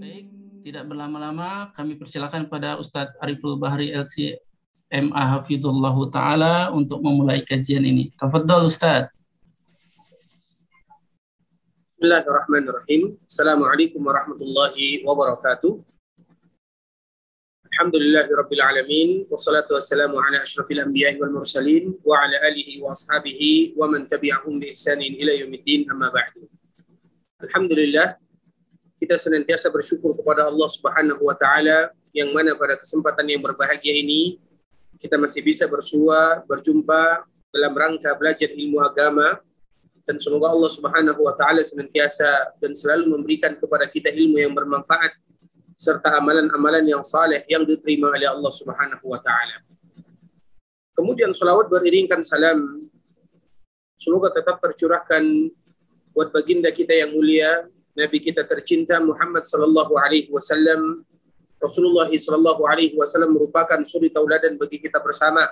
Baik, tidak berlama-lama kami persilakan pada Ustadz Ariful Bahri LC MA Hafidullah Ta'ala untuk memulai kajian ini. Tafadhol Ustadz. Bismillahirrahmanirrahim. Assalamualaikum warahmatullahi wabarakatuh. Alhamdulillahi rabbil alamin wassalatu wassalamu ala asyrafil anbiya'i wal mursalin wa ala alihi wa ashabihi wa man tabi'ahum bi ihsanin ila yaumiddin amma ba'du. Alhamdulillah kita senantiasa bersyukur kepada Allah Subhanahu wa taala yang mana pada kesempatan yang berbahagia ini kita masih bisa bersua, berjumpa dalam rangka belajar ilmu agama dan semoga Allah Subhanahu wa taala senantiasa dan selalu memberikan kepada kita ilmu yang bermanfaat serta amalan-amalan yang saleh yang diterima oleh Allah Subhanahu wa taala. Kemudian salawat beriringkan salam semoga tetap tercurahkan buat baginda kita yang mulia, nabi kita tercinta Muhammad sallallahu alaihi wasallam. Rasulullah sallallahu alaihi wasallam merupakan suri tauladan bagi kita bersama,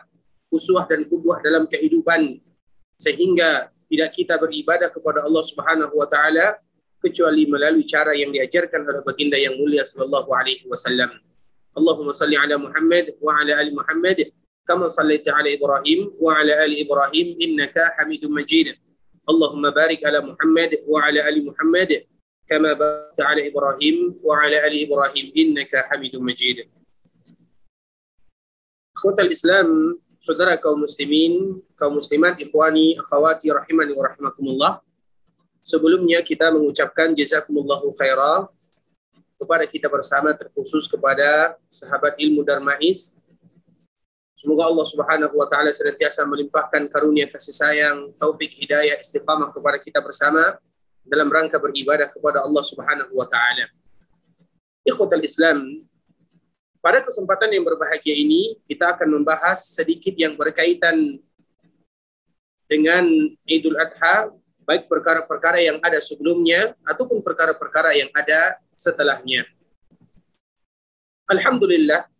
uswah dan qudwah dalam kehidupan sehingga tidak kita beribadah kepada Allah Subhanahu wa taala kecuali melalui cara yang diajarkan oleh baginda yang mulia sallallahu alaihi wasallam. Allahumma salli ala Muhammad wa ala ali Muhammad kama sallaita ala Ibrahim wa ala ali Ibrahim innaka Hamidum Majid. Allahumma barik ala Muhammad wa ala ali Muhammad kama barakta ala Ibrahim wa ala ali Ibrahim innaka Hamidum Majid. Ikhwatal Islam, saudara kaum muslimin, kaum muslimat, ikhwani, akhwati rahimani rahimakumullah. Sebelumnya kita mengucapkan jazakumullahu khairah kepada kita bersama terkhusus kepada sahabat ilmu Darmais. Semoga Allah Subhanahu wa taala senantiasa melimpahkan karunia kasih sayang, taufik, hidayah, istiqamah kepada kita bersama dalam rangka beribadah kepada Allah Subhanahu wa taala. Ikhwatal Islam, pada kesempatan yang berbahagia ini kita akan membahas sedikit yang berkaitan dengan Idul Adha baik perkara-perkara yang ada sebelumnya ataupun perkara-perkara yang ada setelahnya. Alhamdulillah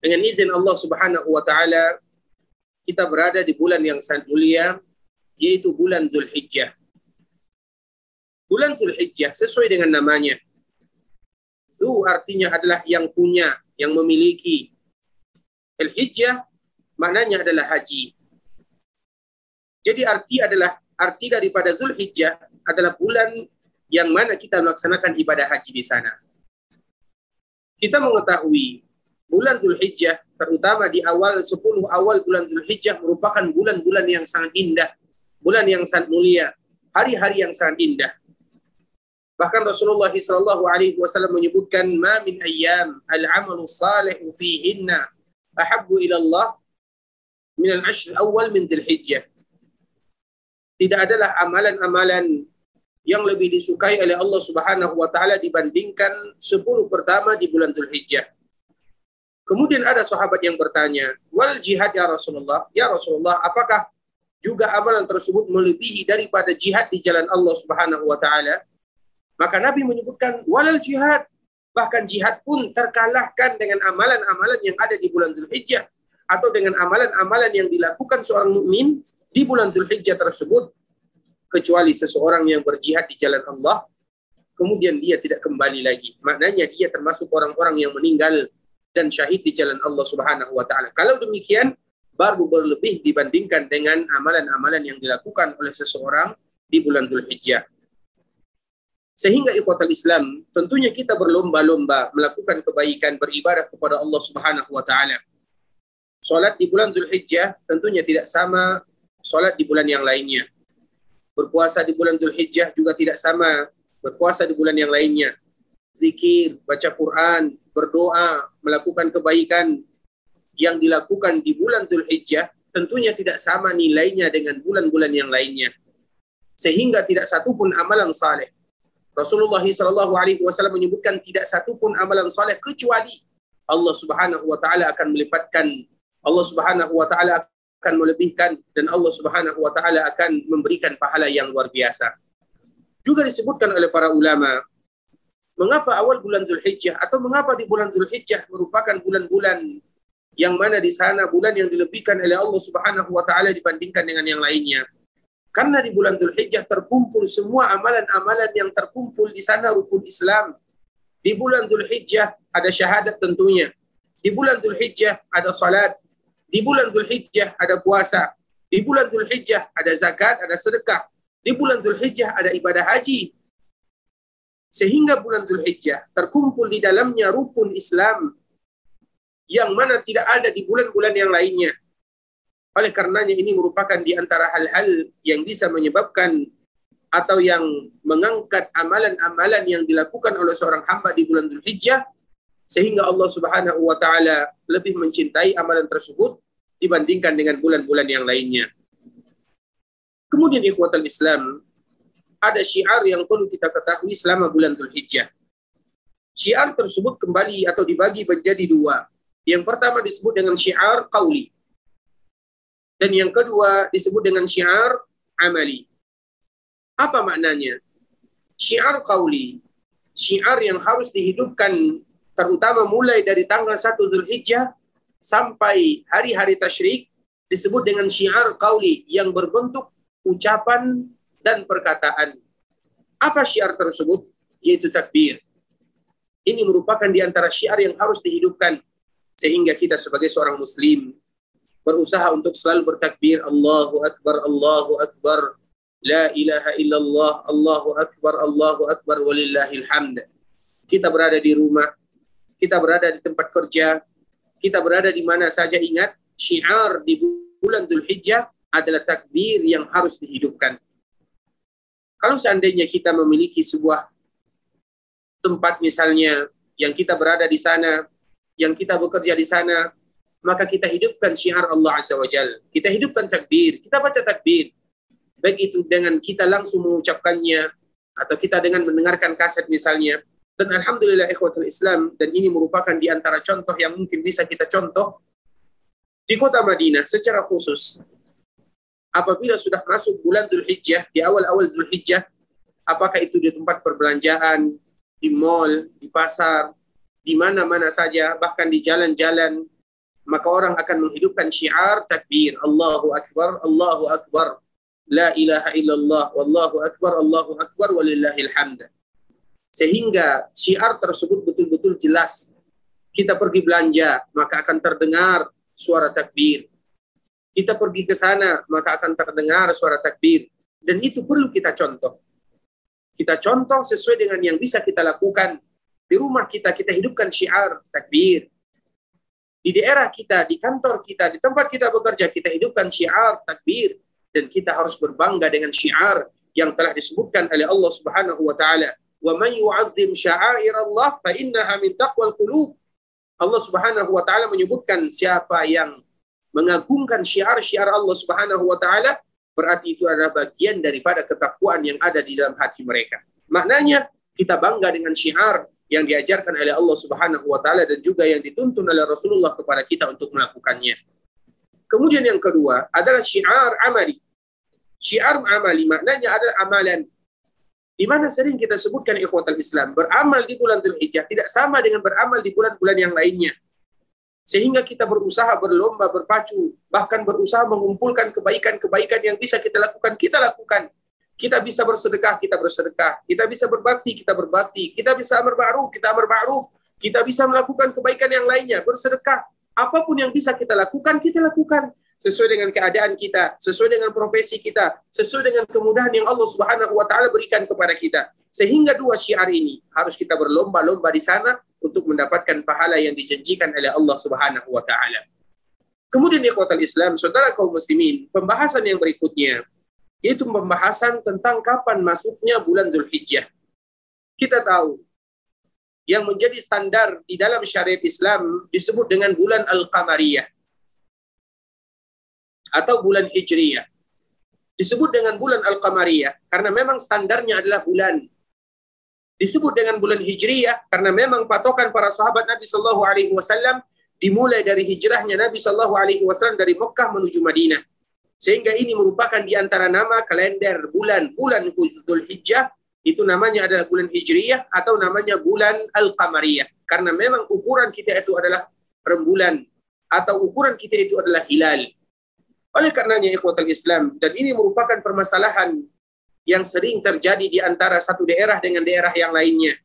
dengan izin Allah Subhanahu wa taala kita berada di bulan yang sangat mulia yaitu bulan Zulhijjah. Bulan Zulhijjah sesuai dengan namanya. Zu artinya adalah yang punya, yang memiliki. Al-Hijjah maknanya adalah haji. Jadi arti adalah arti daripada Zulhijjah adalah bulan yang mana kita melaksanakan ibadah haji di sana. Kita mengetahui bulan Zulhijjah terutama di awal 10 awal bulan Zulhijjah merupakan bulan-bulan yang sangat indah, bulan yang sangat mulia, hari-hari yang sangat indah. Bahkan Rasulullah wasallam menyebutkan ma min ayyam al-amalu salihu fihinna ahabbu ila Allah min al-ashr awal min Zulhijjah tidak adalah amalan-amalan yang lebih disukai oleh Allah Subhanahu wa taala dibandingkan 10 pertama di bulan Zulhijjah. Kemudian ada sahabat yang bertanya, "Wal jihad ya Rasulullah? Ya Rasulullah, apakah juga amalan tersebut melebihi daripada jihad di jalan Allah Subhanahu wa taala?" Maka Nabi menyebutkan, "Walal jihad." Bahkan jihad pun terkalahkan dengan amalan-amalan yang ada di bulan Zulhijjah atau dengan amalan-amalan yang dilakukan seorang mukmin di bulan Zulhijjah tersebut kecuali seseorang yang berjihad di jalan Allah kemudian dia tidak kembali lagi. Maknanya dia termasuk orang-orang yang meninggal dan syahid di jalan Allah Subhanahu wa taala. Kalau demikian baru berlebih dibandingkan dengan amalan-amalan yang dilakukan oleh seseorang di bulan Zulhijjah sehingga ikhwatal Islam tentunya kita berlomba-lomba melakukan kebaikan beribadah kepada Allah Subhanahu wa taala Salat di bulan Zulhijjah tentunya tidak sama sholat di bulan yang lainnya. Berpuasa di bulan Zulhijjah juga tidak sama berpuasa di bulan yang lainnya. Zikir, baca Quran, berdoa, melakukan kebaikan yang dilakukan di bulan Zulhijjah tentunya tidak sama nilainya dengan bulan-bulan yang lainnya. Sehingga tidak satu pun amalan saleh. Rasulullah Shallallahu Alaihi Wasallam menyebutkan tidak satu pun amalan saleh kecuali Allah Subhanahu Wa Taala akan melipatkan Allah Subhanahu Wa Taala akan melebihkan dan Allah Subhanahu wa taala akan memberikan pahala yang luar biasa. Juga disebutkan oleh para ulama, mengapa awal bulan Zulhijjah atau mengapa di bulan Zulhijjah merupakan bulan-bulan yang mana di sana bulan yang dilebihkan oleh Allah Subhanahu wa taala dibandingkan dengan yang lainnya. Karena di bulan Zulhijjah terkumpul semua amalan-amalan yang terkumpul di sana rukun Islam. Di bulan Zulhijjah ada syahadat tentunya. Di bulan Zulhijjah ada salat. Di bulan Zulhijjah ada puasa. Di bulan Zulhijjah ada zakat, ada sedekah. Di bulan Zulhijjah ada ibadah haji. Sehingga bulan Zulhijjah terkumpul di dalamnya rukun Islam yang mana tidak ada di bulan-bulan yang lainnya. Oleh karenanya ini merupakan di antara hal-hal yang bisa menyebabkan atau yang mengangkat amalan-amalan yang dilakukan oleh seorang hamba di bulan Dzulhijjah sehingga Allah Subhanahu wa taala lebih mencintai amalan tersebut dibandingkan dengan bulan-bulan yang lainnya. Kemudian ikhwatal Islam, ada syiar yang perlu kita ketahui selama bulan Dzulhijjah. Syiar tersebut kembali atau dibagi menjadi dua. Yang pertama disebut dengan syiar qauli. Dan yang kedua disebut dengan syiar amali. Apa maknanya? Syiar qauli, syiar yang harus dihidupkan terutama mulai dari tanggal 1 Zulhijjah sampai hari-hari tasyrik disebut dengan syiar qauli yang berbentuk ucapan dan perkataan. Apa syiar tersebut? Yaitu takbir. Ini merupakan di antara syiar yang harus dihidupkan sehingga kita sebagai seorang muslim berusaha untuk selalu bertakbir Allahu Akbar, Allahu Akbar, La ilaha illallah, Allahu Akbar, Allahu Akbar, walillahil hamd. Kita berada di rumah, kita berada di tempat kerja, kita berada di mana saja ingat, syiar di bulan Zulhijjah adalah takbir yang harus dihidupkan. Kalau seandainya kita memiliki sebuah tempat misalnya yang kita berada di sana yang kita bekerja di sana, maka kita hidupkan syiar Allah Azza wa Jal. Kita hidupkan takbir, kita baca takbir. Baik itu dengan kita langsung mengucapkannya, atau kita dengan mendengarkan kaset misalnya. Dan Alhamdulillah ikhwatul Islam, dan ini merupakan di antara contoh yang mungkin bisa kita contoh, di kota Madinah secara khusus, apabila sudah masuk bulan Zulhijjah, di awal-awal Zulhijjah, apakah itu di tempat perbelanjaan, di mall, di pasar, di mana-mana saja, bahkan di jalan-jalan, maka orang akan menghidupkan syiar takbir. Allahu Akbar, Allahu Akbar. La ilaha illallah, wallahu akbar, Allahu akbar, walillahil hamd. Sehingga syiar tersebut betul-betul jelas. Kita pergi belanja, maka akan terdengar suara takbir. Kita pergi ke sana, maka akan terdengar suara takbir. Dan itu perlu kita contoh. Kita contoh sesuai dengan yang bisa kita lakukan di rumah kita, kita hidupkan syiar takbir. Di daerah kita, di kantor kita, di tempat kita bekerja, kita hidupkan syiar takbir. Dan kita harus berbangga dengan syiar yang telah disebutkan oleh Allah Subhanahu wa taala. Wa man yu'azzim sya'air Allah fa innaha min taqwal qulub. Allah Subhanahu wa taala menyebutkan siapa yang mengagungkan syiar-syiar Allah Subhanahu wa taala berarti itu adalah bagian daripada ketakwaan yang ada di dalam hati mereka. Maknanya kita bangga dengan syiar yang diajarkan oleh Allah Subhanahu wa taala dan juga yang dituntun oleh Rasulullah kepada kita untuk melakukannya. Kemudian yang kedua adalah syiar amali. Syiar amali maknanya adalah amalan. Di mana sering kita sebutkan ikhwatal Islam, beramal di bulan Dzulhijjah tidak sama dengan beramal di bulan-bulan yang lainnya. Sehingga kita berusaha berlomba, berpacu, bahkan berusaha mengumpulkan kebaikan-kebaikan yang bisa kita lakukan, kita lakukan kita bisa bersedekah, kita bersedekah. Kita bisa berbakti, kita berbakti. Kita bisa berma'ruf, kita berma'ruf. Kita bisa melakukan kebaikan yang lainnya, bersedekah. Apa pun yang bisa kita lakukan, kita lakukan sesuai dengan keadaan kita, sesuai dengan profesi kita, sesuai dengan kemudahan yang Allah Subhanahu wa taala berikan kepada kita. Sehingga dua syiar ini harus kita berlomba-lomba di sana untuk mendapatkan pahala yang dijanjikan oleh Allah Subhanahu wa taala. Kemudian di kota Islam, saudara kaum muslimin, pembahasan yang berikutnya yaitu pembahasan tentang kapan masuknya bulan Zulhijjah. Kita tahu yang menjadi standar di dalam syariat Islam disebut dengan bulan Al-Qamariyah atau bulan Hijriyah. Disebut dengan bulan Al-Qamariyah karena memang standarnya adalah bulan. Disebut dengan bulan Hijriyah karena memang patokan para sahabat Nabi Shallallahu alaihi wasallam dimulai dari hijrahnya Nabi Shallallahu Alaihi Wasallam dari Mekah menuju Madinah. Sehingga ini merupakan di antara nama kalender bulan bulan Dzul Hijjah itu namanya adalah bulan Hijriyah atau namanya bulan Al-Qamariyah. Karena memang ukuran kita itu adalah rembulan atau ukuran kita itu adalah hilal. Oleh karenanya ikhwatal Islam dan ini merupakan permasalahan yang sering terjadi di antara satu daerah dengan daerah yang lainnya.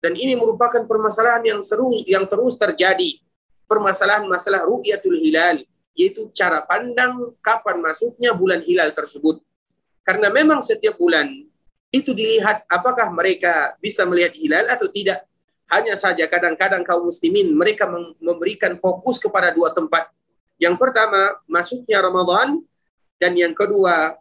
Dan ini merupakan permasalahan yang seru yang terus terjadi. Permasalahan masalah ru'yatul hilal yaitu cara pandang kapan masuknya bulan hilal tersebut. Karena memang setiap bulan itu dilihat apakah mereka bisa melihat hilal atau tidak. Hanya saja kadang-kadang kaum muslimin mereka memberikan fokus kepada dua tempat. Yang pertama, masuknya Ramadan dan yang kedua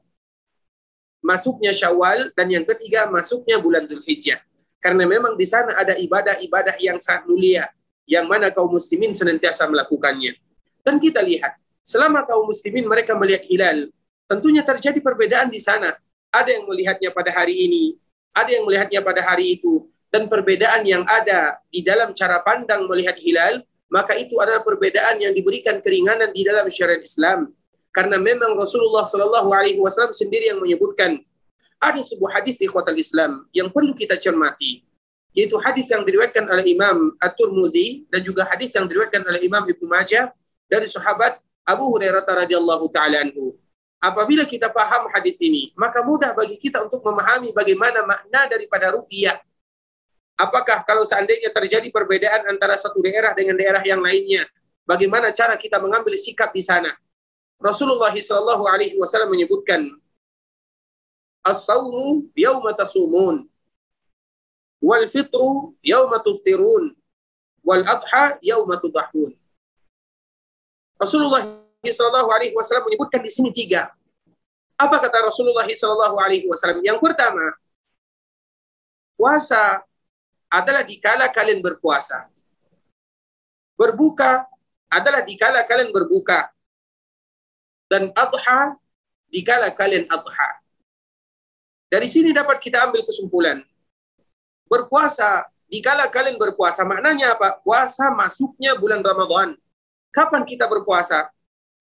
masuknya Syawal dan yang ketiga masuknya bulan Zulhijjah. Karena memang di sana ada ibadah-ibadah yang sangat mulia yang mana kaum muslimin senantiasa melakukannya. Dan kita lihat Selama kaum muslimin mereka melihat hilal, tentunya terjadi perbedaan di sana. Ada yang melihatnya pada hari ini, ada yang melihatnya pada hari itu, dan perbedaan yang ada di dalam cara pandang melihat hilal, maka itu adalah perbedaan yang diberikan keringanan di dalam syariat Islam. Karena memang Rasulullah Shallallahu Alaihi Wasallam sendiri yang menyebutkan ada sebuah hadis ikhwatal Islam yang perlu kita cermati, yaitu hadis yang diriwayatkan oleh Imam At-Tirmidzi dan juga hadis yang diriwayatkan oleh Imam Ibnu Majah dari sahabat Abu Hurairah radhiyallahu taala anhu. Apabila kita paham hadis ini, maka mudah bagi kita untuk memahami bagaimana makna daripada ru'yah. Apakah kalau seandainya terjadi perbedaan antara satu daerah dengan daerah yang lainnya, bagaimana cara kita mengambil sikap di sana? Rasulullah sallallahu alaihi wasallam menyebutkan As-sawmu yawma tasumun wal fitru yawma tuftirun wal adha yawma tudahun. Rasulullah Shallallahu Alaihi Wasallam menyebutkan di sini tiga. Apa kata Rasulullah Shallallahu Alaihi Wasallam? Yang pertama, puasa adalah dikala kalian berpuasa. Berbuka adalah dikala kalian berbuka. Dan adha dikala kalian adha. Dari sini dapat kita ambil kesimpulan. Berpuasa dikala kalian berpuasa maknanya apa? Puasa masuknya bulan Ramadan Kapan kita berpuasa?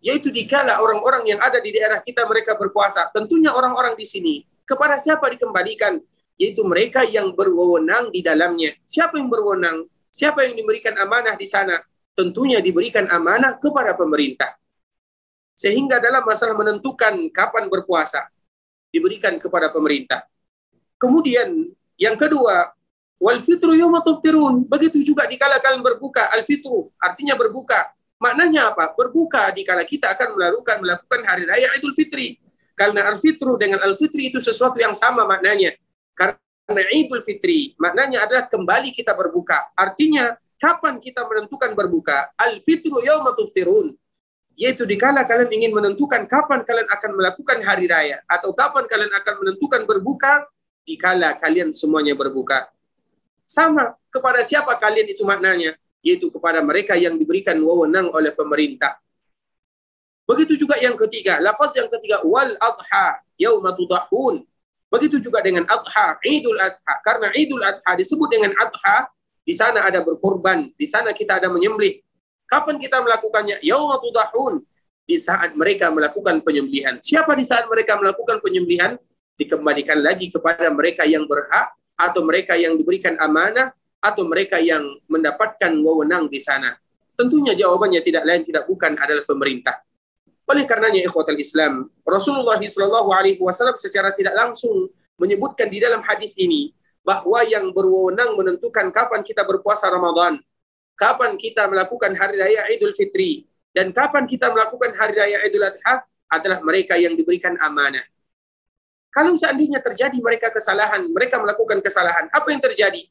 Yaitu dikala orang-orang yang ada di daerah kita mereka berpuasa. Tentunya orang-orang di sini. Kepada siapa dikembalikan? Yaitu mereka yang berwenang di dalamnya. Siapa yang berwenang? Siapa yang diberikan amanah di sana? Tentunya diberikan amanah kepada pemerintah. Sehingga dalam masalah menentukan kapan berpuasa, diberikan kepada pemerintah. Kemudian yang kedua, wal fitru yawma Begitu juga dikala kalian berbuka, al fitru artinya berbuka. Maknanya apa? Berbuka di kala kita akan melakukan melakukan hari raya Idul Fitri. Karena Al-Fitru dengan Al-Fitri itu sesuatu yang sama maknanya. Karena Idul Fitri maknanya adalah kembali kita berbuka. Artinya kapan kita menentukan berbuka? Al-Fitru yauma tuftirun. Yaitu dikala kalian ingin menentukan kapan kalian akan melakukan hari raya atau kapan kalian akan menentukan berbuka dikala kalian semuanya berbuka. Sama kepada siapa kalian itu maknanya? Yaitu kepada mereka yang diberikan wewenang oleh pemerintah. Begitu juga yang ketiga, lafaz yang ketiga wal adha yauma tudahun. Begitu juga dengan adha, Idul Adha. Karena Idul Adha disebut dengan adha, di sana ada berkorban, di sana kita ada menyembelih. Kapan kita melakukannya? Yauma tudahun. Di saat mereka melakukan penyembelihan. Siapa di saat mereka melakukan penyembelihan? Dikembalikan lagi kepada mereka yang berhak atau mereka yang diberikan amanah atau mereka yang mendapatkan wewenang di sana? Tentunya jawabannya tidak lain tidak bukan adalah pemerintah. Oleh karenanya ikhwatal Islam, Rasulullah Shallallahu alaihi wasallam secara tidak langsung menyebutkan di dalam hadis ini bahwa yang berwenang menentukan kapan kita berpuasa Ramadan, kapan kita melakukan hari raya Idul Fitri, dan kapan kita melakukan hari raya Idul Adha adalah mereka yang diberikan amanah. Kalau seandainya terjadi mereka kesalahan, mereka melakukan kesalahan, apa yang terjadi?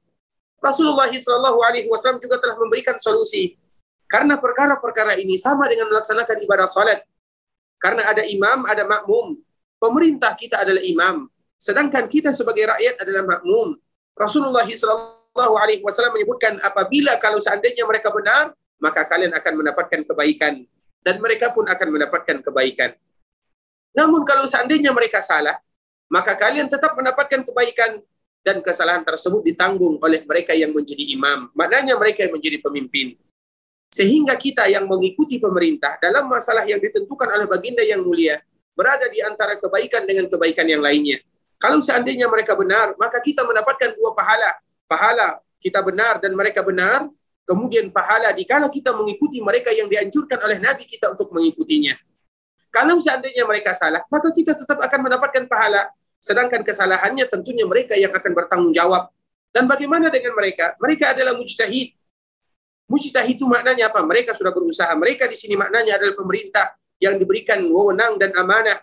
Rasulullah Shallallahu Alaihi Wasallam juga telah memberikan solusi. Karena perkara-perkara ini sama dengan melaksanakan ibadah salat. Karena ada imam, ada makmum. Pemerintah kita adalah imam. Sedangkan kita sebagai rakyat adalah makmum. Rasulullah Shallallahu Alaihi Wasallam menyebutkan apabila kalau seandainya mereka benar, maka kalian akan mendapatkan kebaikan dan mereka pun akan mendapatkan kebaikan. Namun kalau seandainya mereka salah, maka kalian tetap mendapatkan kebaikan dan kesalahan tersebut ditanggung oleh mereka yang menjadi imam. Maknanya mereka yang menjadi pemimpin. Sehingga kita yang mengikuti pemerintah dalam masalah yang ditentukan oleh baginda yang mulia berada di antara kebaikan dengan kebaikan yang lainnya. Kalau seandainya mereka benar, maka kita mendapatkan dua pahala. Pahala kita benar dan mereka benar, kemudian pahala dikala kita mengikuti mereka yang dianjurkan oleh Nabi kita untuk mengikutinya. Kalau seandainya mereka salah, maka kita tetap akan mendapatkan pahala. Sedangkan kesalahannya tentunya mereka yang akan bertanggung jawab. Dan bagaimana dengan mereka? Mereka adalah mujtahid. Mujtahid itu maknanya apa? Mereka sudah berusaha. Mereka di sini maknanya adalah pemerintah yang diberikan wewenang dan amanah.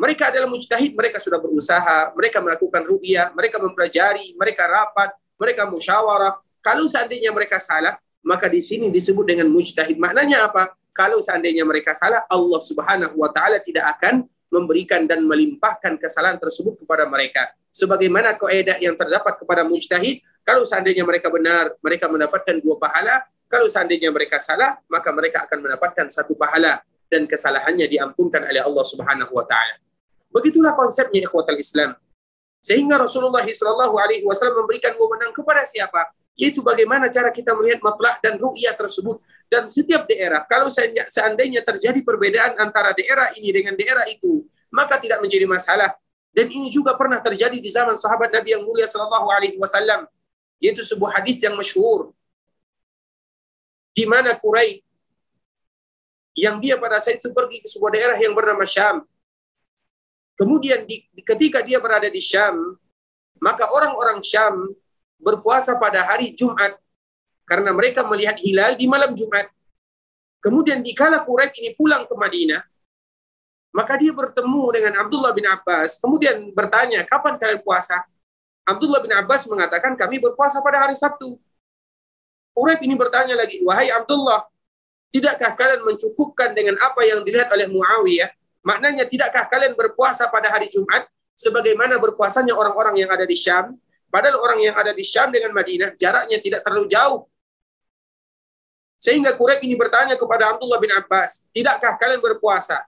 Mereka adalah mujtahid, mereka sudah berusaha, mereka melakukan ru'yah, mereka mempelajari, mereka rapat, mereka musyawarah. Kalau seandainya mereka salah, maka di sini disebut dengan mujtahid. Maknanya apa? Kalau seandainya mereka salah, Allah Subhanahu wa taala tidak akan memberikan dan melimpahkan kesalahan tersebut kepada mereka. Sebagaimana kaidah yang terdapat kepada mujtahid, kalau seandainya mereka benar, mereka mendapatkan dua pahala. Kalau seandainya mereka salah, maka mereka akan mendapatkan satu pahala dan kesalahannya diampunkan oleh Allah Subhanahu wa taala. Begitulah konsepnya ikhwatal Islam. Sehingga Rasulullah SAW alaihi wasallam memberikan wewenang kepada siapa? Yaitu bagaimana cara kita melihat matlak dan ru'yah tersebut dan setiap daerah kalau seandainya terjadi perbedaan antara daerah ini dengan daerah itu, maka tidak menjadi masalah. Dan ini juga pernah terjadi di zaman sahabat Nabi yang mulia sallallahu alaihi wasallam yaitu sebuah hadis yang masyhur di mana Quraisy yang dia pada saat itu pergi ke sebuah daerah yang bernama Syam. Kemudian di, ketika dia berada di Syam, maka orang-orang Syam berpuasa pada hari Jumat karena mereka melihat hilal di malam Jumat. Kemudian dikala Quraisy ini pulang ke Madinah, maka dia bertemu dengan Abdullah bin Abbas, kemudian bertanya, "Kapan kalian puasa?" Abdullah bin Abbas mengatakan kami berpuasa pada hari Sabtu. Uraib ini bertanya lagi, wahai Abdullah, tidakkah kalian mencukupkan dengan apa yang dilihat oleh Muawiyah? Maknanya tidakkah kalian berpuasa pada hari Jumat sebagaimana berpuasanya orang-orang yang ada di Syam? Padahal orang yang ada di Syam dengan Madinah jaraknya tidak terlalu jauh. Sehingga Quraib ini bertanya kepada Abdullah bin Abbas, tidakkah kalian berpuasa?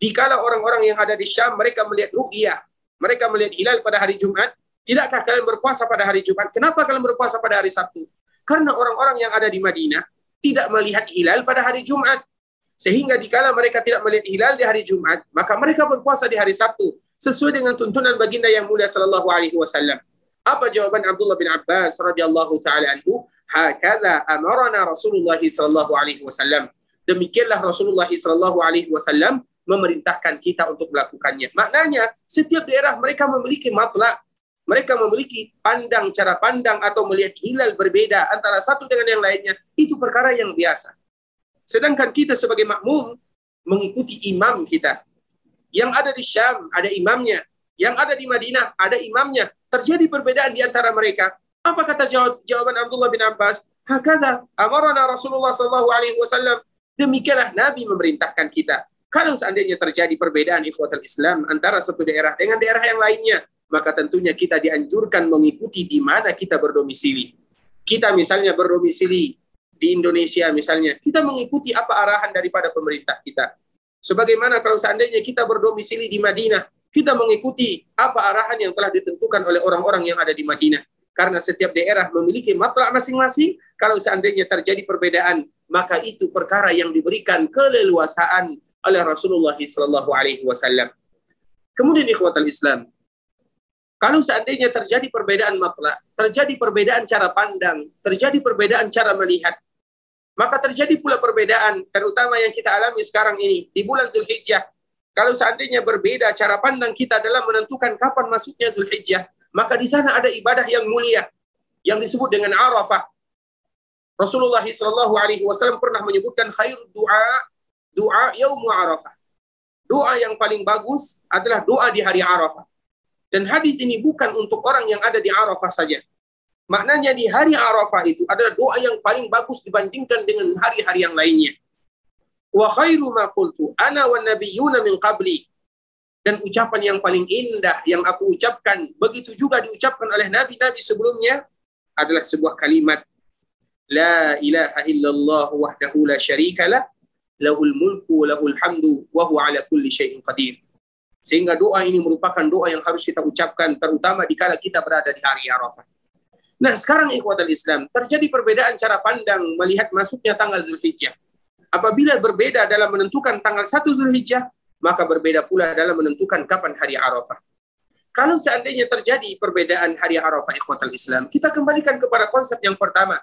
Dikala orang-orang yang ada di Syam mereka melihat ru'yah, mereka melihat hilal pada hari Jumat, Tidakkah kalian berpuasa pada hari Jumat? Kenapa kalian berpuasa pada hari Sabtu? Karena orang-orang yang ada di Madinah tidak melihat hilal pada hari Jumat. Sehingga dikala mereka tidak melihat hilal di hari Jumat, maka mereka berpuasa di hari Sabtu sesuai dengan tuntunan baginda yang mulia sallallahu alaihi wasallam. Apa jawaban Abdullah bin Abbas radhiyallahu taala anhu? Hakaza amarana Rasulullah sallallahu alaihi wasallam. Demikianlah Rasulullah sallallahu alaihi wasallam memerintahkan kita untuk melakukannya. Maknanya setiap daerah mereka memiliki matlak mereka memiliki pandang cara pandang atau melihat hilal berbeda antara satu dengan yang lainnya itu perkara yang biasa. Sedangkan kita sebagai makmum mengikuti imam kita. Yang ada di Syam ada imamnya. Yang ada di Madinah ada imamnya. Terjadi perbedaan di antara mereka apa kata jawab, jawaban Abdullah bin Abbas hakada amarana Rasulullah sallallahu alaihi wasallam demikianlah Nabi memerintahkan kita kalau seandainya terjadi perbedaan ikhwatul Islam antara satu daerah dengan daerah yang lainnya maka tentunya kita dianjurkan mengikuti di mana kita berdomisili. Kita misalnya berdomisili di Indonesia misalnya, kita mengikuti apa arahan daripada pemerintah kita. Sebagaimana kalau seandainya kita berdomisili di Madinah, kita mengikuti apa arahan yang telah ditentukan oleh orang-orang yang ada di Madinah. Karena setiap daerah memiliki matlak masing-masing, kalau seandainya terjadi perbedaan, maka itu perkara yang diberikan keleluasaan oleh Rasulullah SAW. Kemudian ikhwatal Islam, kalau seandainya terjadi perbedaan makna, terjadi perbedaan cara pandang, terjadi perbedaan cara melihat, maka terjadi pula perbedaan, terutama yang kita alami sekarang ini, di bulan Zulhijjah. Kalau seandainya berbeda cara pandang kita dalam menentukan kapan masuknya Zulhijjah, maka di sana ada ibadah yang mulia, yang disebut dengan Arafah. Rasulullah Shallallahu Alaihi Wasallam pernah menyebutkan khair doa doa yaum Arafah. Doa yang paling bagus adalah doa di hari Arafah. Dan hadis ini bukan untuk orang yang ada di Arafah saja. Maknanya di hari Arafah itu adalah doa yang paling bagus dibandingkan dengan hari-hari yang lainnya. Wa khairu ma qultu ana wa nabiyyuna min qabli. Dan ucapan yang paling indah yang aku ucapkan, begitu juga diucapkan oleh nabi-nabi sebelumnya adalah sebuah kalimat La ilaha illallah wahdahu la syarika lah, lahul mulku lahul hamdu wa huwa ala kulli syai'in qadir. Sehingga doa ini merupakan doa yang harus kita ucapkan terutama di kala kita berada di hari Arafah. Nah, sekarang ikhwatal Islam, terjadi perbedaan cara pandang melihat masuknya tanggal Zulhijjah. Apabila berbeda dalam menentukan tanggal 1 Zulhijjah, maka berbeda pula dalam menentukan kapan hari Arafah. Kalau seandainya terjadi perbedaan hari Arafah ikhwatal Islam, kita kembalikan kepada konsep yang pertama,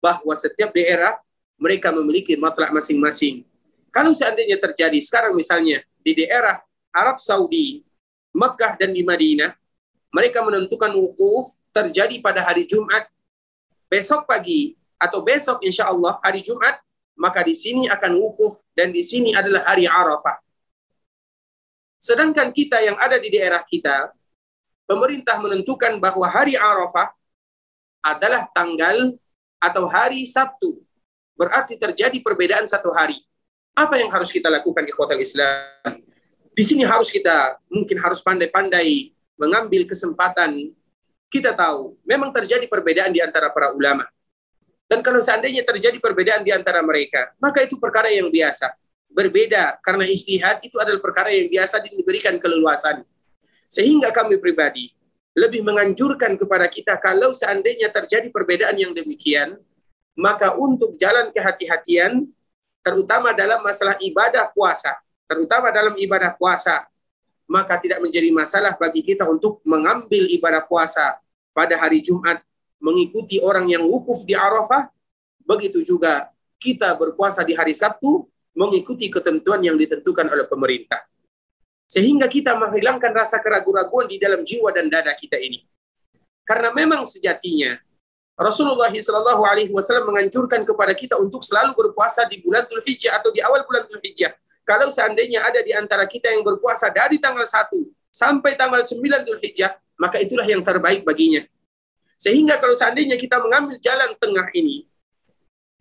bahwa setiap daerah mereka memiliki matlak masing-masing. Kalau seandainya terjadi sekarang misalnya di daerah Arab Saudi, Mekah dan di Madinah, mereka menentukan wukuf terjadi pada hari Jumat besok pagi atau besok insya Allah hari Jumat maka di sini akan wukuf dan di sini adalah hari Arafah. Sedangkan kita yang ada di daerah kita, pemerintah menentukan bahwa hari Arafah adalah tanggal atau hari Sabtu. Berarti terjadi perbedaan satu hari. Apa yang harus kita lakukan di kota Islam? Di sini harus kita mungkin harus pandai-pandai mengambil kesempatan kita tahu memang terjadi perbedaan di antara para ulama. Dan kalau seandainya terjadi perbedaan di antara mereka, maka itu perkara yang biasa. Berbeda karena istihad itu adalah perkara yang biasa diberikan keleluasan. Sehingga kami pribadi lebih menganjurkan kepada kita kalau seandainya terjadi perbedaan yang demikian, maka untuk jalan kehati-hatian, terutama dalam masalah ibadah puasa, terutama dalam ibadah puasa, maka tidak menjadi masalah bagi kita untuk mengambil ibadah puasa pada hari Jumat mengikuti orang yang wukuf di Arafah begitu juga kita berpuasa di hari Sabtu mengikuti ketentuan yang ditentukan oleh pemerintah. Sehingga kita menghilangkan rasa keraguan-raguan di dalam jiwa dan dada kita ini. Karena memang sejatinya Rasulullah SAW Alaihi Wasallam menganjurkan kepada kita untuk selalu berpuasa di bulan Dzulhijjah atau di awal bulan Dzulhijjah kalau seandainya ada di antara kita yang berpuasa dari tanggal 1 sampai tanggal 9 Dzulhijjah, maka itulah yang terbaik baginya. Sehingga kalau seandainya kita mengambil jalan tengah ini,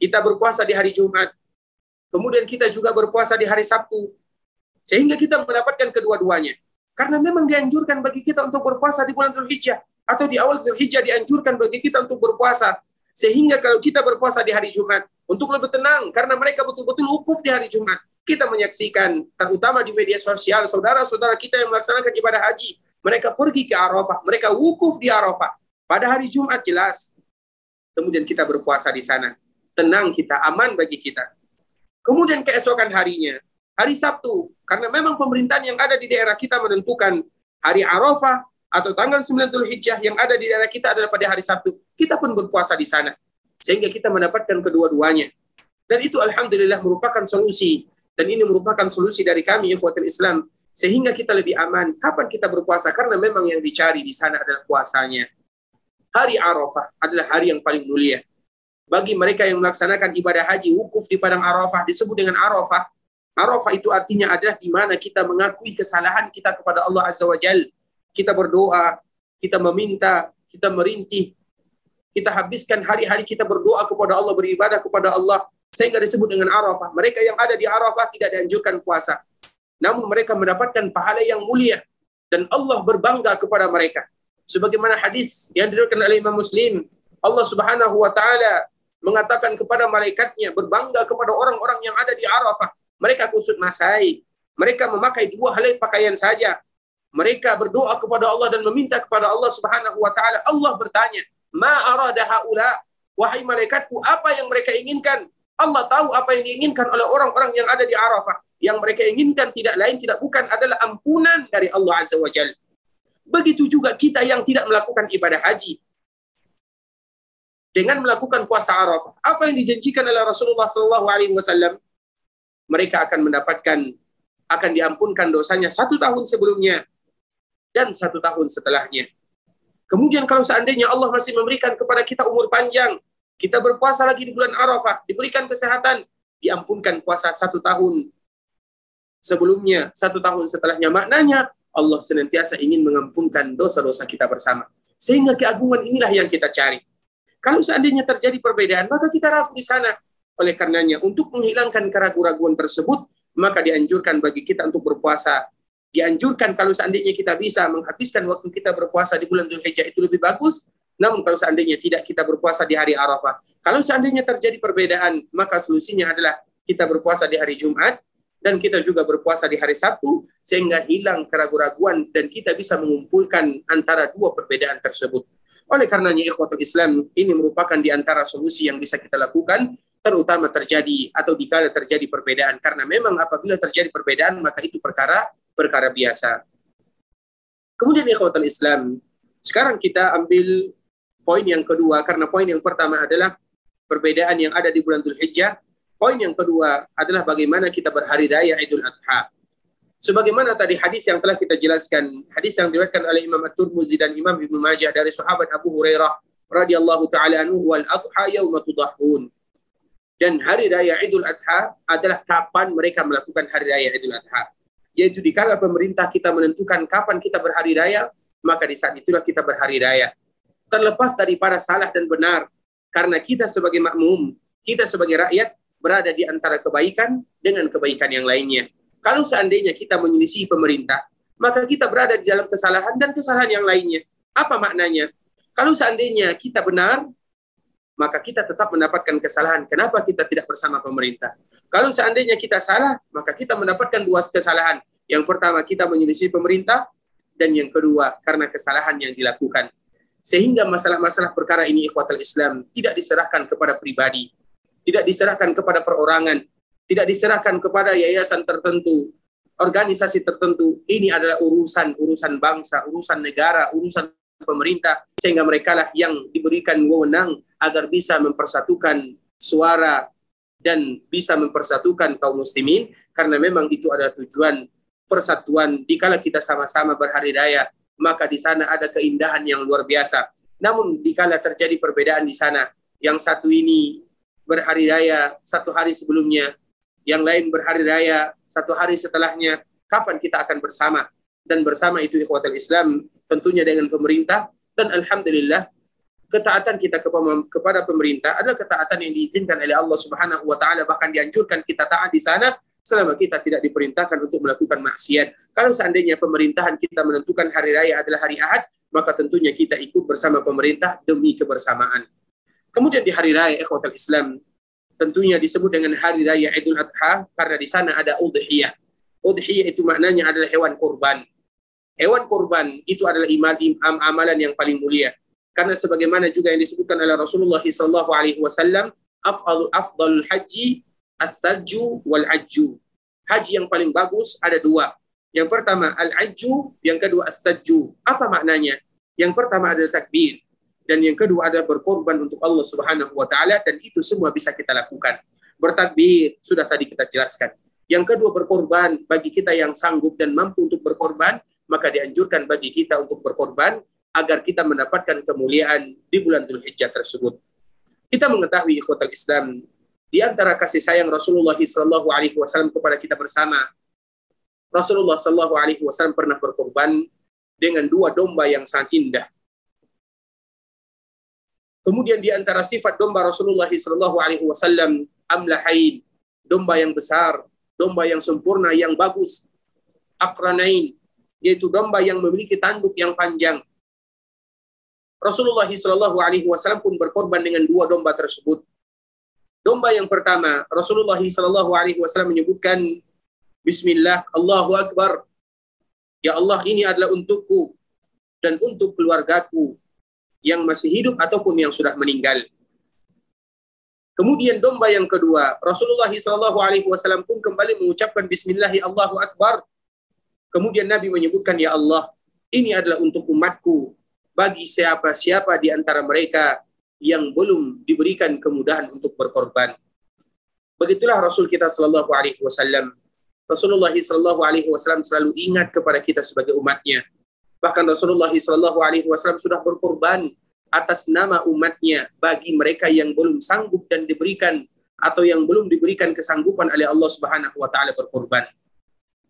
kita berpuasa di hari Jumat, kemudian kita juga berpuasa di hari Sabtu, sehingga kita mendapatkan kedua-duanya. Karena memang dianjurkan bagi kita untuk berpuasa di bulan Dzulhijjah. Atau di awal Dzulhijjah dianjurkan bagi kita untuk berpuasa. Sehingga kalau kita berpuasa di hari Jumat, untuk lebih tenang, karena mereka betul-betul wukuf di hari Jumat. Kita menyaksikan terutama di media sosial saudara-saudara kita yang melaksanakan ibadah haji. Mereka pergi ke Arafah. Mereka wukuf di Arafah. Pada hari Jumat jelas. Kemudian kita berpuasa di sana. Tenang kita aman bagi kita kemudian keesokan harinya hari Sabtu karena memang pemerintahan yang ada di daerah kita menentukan hari Arafah atau tanggal 9 Hijjah yang ada di daerah kita adalah pada hari Sabtu kita pun berpuasa di sana sehingga kita mendapatkan kedua-duanya dan itu alhamdulillah merupakan solusi dan ini merupakan solusi dari kami ikhwatul Islam sehingga kita lebih aman kapan kita berpuasa karena memang yang dicari di sana adalah puasanya. Hari Arafah adalah hari yang paling mulia. Bagi mereka yang melaksanakan ibadah haji wukuf di padang Arafah disebut dengan Arafah. Arafah itu artinya adalah di mana kita mengakui kesalahan kita kepada Allah Azza wa Jal. Kita berdoa, kita meminta, kita merintih, kita habiskan hari-hari kita berdoa kepada Allah, beribadah kepada Allah, sehingga disebut dengan Arafah. Mereka yang ada di Arafah tidak dianjurkan puasa. Namun mereka mendapatkan pahala yang mulia dan Allah berbangga kepada mereka. Sebagaimana hadis yang diriwayatkan oleh Imam Muslim, Allah Subhanahu wa taala mengatakan kepada malaikatnya berbangga kepada orang-orang yang ada di Arafah. Mereka kusut masai. Mereka memakai dua helai pakaian saja. Mereka berdoa kepada Allah dan meminta kepada Allah Subhanahu wa taala. Allah bertanya, "Ma arada haula?" Wahai malaikatku, apa yang mereka inginkan? Allah tahu apa yang diinginkan oleh orang-orang yang ada di Arafah. Yang mereka inginkan tidak lain tidak bukan adalah ampunan dari Allah Azza wa Jalla. Begitu juga kita yang tidak melakukan ibadah haji. Dengan melakukan puasa Arafah. Apa yang dijanjikan oleh Rasulullah Wasallam? Mereka akan mendapatkan, akan diampunkan dosanya satu tahun sebelumnya dan satu tahun setelahnya. Kemudian kalau seandainya Allah masih memberikan kepada kita umur panjang, kita berpuasa lagi di bulan Arafah, diberikan kesehatan, diampunkan puasa satu tahun sebelumnya, satu tahun setelahnya. Maknanya Allah senantiasa ingin mengampunkan dosa-dosa kita bersama. Sehingga keagungan inilah yang kita cari. Kalau seandainya terjadi perbedaan, maka kita ragu di sana. Oleh karenanya, untuk menghilangkan keraguan-raguan tersebut, maka dianjurkan bagi kita untuk berpuasa. Dianjurkan kalau seandainya kita bisa menghabiskan waktu kita berpuasa di bulan Dzulhijjah itu lebih bagus, namun kalau seandainya tidak kita berpuasa di hari Arafah, kalau seandainya terjadi perbedaan, maka solusinya adalah kita berpuasa di hari Jumat dan kita juga berpuasa di hari Sabtu sehingga hilang keraguan-raguan dan kita bisa mengumpulkan antara dua perbedaan tersebut. Oleh karenanya ikhwatul Islam ini merupakan di antara solusi yang bisa kita lakukan terutama terjadi atau dikala terjadi perbedaan karena memang apabila terjadi perbedaan maka itu perkara perkara biasa. Kemudian ikhwatul Islam, sekarang kita ambil poin yang kedua karena poin yang pertama adalah perbedaan yang ada di bulan Dzulhijjah. Poin yang kedua adalah bagaimana kita berhari raya Idul Adha. Sebagaimana tadi hadis yang telah kita jelaskan, hadis yang diriwayatkan oleh Imam At-Tirmidzi dan Imam Ibnu Majah dari sahabat Abu Hurairah radhiyallahu taala anhu wal adha yauma tudahun. Dan hari raya Idul Adha adalah kapan mereka melakukan hari raya Idul Adha. Yaitu di kala pemerintah kita menentukan kapan kita berhari raya, maka di saat itulah kita berhari raya. Terlepas daripada salah dan benar, karena kita sebagai makmum, kita sebagai rakyat berada di antara kebaikan dengan kebaikan yang lainnya. Kalau seandainya kita menyelisih pemerintah, maka kita berada di dalam kesalahan dan kesalahan yang lainnya. Apa maknanya? Kalau seandainya kita benar, maka kita tetap mendapatkan kesalahan. Kenapa kita tidak bersama pemerintah? Kalau seandainya kita salah, maka kita mendapatkan dua kesalahan. Yang pertama, kita menyelisih pemerintah, dan yang kedua, karena kesalahan yang dilakukan. Sehingga masalah-masalah perkara ini ikhwatal Islam tidak diserahkan kepada pribadi, tidak diserahkan kepada perorangan, tidak diserahkan kepada yayasan tertentu, organisasi tertentu. Ini adalah urusan urusan bangsa, urusan negara, urusan pemerintah. Sehingga mereka lah yang diberikan wewenang agar bisa mempersatukan suara dan bisa mempersatukan kaum muslimin. Karena memang itu adalah tujuan persatuan dikala kita sama-sama berhari raya maka di sana ada keindahan yang luar biasa. Namun dikala terjadi perbedaan di sana yang satu ini berhari raya satu hari sebelumnya yang lain berhari raya satu hari setelahnya, kapan kita akan bersama? Dan bersama itu ikhwatul Islam tentunya dengan pemerintah dan alhamdulillah ketaatan kita kepada pemerintah adalah ketaatan yang diizinkan oleh Allah Subhanahu wa taala bahkan dianjurkan kita taat di sana selama kita tidak diperintahkan untuk melakukan maksiat. Kalau seandainya pemerintahan kita menentukan hari raya adalah hari Ahad, maka tentunya kita ikut bersama pemerintah demi kebersamaan. Kemudian di hari raya ikhwatul Islam tentunya disebut dengan hari raya Idul Adha karena di sana ada udhiyah. Udhiyah itu maknanya adalah hewan kurban. Hewan kurban itu adalah iman, im, amalan yang paling mulia. Karena sebagaimana juga yang disebutkan oleh Rasulullah sallallahu alaihi wasallam, afdal afdal haji as-sajju wal ajju. Haji yang paling bagus ada dua. Yang pertama al-ajju, yang kedua as-sajju. Apa maknanya? Yang pertama adalah takbir dan yang kedua adalah berkorban untuk Allah Subhanahu wa taala dan itu semua bisa kita lakukan. Bertakbir sudah tadi kita jelaskan. Yang kedua berkorban bagi kita yang sanggup dan mampu untuk berkorban, maka dianjurkan bagi kita untuk berkorban agar kita mendapatkan kemuliaan di bulan Zulhijjah tersebut. Kita mengetahui ikhwatal Islam di antara kasih sayang Rasulullah sallallahu alaihi wasallam kepada kita bersama. Rasulullah sallallahu alaihi wasallam pernah berkorban dengan dua domba yang sangat indah Kemudian di antara sifat domba Rasulullah Shallallahu Alaihi Wasallam amlahain, domba yang besar, domba yang sempurna, yang bagus, akranain, yaitu domba yang memiliki tanduk yang panjang. Rasulullah Wasallam pun berkorban dengan dua domba tersebut. Domba yang pertama, Rasulullah Wasallam menyebutkan Bismillah, Allahu Akbar. Ya Allah, ini adalah untukku dan untuk keluargaku yang masih hidup ataupun yang sudah meninggal. Kemudian domba yang kedua, Rasulullah Shallallahu Alaihi Wasallam pun kembali mengucapkan Bismillahi Allahu Akbar. Kemudian Nabi menyebutkan, Ya Allah, ini adalah untuk umatku bagi siapa-siapa di antara mereka yang belum diberikan kemudahan untuk berkorban. Begitulah Rasul kita Shallallahu Alaihi Wasallam. Rasulullah Shallallahu Alaihi Wasallam selalu ingat kepada kita sebagai umatnya Bahkan Rasulullah Shallallahu Alaihi Wasallam sudah berkorban atas nama umatnya bagi mereka yang belum sanggup dan diberikan atau yang belum diberikan kesanggupan oleh Allah Subhanahu wa taala berkorban.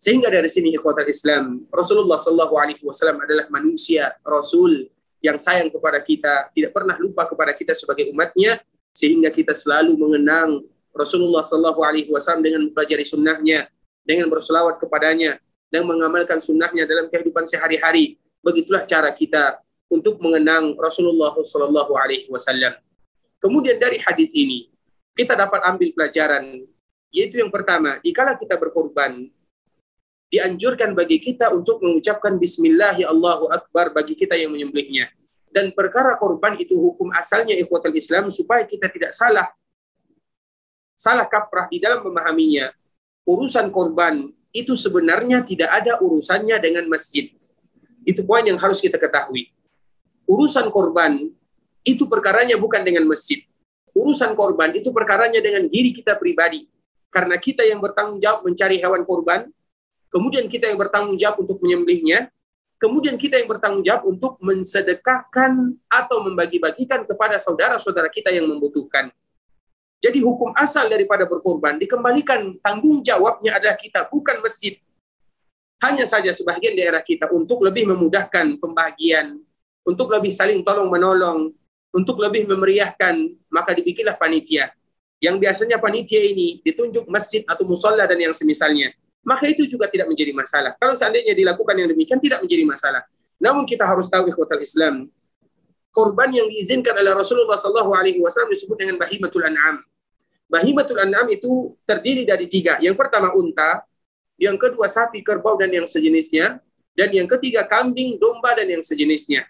Sehingga dari sini ikhwatal Islam, Rasulullah Shallallahu alaihi wasallam adalah manusia, rasul yang sayang kepada kita, tidak pernah lupa kepada kita sebagai umatnya sehingga kita selalu mengenang Rasulullah Shallallahu alaihi wasallam dengan mempelajari sunnahnya, dengan berselawat kepadanya, dan mengamalkan sunnahnya dalam kehidupan sehari-hari. Begitulah cara kita untuk mengenang Rasulullah Sallallahu Alaihi Wasallam. Kemudian dari hadis ini kita dapat ambil pelajaran, yaitu yang pertama, dikala kita berkorban, dianjurkan bagi kita untuk mengucapkan Bismillah ya Allahu Akbar bagi kita yang menyembelihnya. Dan perkara korban itu hukum asalnya ikhwatul Islam supaya kita tidak salah salah kaprah di dalam memahaminya. Urusan korban itu sebenarnya tidak ada urusannya dengan masjid. Itu poin yang harus kita ketahui. Urusan korban itu perkaranya bukan dengan masjid. Urusan korban itu perkaranya dengan diri kita pribadi. Karena kita yang bertanggung jawab mencari hewan korban, kemudian kita yang bertanggung jawab untuk menyembelihnya, kemudian kita yang bertanggung jawab untuk mensedekahkan atau membagi-bagikan kepada saudara-saudara kita yang membutuhkan. Jadi hukum asal daripada berkorban dikembalikan tanggung jawabnya adalah kita, bukan masjid. Hanya saja sebagian daerah kita untuk lebih memudahkan pembagian, untuk lebih saling tolong menolong, untuk lebih memeriahkan, maka dibikinlah panitia. Yang biasanya panitia ini ditunjuk masjid atau musola dan yang semisalnya. Maka itu juga tidak menjadi masalah. Kalau seandainya dilakukan yang demikian tidak menjadi masalah. Namun kita harus tahu ikhwatal Islam, korban yang diizinkan oleh Rasulullah Wasallam disebut dengan bahimatul an'am. Bahimatul an'am itu terdiri dari tiga. Yang pertama unta, yang kedua sapi, kerbau dan yang sejenisnya, dan yang ketiga kambing, domba dan yang sejenisnya.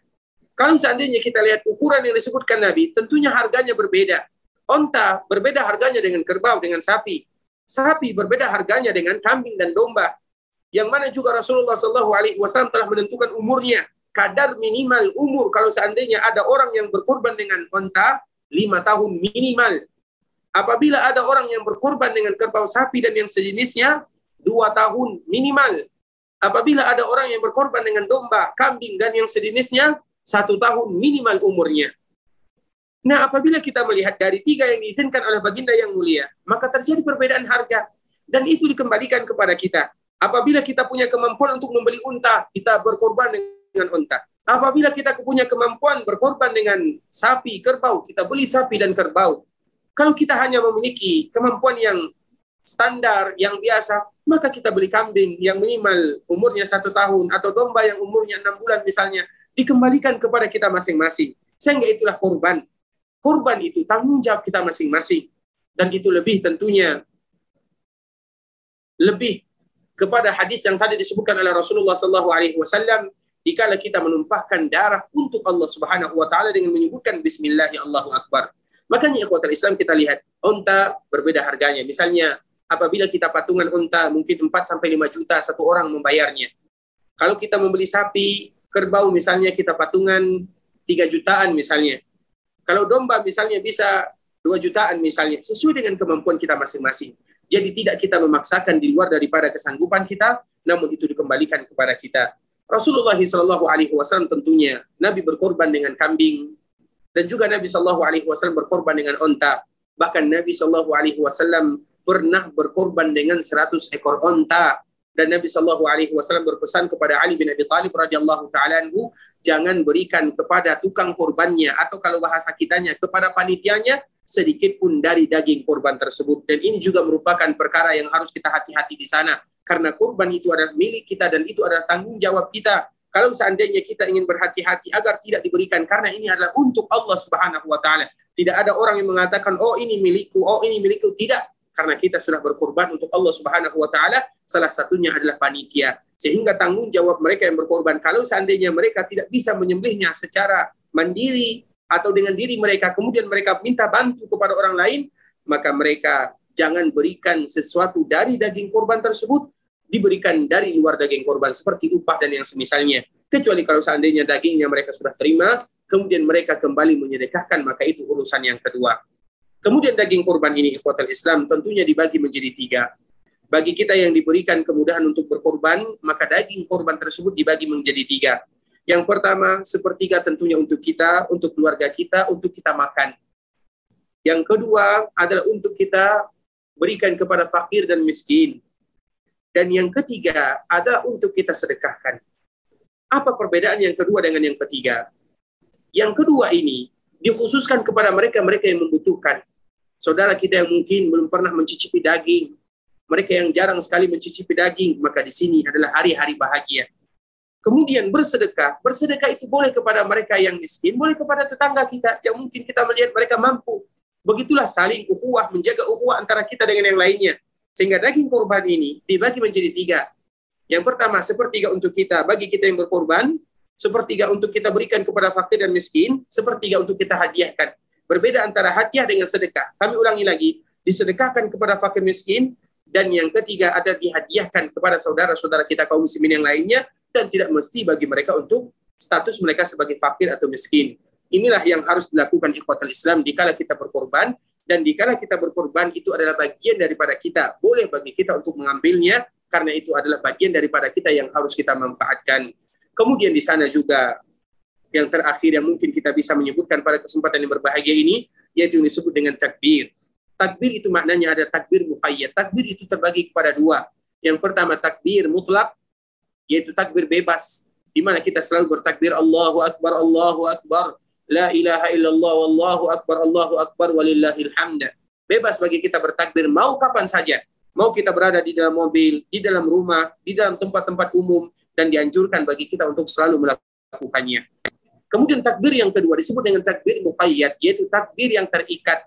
Kalau seandainya kita lihat ukuran yang disebutkan Nabi, tentunya harganya berbeda. Onta berbeda harganya dengan kerbau, dengan sapi. Sapi berbeda harganya dengan kambing dan domba. Yang mana juga Rasulullah Shallallahu Alaihi Wasallam telah menentukan umurnya, kadar minimal umur kalau seandainya ada orang yang berkorban dengan onta lima tahun minimal. Apabila ada orang yang berkorban dengan kerbau sapi dan yang sejenisnya dua tahun minimal. Apabila ada orang yang berkorban dengan domba, kambing dan yang sejenisnya satu tahun minimal umurnya. Nah, apabila kita melihat dari tiga yang diizinkan oleh baginda yang mulia, maka terjadi perbedaan harga. Dan itu dikembalikan kepada kita. Apabila kita punya kemampuan untuk membeli unta, kita berkorban dengan unta. Apabila kita punya kemampuan berkorban dengan sapi, kerbau, kita beli sapi dan kerbau. Kalau kita hanya memiliki kemampuan yang standar, yang biasa, maka kita beli kambing yang minimal umurnya satu tahun, atau domba yang umurnya enam bulan misalnya, dikembalikan kepada kita masing-masing. Sehingga itulah korban. Korban itu tanggung jawab kita masing-masing. Dan itu lebih tentunya lebih kepada hadis yang tadi disebutkan oleh Rasulullah Sallallahu Alaihi Wasallam dikala kita menumpahkan darah untuk Allah Subhanahu Wa Taala dengan menyebutkan Bismillah Allahu Akbar. Makanya ikhwatal Islam kita lihat unta berbeda harganya. Misalnya apabila kita patungan unta mungkin 4 sampai 5 juta satu orang membayarnya. Kalau kita membeli sapi kerbau misalnya kita patungan 3 jutaan misalnya. Kalau domba misalnya bisa 2 jutaan misalnya, sesuai dengan kemampuan kita masing-masing. Jadi tidak kita memaksakan di luar daripada kesanggupan kita, namun itu dikembalikan kepada kita. Rasulullah Shallallahu Alaihi Wasallam tentunya Nabi berkorban dengan kambing dan juga Nabi Shallallahu Alaihi Wasallam berkorban dengan onta. Bahkan Nabi Shallallahu Alaihi Wasallam pernah berkorban dengan 100 ekor onta. Dan Nabi Shallallahu Alaihi Wasallam berpesan kepada Ali bin Abi Thalib radhiyallahu taala anhu jangan berikan kepada tukang korbannya atau kalau bahasa kitanya kepada panitianya sedikit pun dari daging korban tersebut. Dan ini juga merupakan perkara yang harus kita hati-hati di sana. Karena korban itu adalah milik kita dan itu adalah tanggung jawab kita kalau seandainya kita ingin berhati-hati agar tidak diberikan karena ini adalah untuk Allah Subhanahu wa taala. Tidak ada orang yang mengatakan oh ini milikku oh ini milikku. Tidak. Karena kita sudah berkorban untuk Allah Subhanahu wa taala, salah satunya adalah panitia. Sehingga tanggung jawab mereka yang berkorban kalau seandainya mereka tidak bisa menyembelihnya secara mandiri atau dengan diri mereka kemudian mereka minta bantu kepada orang lain, maka mereka jangan berikan sesuatu dari daging korban tersebut diberikan dari luar daging korban seperti upah dan yang semisalnya. Kecuali kalau seandainya dagingnya mereka sudah terima, kemudian mereka kembali menyedekahkan, maka itu urusan yang kedua. Kemudian daging kurban ini ikhwatal Islam tentunya dibagi menjadi tiga. Bagi kita yang diberikan kemudahan untuk berkorban, maka daging korban tersebut dibagi menjadi tiga. Yang pertama, sepertiga tentunya untuk kita, untuk keluarga kita, untuk kita makan. Yang kedua adalah untuk kita berikan kepada fakir dan miskin. Dan yang ketiga adalah untuk kita sedekahkan. Apa perbedaan yang kedua dengan yang ketiga? Yang kedua ini dikhususkan kepada mereka-mereka yang membutuhkan. Saudara kita yang mungkin belum pernah mencicipi daging, mereka yang jarang sekali mencicipi daging, maka di sini adalah hari-hari bahagia. Kemudian bersedekah, bersedekah itu boleh kepada mereka yang miskin, boleh kepada tetangga kita yang mungkin kita melihat mereka mampu. Begitulah saling ukhuwah, menjaga ukhuwah antara kita dengan yang lainnya. Sehingga daging korban ini dibagi menjadi tiga. Yang pertama, sepertiga untuk kita, bagi kita yang berkorban, sepertiga untuk kita berikan kepada fakir dan miskin, sepertiga untuk kita hadiahkan. Berbeda antara hadiah dengan sedekah. Kami ulangi lagi, disedekahkan kepada fakir miskin, dan yang ketiga ada dihadiahkan kepada saudara-saudara kita kaum muslimin yang lainnya, dan tidak mesti bagi mereka untuk status mereka sebagai fakir atau miskin. Inilah yang harus dilakukan ikhwatul Islam dikala kita berkorban, dan dikala kita berkorban itu adalah bagian daripada kita. Boleh bagi kita untuk mengambilnya, karena itu adalah bagian daripada kita yang harus kita manfaatkan. Kemudian di sana juga yang terakhir yang mungkin kita bisa menyebutkan pada kesempatan yang berbahagia ini, yaitu yang disebut dengan takbir. Takbir itu maknanya ada takbir muqayyad. Takbir itu terbagi kepada dua. Yang pertama takbir mutlak, yaitu takbir bebas, di mana kita selalu bertakbir Allahu Akbar, Allahu Akbar, La ilaha illallah, Wallahu Akbar, Allahu Akbar, walillahil hamd. Bebas bagi kita bertakbir mau kapan saja. Mau kita berada di dalam mobil, di dalam rumah, di dalam tempat-tempat umum, dan dianjurkan bagi kita untuk selalu melakukannya. Kemudian takbir yang kedua disebut dengan takbir muqayyad, yaitu takbir yang terikat.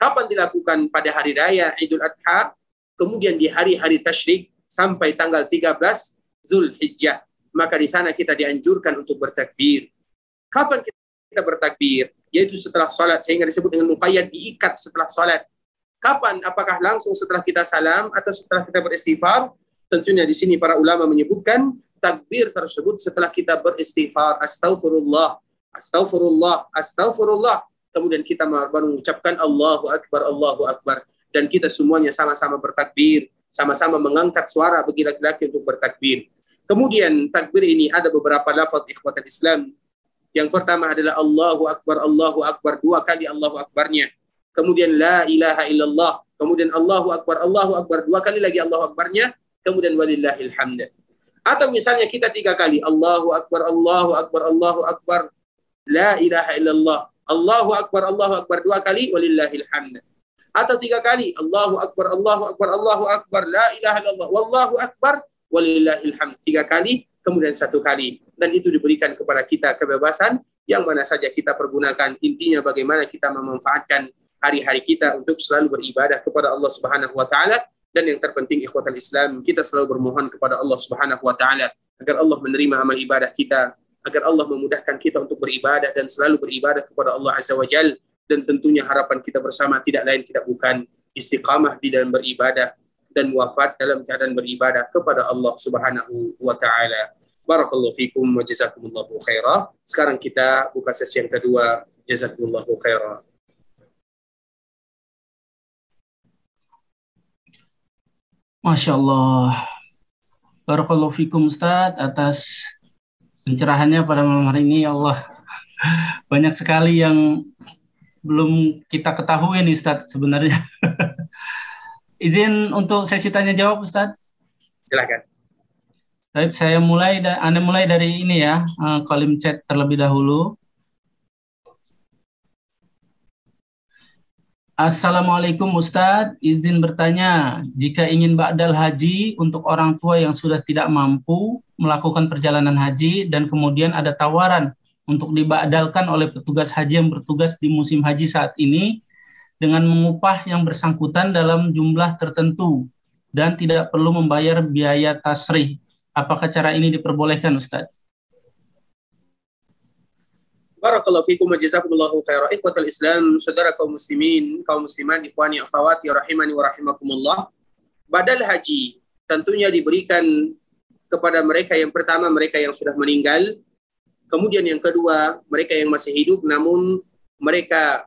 Kapan dilakukan? Pada hari raya Idul Adha, kemudian di hari-hari tasyrik sampai tanggal 13 Zulhijjah. Maka di sana kita dianjurkan untuk bertakbir. Kapan kita bertakbir? Yaitu setelah sholat, sehingga disebut dengan muqayyad, diikat setelah sholat. Kapan? Apakah langsung setelah kita salam atau setelah kita beristighfar? Tentunya di sini para ulama menyebutkan takbir tersebut setelah kita beristighfar astagfirullah astagfirullah astagfirullah kemudian kita baru mengucapkan Allahu akbar Allahu akbar dan kita semuanya sama-sama bertakbir sama-sama mengangkat suara bagi laki-laki untuk bertakbir kemudian takbir ini ada beberapa lafaz ikhwatul Islam yang pertama adalah Allahu akbar Allahu akbar dua kali Allahu akbarnya kemudian la ilaha illallah kemudian Allahu akbar Allahu akbar dua kali lagi Allahu akbarnya kemudian walillahil hamd atau misalnya kita tiga kali Allahu Akbar, Allahu Akbar, Allahu Akbar, La ilaha illallah, Allahu Akbar, Allahu Akbar dua kali, walillahil hamd. Atau tiga kali Allahu Akbar, Allahu Akbar, Allahu Akbar, La ilaha illallah, Wallahu Akbar, walillahil hamd. Tiga kali, kemudian satu kali. Dan itu diberikan kepada kita kebebasan yang mana saja kita pergunakan. Intinya bagaimana kita memanfaatkan hari-hari kita untuk selalu beribadah kepada Allah Subhanahu wa taala dan yang terpenting ikhwatal Islam, kita selalu bermohon kepada Allah Subhanahu wa taala agar Allah menerima amal ibadah kita, agar Allah memudahkan kita untuk beribadah dan selalu beribadah kepada Allah Azza wa Jal dan tentunya harapan kita bersama tidak lain tidak bukan istiqamah di dalam beribadah dan wafat dalam keadaan beribadah kepada Allah Subhanahu wa taala. Barakallahu fikum wa jazakumullahu khairah. Sekarang kita buka sesi yang kedua. Jazakumullahu khairah. Masya Allah. Barakallahu fikum Ustaz atas pencerahannya pada malam hari ini ya Allah. Banyak sekali yang belum kita ketahui nih Ustaz sebenarnya. Izin untuk sesi tanya jawab Ustaz. Silakan. Baik, saya mulai Anda mulai dari ini ya, eh, kolim chat terlebih dahulu. Assalamualaikum Ustadz, izin bertanya, jika ingin ba'dal haji untuk orang tua yang sudah tidak mampu melakukan perjalanan haji dan kemudian ada tawaran untuk diba'dalkan oleh petugas haji yang bertugas di musim haji saat ini dengan mengupah yang bersangkutan dalam jumlah tertentu dan tidak perlu membayar biaya tasrih. Apakah cara ini diperbolehkan Ustadz? Barakallahu fikum wa jazakumullahu khairan. Ikhwatul Islam, saudara kaum muslimin, kaum muslimat, ikhwani akhwati rahimani wa rahimakumullah. Badal haji tentunya diberikan kepada mereka yang pertama mereka yang sudah meninggal, kemudian yang kedua mereka yang masih hidup namun mereka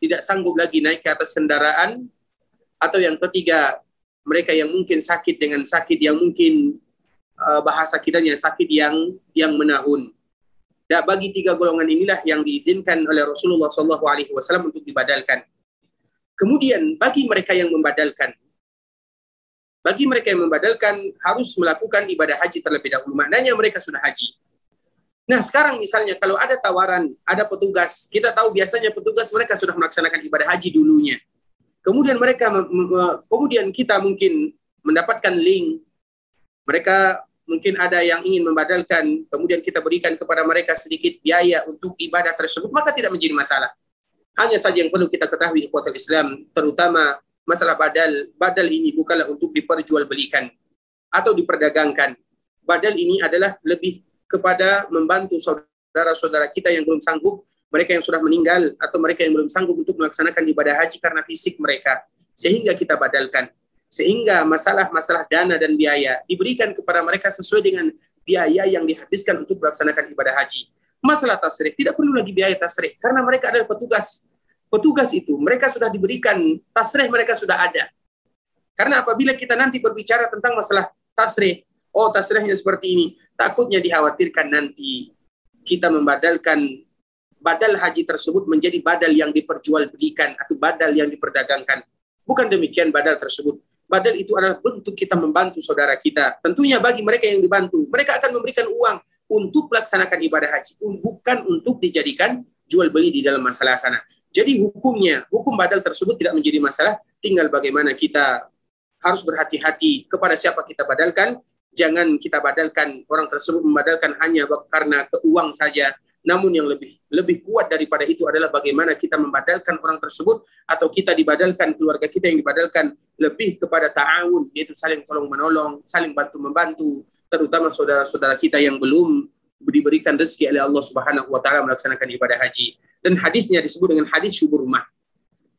tidak sanggup lagi naik ke atas kendaraan atau yang ketiga mereka yang mungkin sakit dengan sakit yang mungkin uh, bahasa kitanya sakit yang yang menahun dan bagi tiga golongan inilah yang diizinkan oleh Rasulullah Wasallam untuk dibadalkan. Kemudian bagi mereka yang membadalkan, bagi mereka yang membadalkan harus melakukan ibadah haji terlebih dahulu. Maknanya mereka sudah haji. Nah sekarang misalnya kalau ada tawaran, ada petugas, kita tahu biasanya petugas mereka sudah melaksanakan ibadah haji dulunya. Kemudian mereka, kemudian kita mungkin mendapatkan link, mereka mungkin ada yang ingin membadalkan, kemudian kita berikan kepada mereka sedikit biaya untuk ibadah tersebut, maka tidak menjadi masalah. Hanya saja yang perlu kita ketahui ikhwatul Islam, terutama masalah badal. Badal ini bukanlah untuk diperjualbelikan atau diperdagangkan. Badal ini adalah lebih kepada membantu saudara-saudara kita yang belum sanggup, mereka yang sudah meninggal atau mereka yang belum sanggup untuk melaksanakan ibadah haji karena fisik mereka. Sehingga kita badalkan. Sehingga masalah-masalah dana dan biaya diberikan kepada mereka sesuai dengan biaya yang dihabiskan untuk melaksanakan ibadah haji. Masalah tasrik, tidak perlu lagi biaya tasrik karena mereka adalah petugas. Petugas itu, mereka sudah diberikan tasrih, mereka sudah ada. Karena apabila kita nanti berbicara tentang masalah tasrih, oh tasrihnya seperti ini, takutnya dikhawatirkan nanti kita membadalkan badal haji tersebut menjadi badal yang diperjualbelikan atau badal yang diperdagangkan. Bukan demikian badal tersebut. Badal itu adalah bentuk kita membantu saudara kita. Tentunya bagi mereka yang dibantu, mereka akan memberikan uang untuk melaksanakan ibadah haji, bukan untuk dijadikan jual beli di dalam masalah sana. Jadi hukumnya, hukum badal tersebut tidak menjadi masalah, tinggal bagaimana kita harus berhati-hati kepada siapa kita badalkan. Jangan kita badalkan orang tersebut membadalkan hanya karena keuang saja, namun yang lebih lebih kuat daripada itu adalah bagaimana kita membadalkan orang tersebut atau kita dibadalkan keluarga kita yang dibadalkan lebih kepada ta'awun yaitu saling tolong menolong, saling bantu membantu, terutama saudara-saudara kita yang belum diberikan rezeki oleh Allah Subhanahu wa taala melaksanakan ibadah haji. Dan hadisnya disebut dengan hadis syubur rumah.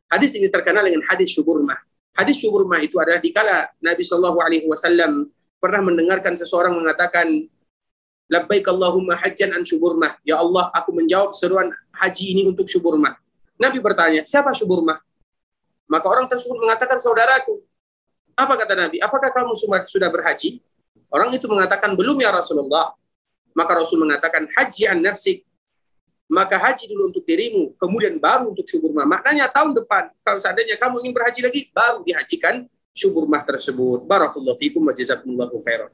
Hadis ini terkenal dengan hadis syubur rumah. Hadis syubur rumah itu adalah dikala Nabi Shallallahu alaihi wasallam pernah mendengarkan seseorang mengatakan labbaik Allahumma hajjan an syuburmah. Ya Allah, aku menjawab seruan haji ini untuk syuburmah. Nabi bertanya, siapa syuburmah? Maka orang tersebut mengatakan, saudaraku. Apa kata Nabi? Apakah kamu sudah berhaji? Orang itu mengatakan, belum ya Rasulullah. Maka Rasul mengatakan, haji an nafsik. Maka haji dulu untuk dirimu, kemudian baru untuk syuburmah. Maknanya tahun depan, kalau seandainya kamu ingin berhaji lagi, baru dihajikan syuburmah tersebut. Barakallahu fikum wa jazakumullahu khairan.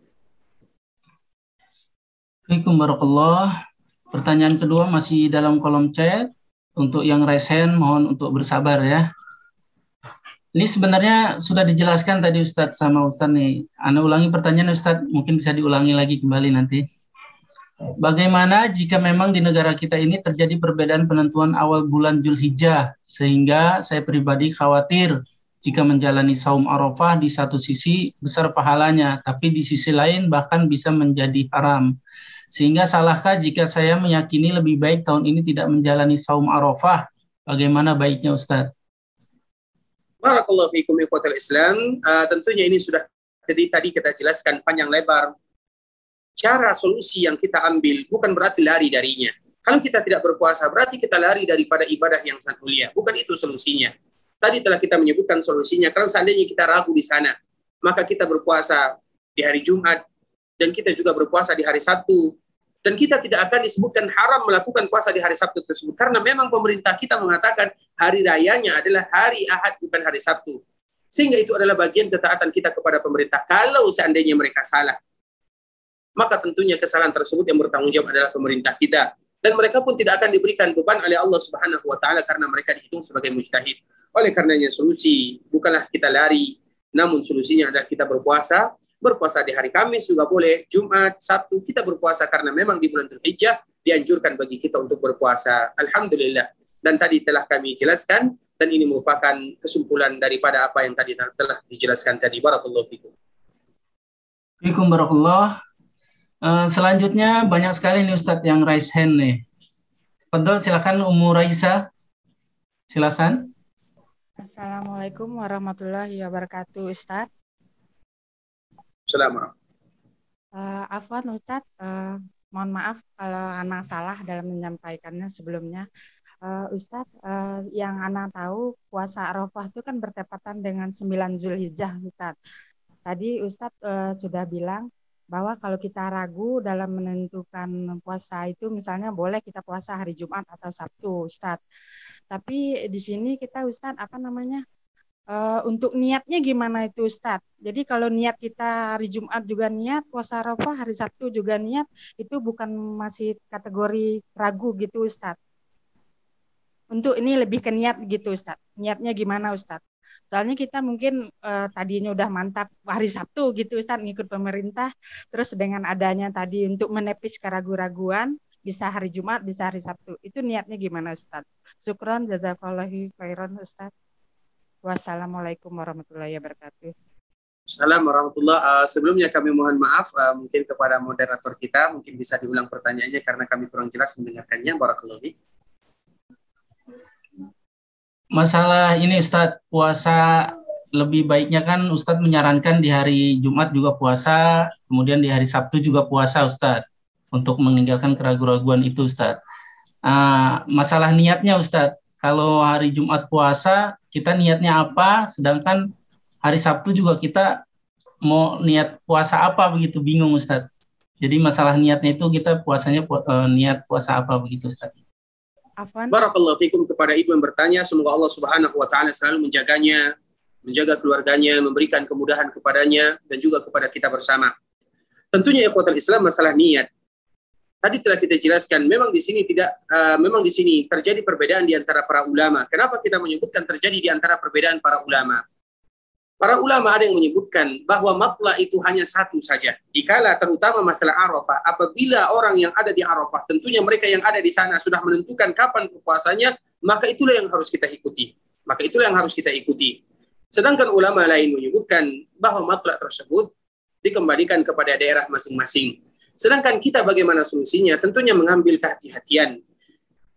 Warahmatullahi Pertanyaan kedua masih dalam kolom chat. Untuk yang raise hand, mohon untuk bersabar ya. Ini sebenarnya sudah dijelaskan tadi Ustadz sama Ustadz nih. Anda ulangi pertanyaan Ustadz, mungkin bisa diulangi lagi kembali nanti. Bagaimana jika memang di negara kita ini terjadi perbedaan penentuan awal bulan Julhijjah, sehingga saya pribadi khawatir jika menjalani saum Arafah di satu sisi besar pahalanya, tapi di sisi lain bahkan bisa menjadi haram. Sehingga salahkah jika saya meyakini lebih baik tahun ini tidak menjalani saum Arafah? Bagaimana baiknya Ustaz? Barakallahu fiikum ikhwatal Islam. Uh, tentunya ini sudah jadi tadi kita jelaskan panjang lebar. Cara solusi yang kita ambil bukan berarti lari darinya. Kalau kita tidak berpuasa, berarti kita lari daripada ibadah yang sangat mulia. Bukan itu solusinya. Tadi telah kita menyebutkan solusinya. Kalau seandainya kita ragu di sana, maka kita berpuasa di hari Jumat, dan kita juga berpuasa di hari Sabtu dan kita tidak akan disebutkan haram melakukan puasa di hari Sabtu tersebut karena memang pemerintah kita mengatakan hari rayanya adalah hari Ahad bukan hari Sabtu. Sehingga itu adalah bagian ketaatan kita kepada pemerintah. Kalau seandainya mereka salah, maka tentunya kesalahan tersebut yang bertanggung jawab adalah pemerintah kita. Dan mereka pun tidak akan diberikan beban oleh Allah Subhanahu wa taala karena mereka dihitung sebagai mujtahid. Oleh karenanya solusi bukanlah kita lari, namun solusinya adalah kita berpuasa berpuasa di hari Kamis juga boleh, Jumat, Sabtu kita berpuasa karena memang di bulan Dzulhijjah dianjurkan bagi kita untuk berpuasa. Alhamdulillah. Dan tadi telah kami jelaskan dan ini merupakan kesimpulan daripada apa yang tadi telah dijelaskan tadi. Barakallahu fikum. Uh, selanjutnya banyak sekali nih Ustadz yang raise hand nih. Fadol silakan Umur Raisa. Silakan. Assalamualaikum warahmatullahi wabarakatuh Ustadz. Assalamualaikum. Uh, Afwan Ustaz, uh, mohon maaf kalau anak salah dalam menyampaikannya sebelumnya. Uh, Ustadz, uh, yang anak tahu puasa Arafah itu kan bertepatan dengan 9 Zulhijjah Ustadz. Tadi Ustadz uh, sudah bilang bahwa kalau kita ragu dalam menentukan puasa itu misalnya boleh kita puasa hari Jumat atau Sabtu Ustadz. Tapi di sini kita Ustadz apa namanya Uh, untuk niatnya gimana itu Ustadz? Jadi kalau niat kita hari Jumat juga niat, puasa Arafah hari Sabtu juga niat, itu bukan masih kategori ragu gitu Ustadz. Untuk ini lebih ke niat gitu Ustadz. Niatnya gimana Ustadz? Soalnya kita mungkin uh, tadinya udah mantap hari Sabtu gitu Ustadz ngikut pemerintah, terus dengan adanya tadi untuk menepis keraguan-raguan, bisa hari Jumat, bisa hari Sabtu. Itu niatnya gimana Ustadz? Syukron jazakallahu khairan Ustadz. Wassalamualaikum warahmatullahi wabarakatuh. Assalamualaikum warahmatullahi uh, Sebelumnya kami mohon maaf uh, mungkin kepada moderator kita mungkin bisa diulang pertanyaannya karena kami kurang jelas mendengarkannya. Barakallahu. Masalah ini Ustadz, puasa lebih baiknya kan Ustadz menyarankan di hari Jumat juga puasa, kemudian di hari Sabtu juga puasa Ustadz untuk meninggalkan keraguan-keraguan itu Ustadz. Uh, masalah niatnya Ustadz, kalau hari Jumat puasa kita niatnya apa, sedangkan hari Sabtu juga kita mau niat puasa apa begitu bingung Ustadz. Jadi masalah niatnya itu kita puasanya uh, niat puasa apa begitu Ustadz. Afwan. Barakallahu fikum kepada ibu yang bertanya, semoga Allah Subhanahu wa taala selalu menjaganya, menjaga keluarganya, memberikan kemudahan kepadanya dan juga kepada kita bersama. Tentunya ikhwatul Islam masalah niat. Tadi telah kita jelaskan memang di sini tidak uh, memang di sini terjadi perbedaan di antara para ulama. Kenapa kita menyebutkan terjadi di antara perbedaan para ulama? Para ulama ada yang menyebutkan bahwa matla itu hanya satu saja. Dikala terutama masalah Arafah, apabila orang yang ada di Arafah, tentunya mereka yang ada di sana sudah menentukan kapan berpuasanya, maka itulah yang harus kita ikuti. Maka itulah yang harus kita ikuti. Sedangkan ulama lain menyebutkan bahwa matla tersebut dikembalikan kepada daerah masing-masing. Sedangkan kita bagaimana solusinya? Tentunya mengambil kehati-hatian.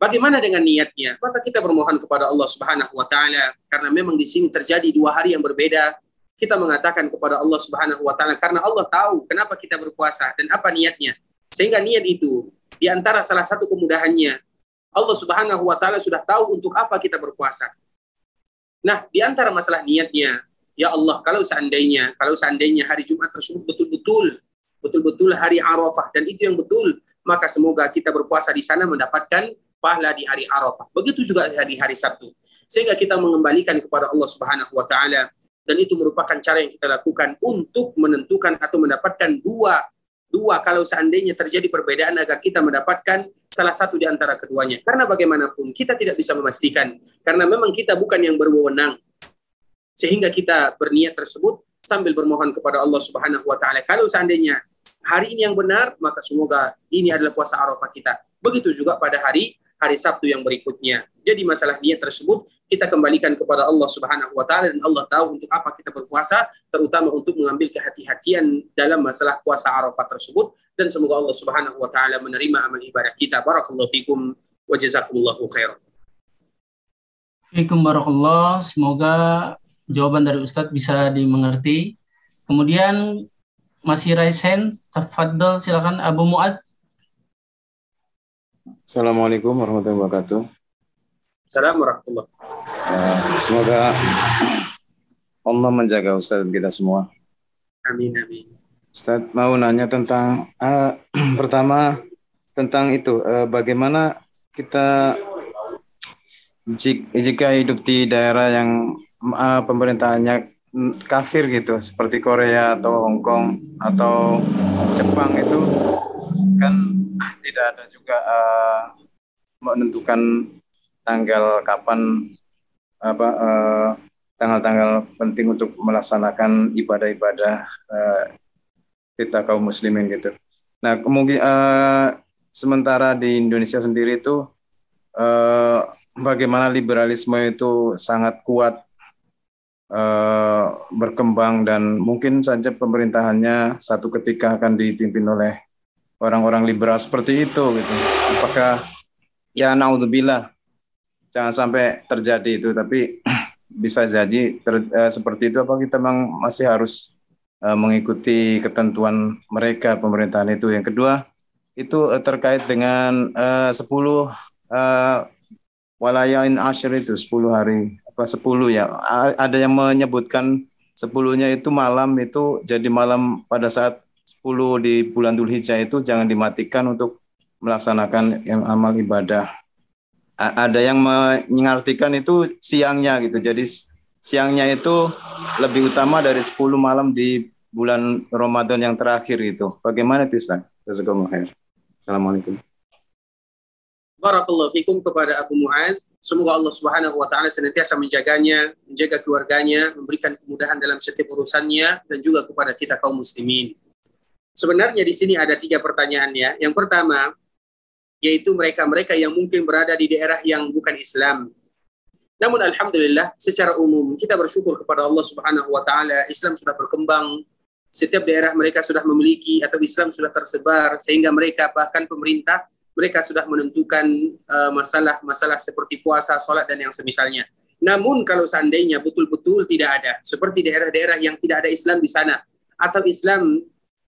Bagaimana dengan niatnya? Maka kita bermohon kepada Allah Subhanahu wa taala karena memang di sini terjadi dua hari yang berbeda. Kita mengatakan kepada Allah Subhanahu wa taala karena Allah tahu kenapa kita berpuasa dan apa niatnya. Sehingga niat itu di antara salah satu kemudahannya Allah Subhanahu wa taala sudah tahu untuk apa kita berpuasa. Nah, di antara masalah niatnya, ya Allah, kalau seandainya kalau seandainya hari Jumat tersebut betul-betul betul-betul hari Arafah dan itu yang betul, maka semoga kita berpuasa di sana mendapatkan pahala di hari Arafah. Begitu juga di hari Sabtu. Sehingga kita mengembalikan kepada Allah Subhanahu wa taala dan itu merupakan cara yang kita lakukan untuk menentukan atau mendapatkan dua dua kalau seandainya terjadi perbedaan agar kita mendapatkan salah satu di antara keduanya. Karena bagaimanapun kita tidak bisa memastikan karena memang kita bukan yang berwenang. Sehingga kita berniat tersebut sambil bermohon kepada Allah Subhanahu wa taala kalau seandainya hari ini yang benar maka semoga ini adalah puasa Arafah kita. Begitu juga pada hari hari Sabtu yang berikutnya. Jadi masalah niat tersebut kita kembalikan kepada Allah Subhanahu wa taala dan Allah tahu untuk apa kita berpuasa, terutama untuk mengambil kehati-hatian dalam masalah puasa Arafah tersebut dan semoga Allah Subhanahu wa taala menerima amal ibadah kita. Barakallahu fikum wa jazakumullahu khairan. Fikum barakallah, semoga jawaban dari Ustadz bisa dimengerti. Kemudian masih raise hand, tafadhol silakan Abu Muad. Assalamualaikum warahmatullahi wabarakatuh. Assalamualaikum warahmatullahi uh, Semoga Allah menjaga Ustaz kita semua. Amin amin. Ustaz mau nanya tentang uh, pertama tentang itu uh, bagaimana kita jika hidup di daerah yang uh, pemerintahannya kafir gitu seperti Korea atau Hong Kong atau Jepang itu kan tidak ada juga uh, menentukan tanggal kapan apa uh, tanggal-tanggal penting untuk melaksanakan ibadah-ibadah uh, kita kaum muslimin gitu. Nah, kemungkinan uh, sementara di Indonesia sendiri itu uh, bagaimana liberalisme itu sangat kuat berkembang dan mungkin saja pemerintahannya satu ketika akan dipimpin oleh orang-orang liberal seperti itu gitu. Apakah ya naudzubillah jangan sampai terjadi itu tapi bisa jadi ter, uh, seperti itu apa kita memang masih harus uh, mengikuti ketentuan mereka pemerintahan itu. Yang kedua itu uh, terkait dengan uh, 10 uh, walayain asyir itu 10 hari 10 ya. Ada yang menyebutkan sepuluhnya itu malam itu jadi malam pada saat 10 di bulan Dhul Hijjah itu jangan dimatikan untuk melaksanakan amal ibadah. Ada yang mengartikan itu siangnya gitu. Jadi siangnya itu lebih utama dari 10 malam di bulan Ramadan yang terakhir itu. Bagaimana itu Ustaz? Assalamualaikum. Barakallahu fikum kepada Abu Mu'adz. Semoga Allah Subhanahu wa taala senantiasa menjaganya, menjaga keluarganya, memberikan kemudahan dalam setiap urusannya dan juga kepada kita kaum muslimin. Sebenarnya di sini ada tiga pertanyaan ya. Yang pertama, yaitu mereka-mereka yang mungkin berada di daerah yang bukan Islam. Namun alhamdulillah secara umum kita bersyukur kepada Allah Subhanahu wa taala Islam sudah berkembang setiap daerah mereka sudah memiliki atau Islam sudah tersebar sehingga mereka bahkan pemerintah mereka sudah menentukan uh, masalah-masalah seperti puasa, sholat dan yang semisalnya. Namun kalau seandainya betul-betul tidak ada seperti daerah-daerah yang tidak ada Islam di sana atau Islam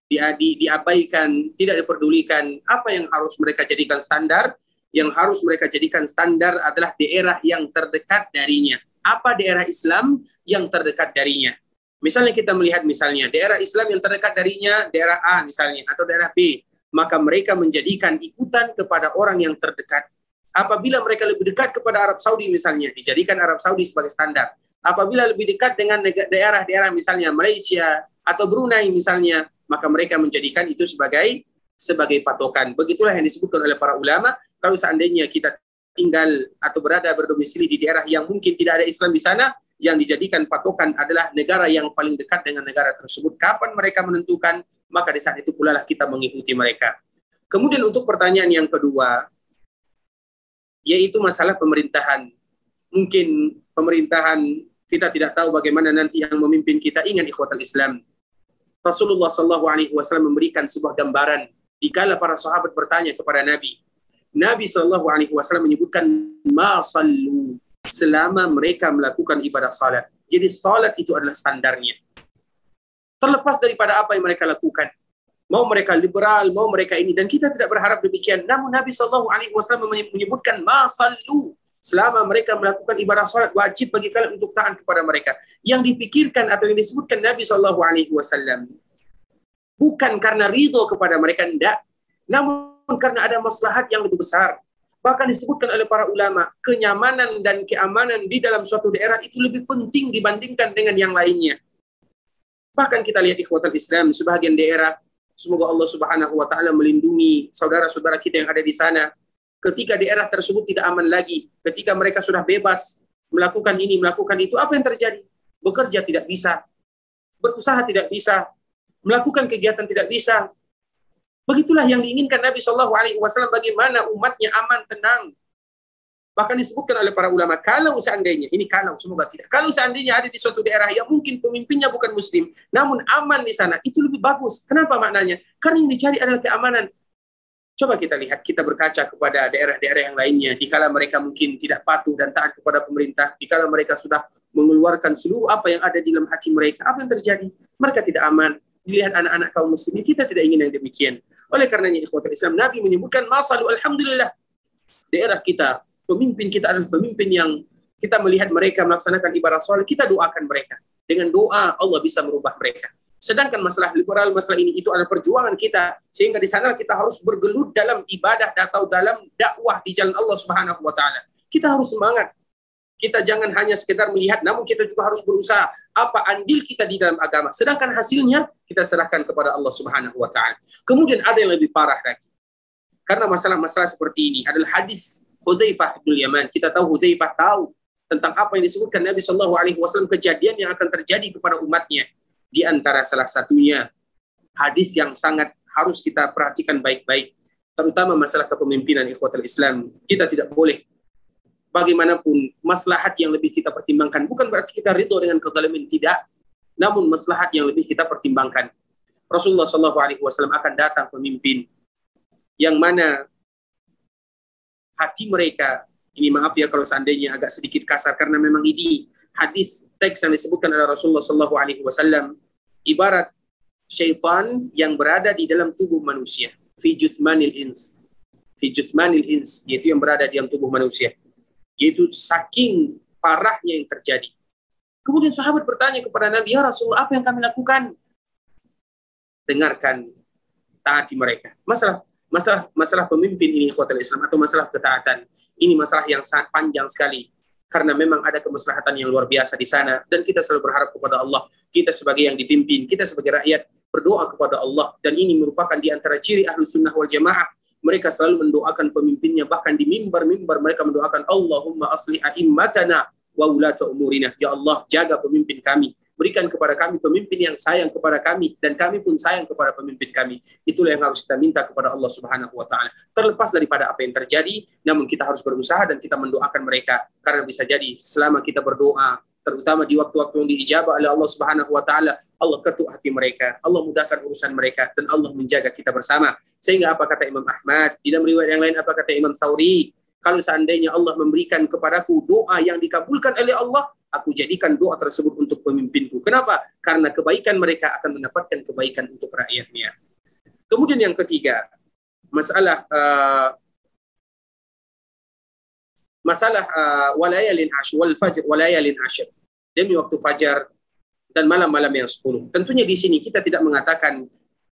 di, di, diabaikan, tidak diperdulikan, apa yang harus mereka jadikan standar? yang harus mereka jadikan standar adalah daerah yang terdekat darinya. Apa daerah Islam yang terdekat darinya? Misalnya kita melihat misalnya daerah Islam yang terdekat darinya daerah A misalnya atau daerah B, maka mereka menjadikan ikutan kepada orang yang terdekat. Apabila mereka lebih dekat kepada Arab Saudi misalnya, dijadikan Arab Saudi sebagai standar. Apabila lebih dekat dengan daerah-daerah misalnya Malaysia atau Brunei misalnya, maka mereka menjadikan itu sebagai sebagai patokan. Begitulah yang disebutkan oleh para ulama kalau seandainya kita tinggal atau berada berdomisili di daerah yang mungkin tidak ada Islam di sana, yang dijadikan patokan adalah negara yang paling dekat dengan negara tersebut. Kapan mereka menentukan, maka di saat itu pula lah kita mengikuti mereka. Kemudian untuk pertanyaan yang kedua, yaitu masalah pemerintahan. Mungkin pemerintahan kita tidak tahu bagaimana nanti yang memimpin kita. Ingat ikhwatal Islam. Rasulullah SAW memberikan sebuah gambaran. Dikala para sahabat bertanya kepada Nabi, Nabi Shallallahu Alaihi Wasallam menyebutkan masallu selama mereka melakukan ibadah salat. Jadi salat itu adalah standarnya. Terlepas daripada apa yang mereka lakukan, mau mereka liberal, mau mereka ini, dan kita tidak berharap demikian. Namun Nabi Shallallahu Alaihi Wasallam menyebutkan masallu selama mereka melakukan ibadah salat wajib bagi kalian untuk taat kepada mereka. Yang dipikirkan atau yang disebutkan Nabi Shallallahu Alaihi Wasallam bukan karena ridho kepada mereka, tidak. Namun karena ada maslahat yang lebih besar. Bahkan disebutkan oleh para ulama, kenyamanan dan keamanan di dalam suatu daerah itu lebih penting dibandingkan dengan yang lainnya. Bahkan kita lihat ikhwatal Islam, sebagian daerah, semoga Allah subhanahu wa ta'ala melindungi saudara-saudara kita yang ada di sana. Ketika daerah tersebut tidak aman lagi, ketika mereka sudah bebas melakukan ini, melakukan itu, apa yang terjadi? Bekerja tidak bisa, berusaha tidak bisa, melakukan kegiatan tidak bisa, Begitulah yang diinginkan Nabi Shallallahu Alaihi Wasallam bagaimana umatnya aman tenang. Bahkan disebutkan oleh para ulama, kalau seandainya, ini kalau semoga tidak, kalau seandainya ada di suatu daerah yang mungkin pemimpinnya bukan muslim, namun aman di sana, itu lebih bagus. Kenapa maknanya? Karena yang dicari adalah keamanan. Coba kita lihat, kita berkaca kepada daerah-daerah yang lainnya, dikala mereka mungkin tidak patuh dan taat kepada pemerintah, dikala mereka sudah mengeluarkan seluruh apa yang ada di dalam hati mereka, apa yang terjadi? Mereka tidak aman. Dilihat anak-anak kaum muslimin, kita tidak ingin yang demikian. Oleh karenanya ikhwatul Islam, Nabi menyebutkan masalu alhamdulillah. Daerah kita, pemimpin kita adalah pemimpin yang kita melihat mereka melaksanakan ibadah sholat, kita doakan mereka. Dengan doa Allah bisa merubah mereka. Sedangkan masalah liberal, masalah ini itu adalah perjuangan kita. Sehingga di sana kita harus bergelut dalam ibadah atau dalam dakwah di jalan Allah Subhanahu wa taala. Kita harus semangat. Kita jangan hanya sekedar melihat, namun kita juga harus berusaha apa andil kita di dalam agama. Sedangkan hasilnya kita serahkan kepada Allah Subhanahu wa taala. Kemudian ada yang lebih parah lagi. Karena masalah-masalah seperti ini adalah hadis Huzaifah bin Yaman. Kita tahu Huzaifah tahu tentang apa yang disebutkan Nabi Shallallahu alaihi wasallam kejadian yang akan terjadi kepada umatnya. Di antara salah satunya hadis yang sangat harus kita perhatikan baik-baik terutama masalah kepemimpinan ikhwatul Islam. Kita tidak boleh bagaimanapun maslahat yang lebih kita pertimbangkan bukan berarti kita ridho dengan kezaliman tidak namun maslahat yang lebih kita pertimbangkan Rasulullah Shallallahu Alaihi Wasallam akan datang pemimpin yang mana hati mereka ini maaf ya kalau seandainya agak sedikit kasar karena memang ini hadis teks yang disebutkan oleh Rasulullah Shallallahu Alaihi Wasallam ibarat syaitan yang berada di dalam tubuh manusia fi jusmanil ins fi jusmanil ins yaitu yang berada di dalam tubuh manusia yaitu saking parahnya yang terjadi. Kemudian sahabat bertanya kepada Nabi, ya Rasulullah, apa yang kami lakukan? Dengarkan, taati mereka. Masalah masalah masalah pemimpin ini hotel Islam atau masalah ketaatan ini masalah yang sangat panjang sekali. Karena memang ada kemaslahatan yang luar biasa di sana. Dan kita selalu berharap kepada Allah kita sebagai yang dipimpin kita sebagai rakyat berdoa kepada Allah. Dan ini merupakan di antara ciri ahlu sunnah wal jamaah. Mereka selalu mendoakan pemimpinnya bahkan di mimbar-mimbar mereka mendoakan Allahumma asli a'immatana wa ulata umurina. Ya Allah jaga pemimpin kami berikan kepada kami pemimpin yang sayang kepada kami dan kami pun sayang kepada pemimpin kami. Itulah yang harus kita minta kepada Allah Subhanahu wa taala. Terlepas daripada apa yang terjadi, namun kita harus berusaha dan kita mendoakan mereka karena bisa jadi selama kita berdoa terutama di waktu-waktu yang diijabah oleh Allah Subhanahu wa taala, Allah ketuk hati mereka, Allah mudahkan urusan mereka dan Allah menjaga kita bersama. Sehingga apa kata Imam Ahmad, di dalam riwayat yang lain apa kata Imam Thawri, kalau seandainya Allah memberikan kepadaku doa yang dikabulkan oleh Allah, aku jadikan doa tersebut untuk pemimpinku. Kenapa? Karena kebaikan mereka akan mendapatkan kebaikan untuk rakyatnya. Kemudian yang ketiga, masalah uh, masalah uh, walayalin wal fajr walayalin asyr demi waktu fajar dan malam-malam yang sepuluh. Tentunya di sini kita tidak mengatakan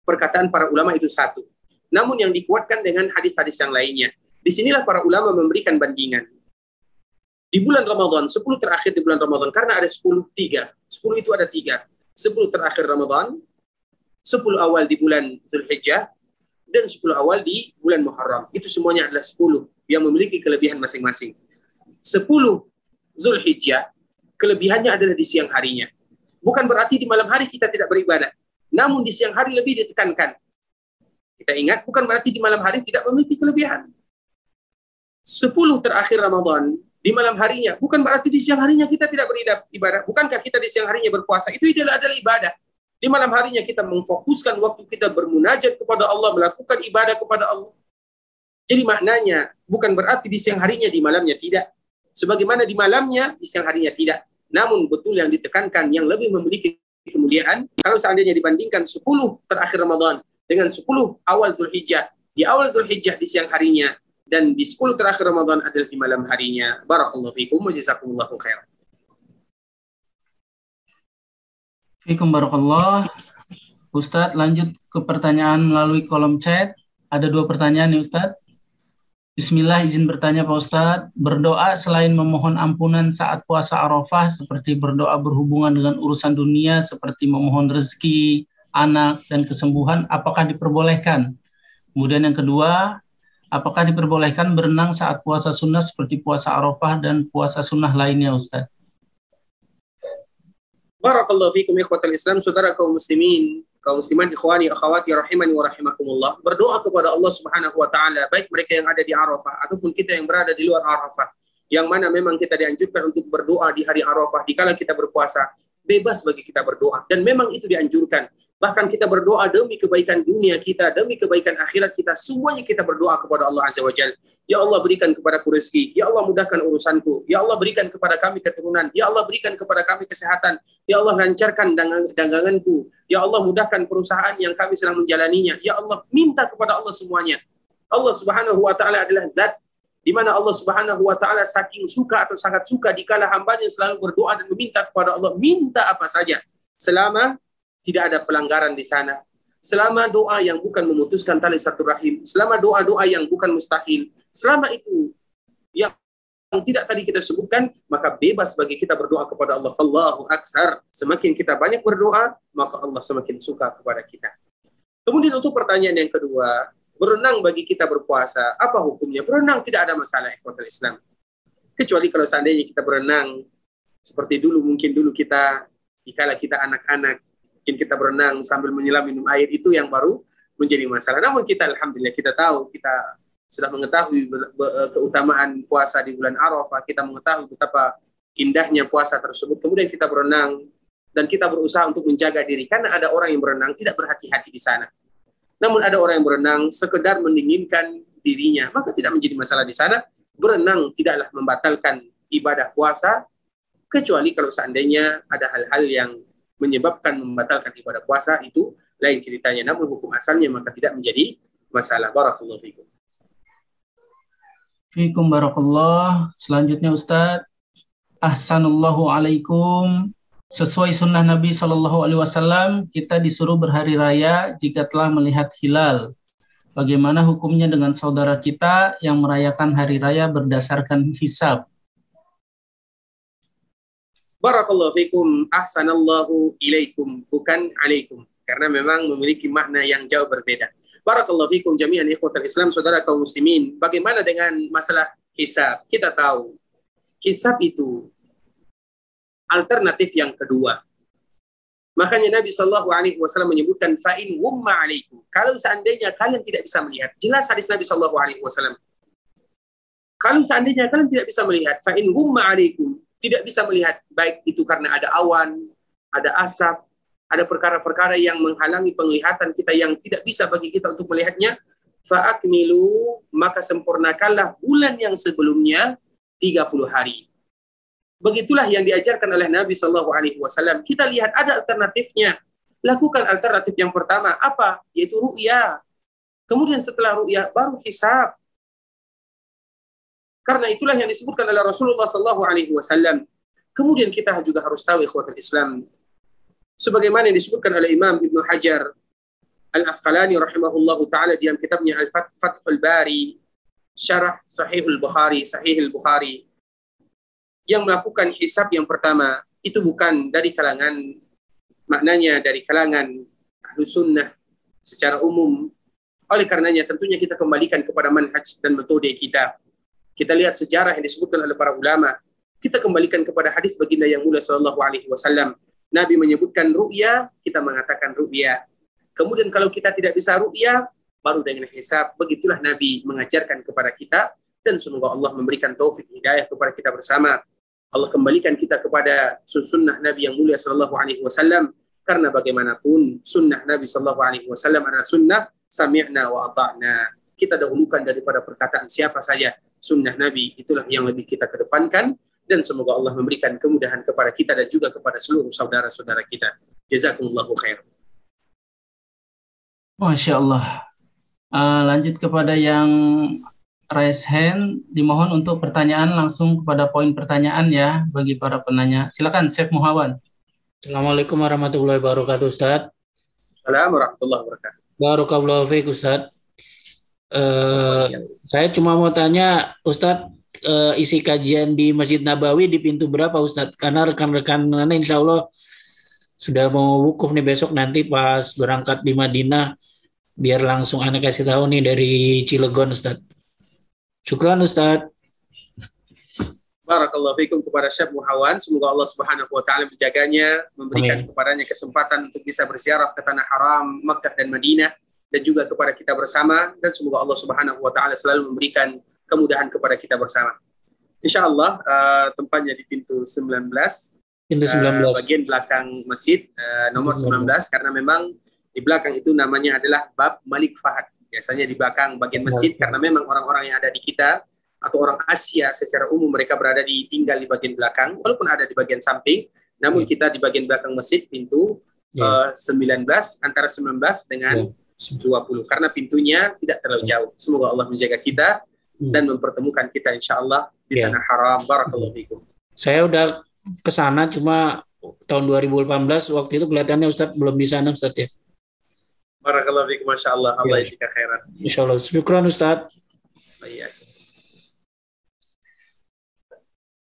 perkataan para ulama itu satu. Namun yang dikuatkan dengan hadis-hadis yang lainnya. Di sinilah para ulama memberikan bandingan. Di bulan Ramadan, 10 terakhir di bulan Ramadan, karena ada 10 tiga. 10 itu ada tiga. 10 terakhir Ramadan, 10 awal di bulan Zulhijjah, dan 10 awal di bulan Muharram. Itu semuanya adalah 10 yang memiliki kelebihan masing-masing. 10 Zulhijjah, kelebihannya adalah di siang harinya. Bukan berarti di malam hari kita tidak beribadah. Namun di siang hari lebih ditekankan. Kita ingat, bukan berarti di malam hari tidak memiliki kelebihan. 10 terakhir Ramadan, di malam harinya, bukan berarti di siang harinya kita tidak beribadah. Bukankah kita di siang harinya berpuasa? Itu adalah adalah ibadah. Di malam harinya kita memfokuskan waktu kita bermunajat kepada Allah, melakukan ibadah kepada Allah. Jadi maknanya bukan berarti di siang harinya di malamnya tidak. Sebagaimana di malamnya di siang harinya tidak. Namun betul yang ditekankan yang lebih memiliki kemuliaan kalau seandainya dibandingkan 10 terakhir Ramadan dengan 10 awal Zulhijjah. Di awal Zulhijjah di siang harinya dan di 10 terakhir Ramadan adalah di malam harinya. Barakallahu fikum wa jazakumullahu khair. Fikum barakallah. Ustadz lanjut ke pertanyaan melalui kolom chat. Ada dua pertanyaan nih Ustadz. Bismillah izin bertanya Pak Ustadz, berdoa selain memohon ampunan saat puasa Arafah seperti berdoa berhubungan dengan urusan dunia seperti memohon rezeki, anak, dan kesembuhan, apakah diperbolehkan? Kemudian yang kedua, apakah diperbolehkan berenang saat puasa sunnah seperti puasa Arafah dan puasa sunnah lainnya Ustadz? Barakallahu fikum ikhwatal Islam, saudara kaum muslimin kaum muslimat ikhwani akhwati rahimani wa rahimakumullah. Berdoa kepada Allah Subhanahu wa taala baik mereka yang ada di Arafah ataupun kita yang berada di luar Arafah yang mana memang kita dianjurkan untuk berdoa di hari Arafah dikala kita berpuasa bebas bagi kita berdoa. Dan memang itu dianjurkan Bahkan kita berdoa demi kebaikan dunia kita, demi kebaikan akhirat kita. Semuanya kita berdoa kepada Allah Azza wa Jal. Ya Allah berikan kepada rezeki. Ya Allah mudahkan urusanku. Ya Allah berikan kepada kami keturunan. Ya Allah berikan kepada kami kesehatan. Ya Allah lancarkan daganganku. Ya Allah mudahkan perusahaan yang kami sedang menjalaninya. Ya Allah minta kepada Allah semuanya. Allah Subhanahu wa taala adalah zat di mana Allah Subhanahu wa taala saking suka atau sangat suka dikala hambanya selalu berdoa dan meminta kepada Allah minta apa saja selama tidak ada pelanggaran di sana. Selama doa yang bukan memutuskan tali satu rahim, selama doa-doa yang bukan mustahil, selama itu yang tidak tadi kita sebutkan, maka bebas bagi kita berdoa kepada Allah. Allahu aksar. Semakin kita banyak berdoa, maka Allah semakin suka kepada kita. Kemudian untuk pertanyaan yang kedua, berenang bagi kita berpuasa, apa hukumnya? Berenang tidak ada masalah ikhwatul Islam. Kecuali kalau seandainya kita berenang seperti dulu mungkin dulu kita dikala kita anak-anak mungkin kita berenang sambil menyelam minum air itu yang baru menjadi masalah. Namun kita alhamdulillah kita tahu kita sudah mengetahui eh, keutamaan puasa di bulan Arafah, kita mengetahui betapa indahnya puasa tersebut. Kemudian kita berenang dan kita berusaha untuk menjaga diri karena ada orang yang berenang tidak berhati-hati di sana. Namun ada orang yang berenang sekedar mendinginkan dirinya, maka tidak menjadi masalah di sana. Berenang tidaklah membatalkan ibadah puasa kecuali kalau seandainya ada hal-hal yang menyebabkan membatalkan ibadah puasa itu lain ceritanya. Namun hukum asalnya maka tidak menjadi masalah. Barakallahu fikum. Fikum barakallah. Selanjutnya Ustadz. Ahsanullahu alaikum. Sesuai sunnah Nabi Shallallahu Alaihi Wasallam, kita disuruh berhari raya jika telah melihat hilal. Bagaimana hukumnya dengan saudara kita yang merayakan hari raya berdasarkan hisab? Barakallahu fikum, ahsanallahu ilaikum, bukan alaikum. Karena memang memiliki makna yang jauh berbeda. Barakallahu fikum jami'an ikhwatal Islam, saudara kaum muslimin. Bagaimana dengan masalah hisab? Kita tahu, hisab itu alternatif yang kedua. Makanya Nabi Shallallahu Alaihi Wasallam menyebutkan fa'in wumma alaikum. Kalau seandainya kalian tidak bisa melihat, jelas hadis Nabi Shallallahu Alaihi Wasallam. Kalau seandainya kalian tidak bisa melihat, fa'in wumma alaikum, tidak bisa melihat baik itu karena ada awan, ada asap, ada perkara-perkara yang menghalangi penglihatan kita yang tidak bisa bagi kita untuk melihatnya, fa'akmilu, maka sempurnakanlah bulan yang sebelumnya 30 hari. Begitulah yang diajarkan oleh Nabi Shallallahu Alaihi Wasallam. Kita lihat ada alternatifnya. Lakukan alternatif yang pertama apa? Yaitu ru'ya. Kemudian setelah ru'ya baru hisab. Karena itulah yang disebutkan oleh Rasulullah Shallallahu Alaihi Wasallam. Kemudian kita juga harus tahu ikhwatul Islam. Sebagaimana yang disebutkan oleh Imam Ibnu Hajar Al-Asqalani rahimahullahu taala dalam kitabnya Al-Fathul Bari Syarah Sahihul Bukhari, Sahihul Bukhari yang melakukan hisab yang pertama itu bukan dari kalangan maknanya dari kalangan ahlu sunnah secara umum. Oleh karenanya tentunya kita kembalikan kepada manhaj dan metode kita. Kita lihat sejarah yang disebutkan oleh para ulama. Kita kembalikan kepada hadis baginda yang mulia sallallahu alaihi wasallam. Nabi menyebutkan ru'ya, kita mengatakan ru'ya. Kemudian kalau kita tidak bisa ru'ya, baru dengan hisab. Begitulah Nabi mengajarkan kepada kita dan semoga Allah memberikan taufik hidayah kepada kita bersama Allah kembalikan kita kepada sunnah Nabi yang mulia sallallahu alaihi wasallam karena bagaimanapun sunnah Nabi sallallahu alaihi wasallam adalah sunnah sami'na wa ata'na. Kita dahulukan daripada perkataan siapa saja sunnah Nabi itulah yang lebih kita kedepankan dan semoga Allah memberikan kemudahan kepada kita dan juga kepada seluruh saudara-saudara kita. Jazakumullahu khair. Masya Allah. Uh, lanjut kepada yang raise hand dimohon untuk pertanyaan langsung kepada poin pertanyaan ya bagi para penanya. Silakan Chef Muhawan. Assalamualaikum warahmatullahi wabarakatuh Ustaz. Assalamualaikum warahmatullahi wabarakatuh. Barakallahu fiik Ustaz. Uh, saya cuma mau tanya Ustadz uh, isi kajian di Masjid Nabawi di pintu berapa Ustadz? Karena rekan-rekan insya Allah sudah mau wukuf nih besok nanti pas berangkat di Madinah biar langsung anak kasih tahu nih dari Cilegon Ustadz. Syukran Ustaz. Barakallahu fikum kepada Syekh Muhawan. Semoga Allah Subhanahu wa taala menjaganya, memberikan Amin. kepadanya kesempatan untuk bisa berziarah ke tanah haram Makkah dan Madinah dan juga kepada kita bersama dan semoga Allah Subhanahu wa taala selalu memberikan kemudahan kepada kita bersama. Insya Allah uh, tempatnya di pintu 19 pintu 19 uh, bagian belakang masjid uh, nomor 19 karena memang di belakang itu namanya adalah bab Malik Fahad biasanya di belakang bagian masjid karena memang orang-orang yang ada di kita atau orang Asia secara umum mereka berada di tinggal di bagian belakang walaupun ada di bagian samping namun yeah. kita di bagian belakang masjid pintu yeah. uh, 19 antara 19 dengan yeah. 20 karena pintunya tidak terlalu ya. jauh semoga Allah menjaga kita hmm. dan mempertemukan kita insya Allah di yeah. tanah haram barakallahu fikum saya udah ke sana cuma tahun 2018 waktu itu kelihatannya Ustadz belum di sana Ustadz ya Barakallahu fiik, Masya Allah. Allah ya. jika khairan. Insya Allah. Syukran Ustaz. Iya.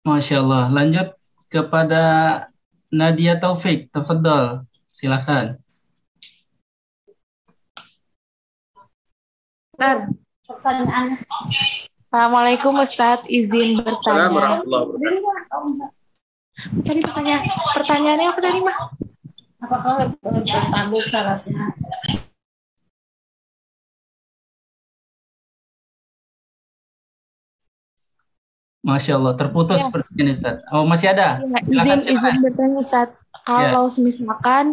Masya Allah. Lanjut kepada Nadia Taufik. Tafadol. Silakan. Ustaz, pertanyaan. Assalamualaikum Ustaz, izin bertanya. Assalamualaikum Tadi pertanyaan, pertanyaannya apa tadi, Mah? Apakah bertamu syaratnya? Masya Allah, terputus ya. seperti ini Ustaz. Oh, masih ada? Ya, silakan, izin, silakan. izin bertanya Ustaz. Kalau ya. misalkan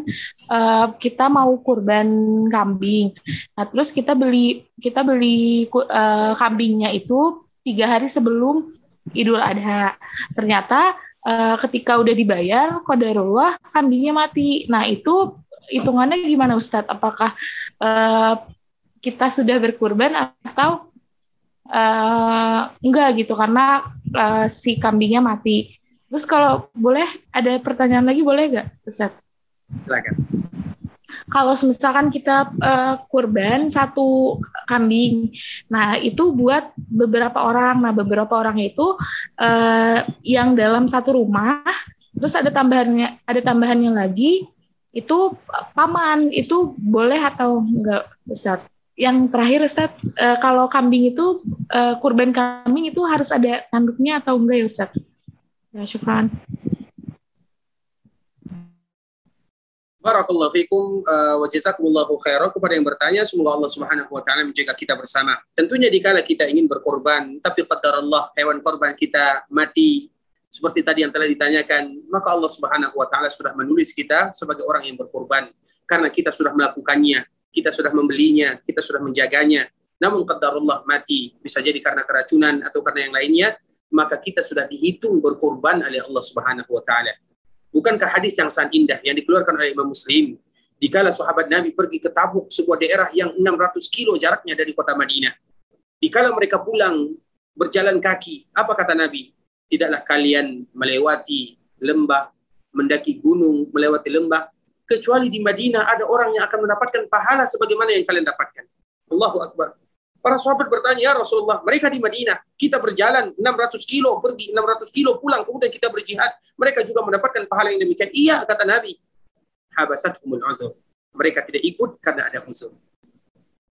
uh, kita mau kurban kambing, nah terus kita beli kita beli uh, kambingnya itu tiga hari sebelum Idul Adha. Ternyata uh, ketika udah dibayar, kodarullah kambingnya mati. Nah itu hitungannya gimana Ustadz? Apakah uh, kita sudah berkurban atau uh, enggak gitu karena uh, si kambingnya mati. Terus kalau boleh ada pertanyaan lagi boleh nggak, Ustaz? Silakan. Kalau misalkan kita uh, kurban satu kambing, nah itu buat beberapa orang. Nah beberapa orang itu uh, yang dalam satu rumah, terus ada tambahannya, ada tambahannya lagi itu paman itu boleh atau enggak Ustaz? Yang terakhir Ustaz, uh, kalau kambing itu uh, kurban kambing itu harus ada tanduknya atau enggak ya Ustaz? Ya, syukran. Barakallahu fikum uh, wa jazakumullahu khairan kepada yang bertanya semoga Allah Subhanahu wa taala menjaga kita bersama. Tentunya dikala kita ingin berkorban tapi qadar Allah hewan korban kita mati seperti tadi yang telah ditanyakan, maka Allah Subhanahu wa taala sudah menulis kita sebagai orang yang berkorban karena kita sudah melakukannya, kita sudah membelinya, kita sudah menjaganya. Namun qadar Allah mati bisa jadi karena keracunan atau karena yang lainnya, maka kita sudah dihitung berkorban oleh Allah Subhanahu wa taala. Bukankah hadis yang sangat indah yang dikeluarkan oleh Imam Muslim? Dikala sahabat Nabi pergi ke Tabuk, sebuah daerah yang 600 kilo jaraknya dari kota Madinah. Dikala mereka pulang berjalan kaki, apa kata Nabi? Tidaklah kalian melewati lembah, mendaki gunung, melewati lembah, kecuali di Madinah ada orang yang akan mendapatkan pahala sebagaimana yang kalian dapatkan. Allahu Akbar. Para sahabat bertanya, ya Rasulullah, mereka di Madinah, kita berjalan 600 kilo, pergi 600 kilo, pulang, kemudian kita berjihad. Mereka juga mendapatkan pahala yang demikian. Iya, kata Nabi. Habasathumul uzur. Mereka tidak ikut karena ada uzur.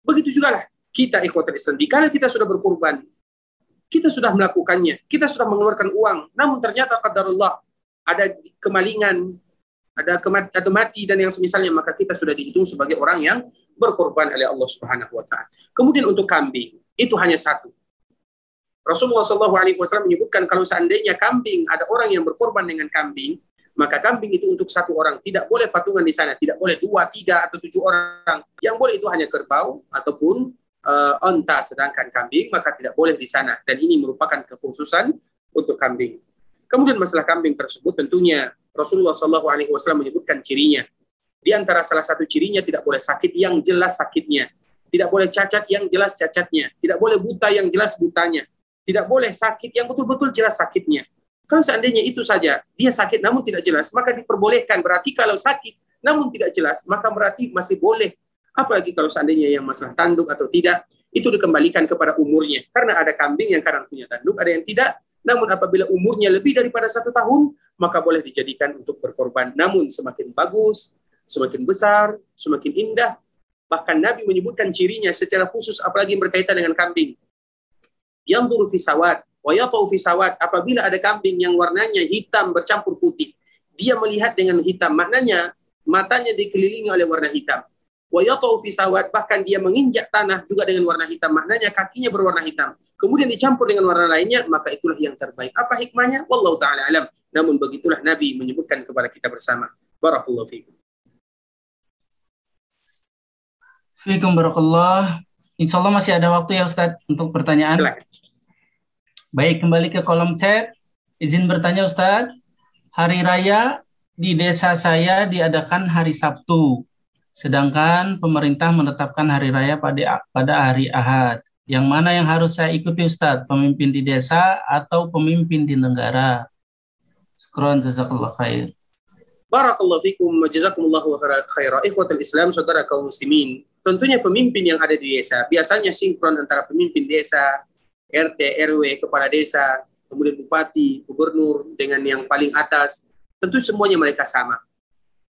Begitu juga lah kita ikhwatul Islam. Kalau kita sudah berkorban, kita sudah melakukannya, kita sudah mengeluarkan uang, namun ternyata qadarullah ada kemalingan, ada kemati, atau mati dan yang semisalnya maka kita sudah dihitung sebagai orang yang berkorban oleh Allah Subhanahu wa taala. Kemudian untuk kambing, itu hanya satu. Rasulullah Shallallahu alaihi wasallam menyebutkan kalau seandainya kambing ada orang yang berkorban dengan kambing, maka kambing itu untuk satu orang, tidak boleh patungan di sana, tidak boleh dua, tiga atau tujuh orang. Yang boleh itu hanya kerbau ataupun uh, onta, sedangkan kambing maka tidak boleh di sana. Dan ini merupakan kekhususan untuk kambing. Kemudian masalah kambing tersebut tentunya Rasulullah Shallallahu Alaihi Wasallam menyebutkan cirinya. Di antara salah satu cirinya tidak boleh sakit yang jelas sakitnya. Tidak boleh cacat yang jelas cacatnya. Tidak boleh buta yang jelas butanya. Tidak boleh sakit yang betul-betul jelas sakitnya. Kalau seandainya itu saja, dia sakit namun tidak jelas, maka diperbolehkan. Berarti kalau sakit namun tidak jelas, maka berarti masih boleh. Apalagi kalau seandainya yang masalah tanduk atau tidak, itu dikembalikan kepada umurnya. Karena ada kambing yang kadang punya tanduk, ada yang tidak. Namun apabila umurnya lebih daripada satu tahun, maka boleh dijadikan untuk berkorban. Namun semakin bagus, semakin besar, semakin indah. Bahkan Nabi menyebutkan cirinya secara khusus apalagi yang berkaitan dengan kambing. Yang buru fisawat, wayatau fisawat. Apabila ada kambing yang warnanya hitam bercampur putih, dia melihat dengan hitam. Maknanya matanya dikelilingi oleh warna hitam. Wayatau fisawat, bahkan dia menginjak tanah juga dengan warna hitam. Maknanya kakinya berwarna hitam. Kemudian dicampur dengan warna lainnya, maka itulah yang terbaik. Apa hikmahnya? Wallahu ta'ala alam. Namun begitulah Nabi menyebutkan kepada kita bersama. Barakallahu fikum. Fikum barakallah. Insya Allah masih ada waktu ya Ustadz untuk pertanyaan. Silakan. Baik, kembali ke kolom chat. Izin bertanya Ustadz, hari raya di desa saya diadakan hari Sabtu, sedangkan pemerintah menetapkan hari raya pada pada hari Ahad. Yang mana yang harus saya ikuti Ustadz, pemimpin di desa atau pemimpin di negara? Syukran jazakallah khair. Barakallahu fikum wa jazakumullahu khaira. Ikhwatul Islam, saudara kaum muslimin. Tentunya pemimpin yang ada di desa, biasanya sinkron antara pemimpin desa, RT, RW, kepala desa, kemudian bupati, gubernur, dengan yang paling atas. Tentu semuanya mereka sama.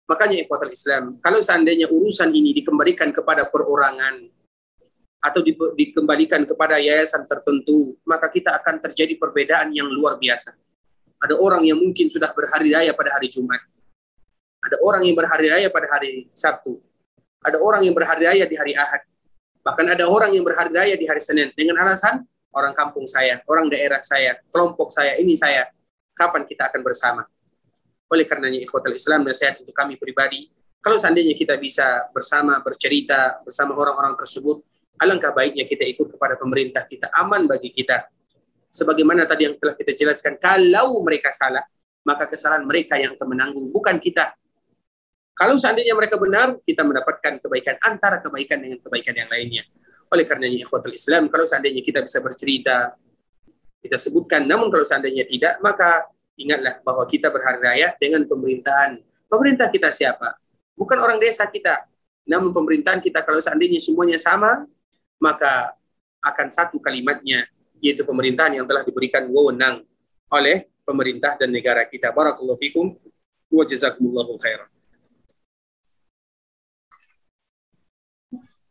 Makanya ikhwatul Islam, kalau seandainya urusan ini dikembalikan kepada perorangan, atau di, dikembalikan kepada yayasan tertentu, maka kita akan terjadi perbedaan yang luar biasa. Ada orang yang mungkin sudah berhari raya pada hari Jumat. Ada orang yang berhari raya pada hari Sabtu ada orang yang berhari raya di hari Ahad. Bahkan ada orang yang berhari raya di hari Senin dengan alasan orang kampung saya, orang daerah saya, kelompok saya, ini saya. Kapan kita akan bersama? Oleh karenanya ikhwatul Islam nasihat untuk kami pribadi, kalau seandainya kita bisa bersama bercerita bersama orang-orang tersebut, alangkah baiknya kita ikut kepada pemerintah kita aman bagi kita. Sebagaimana tadi yang telah kita jelaskan, kalau mereka salah, maka kesalahan mereka yang akan menanggung, bukan kita. Kalau seandainya mereka benar, kita mendapatkan kebaikan antara kebaikan dengan kebaikan yang lainnya. Oleh karenanya ikhwatul Islam, kalau seandainya kita bisa bercerita, kita sebutkan, namun kalau seandainya tidak, maka ingatlah bahwa kita berhari raya dengan pemerintahan. Pemerintah kita siapa? Bukan orang desa kita. Namun pemerintahan kita kalau seandainya semuanya sama, maka akan satu kalimatnya, yaitu pemerintahan yang telah diberikan wewenang oleh pemerintah dan negara kita. Barakallahu fikum wa jazakumullahu khairan.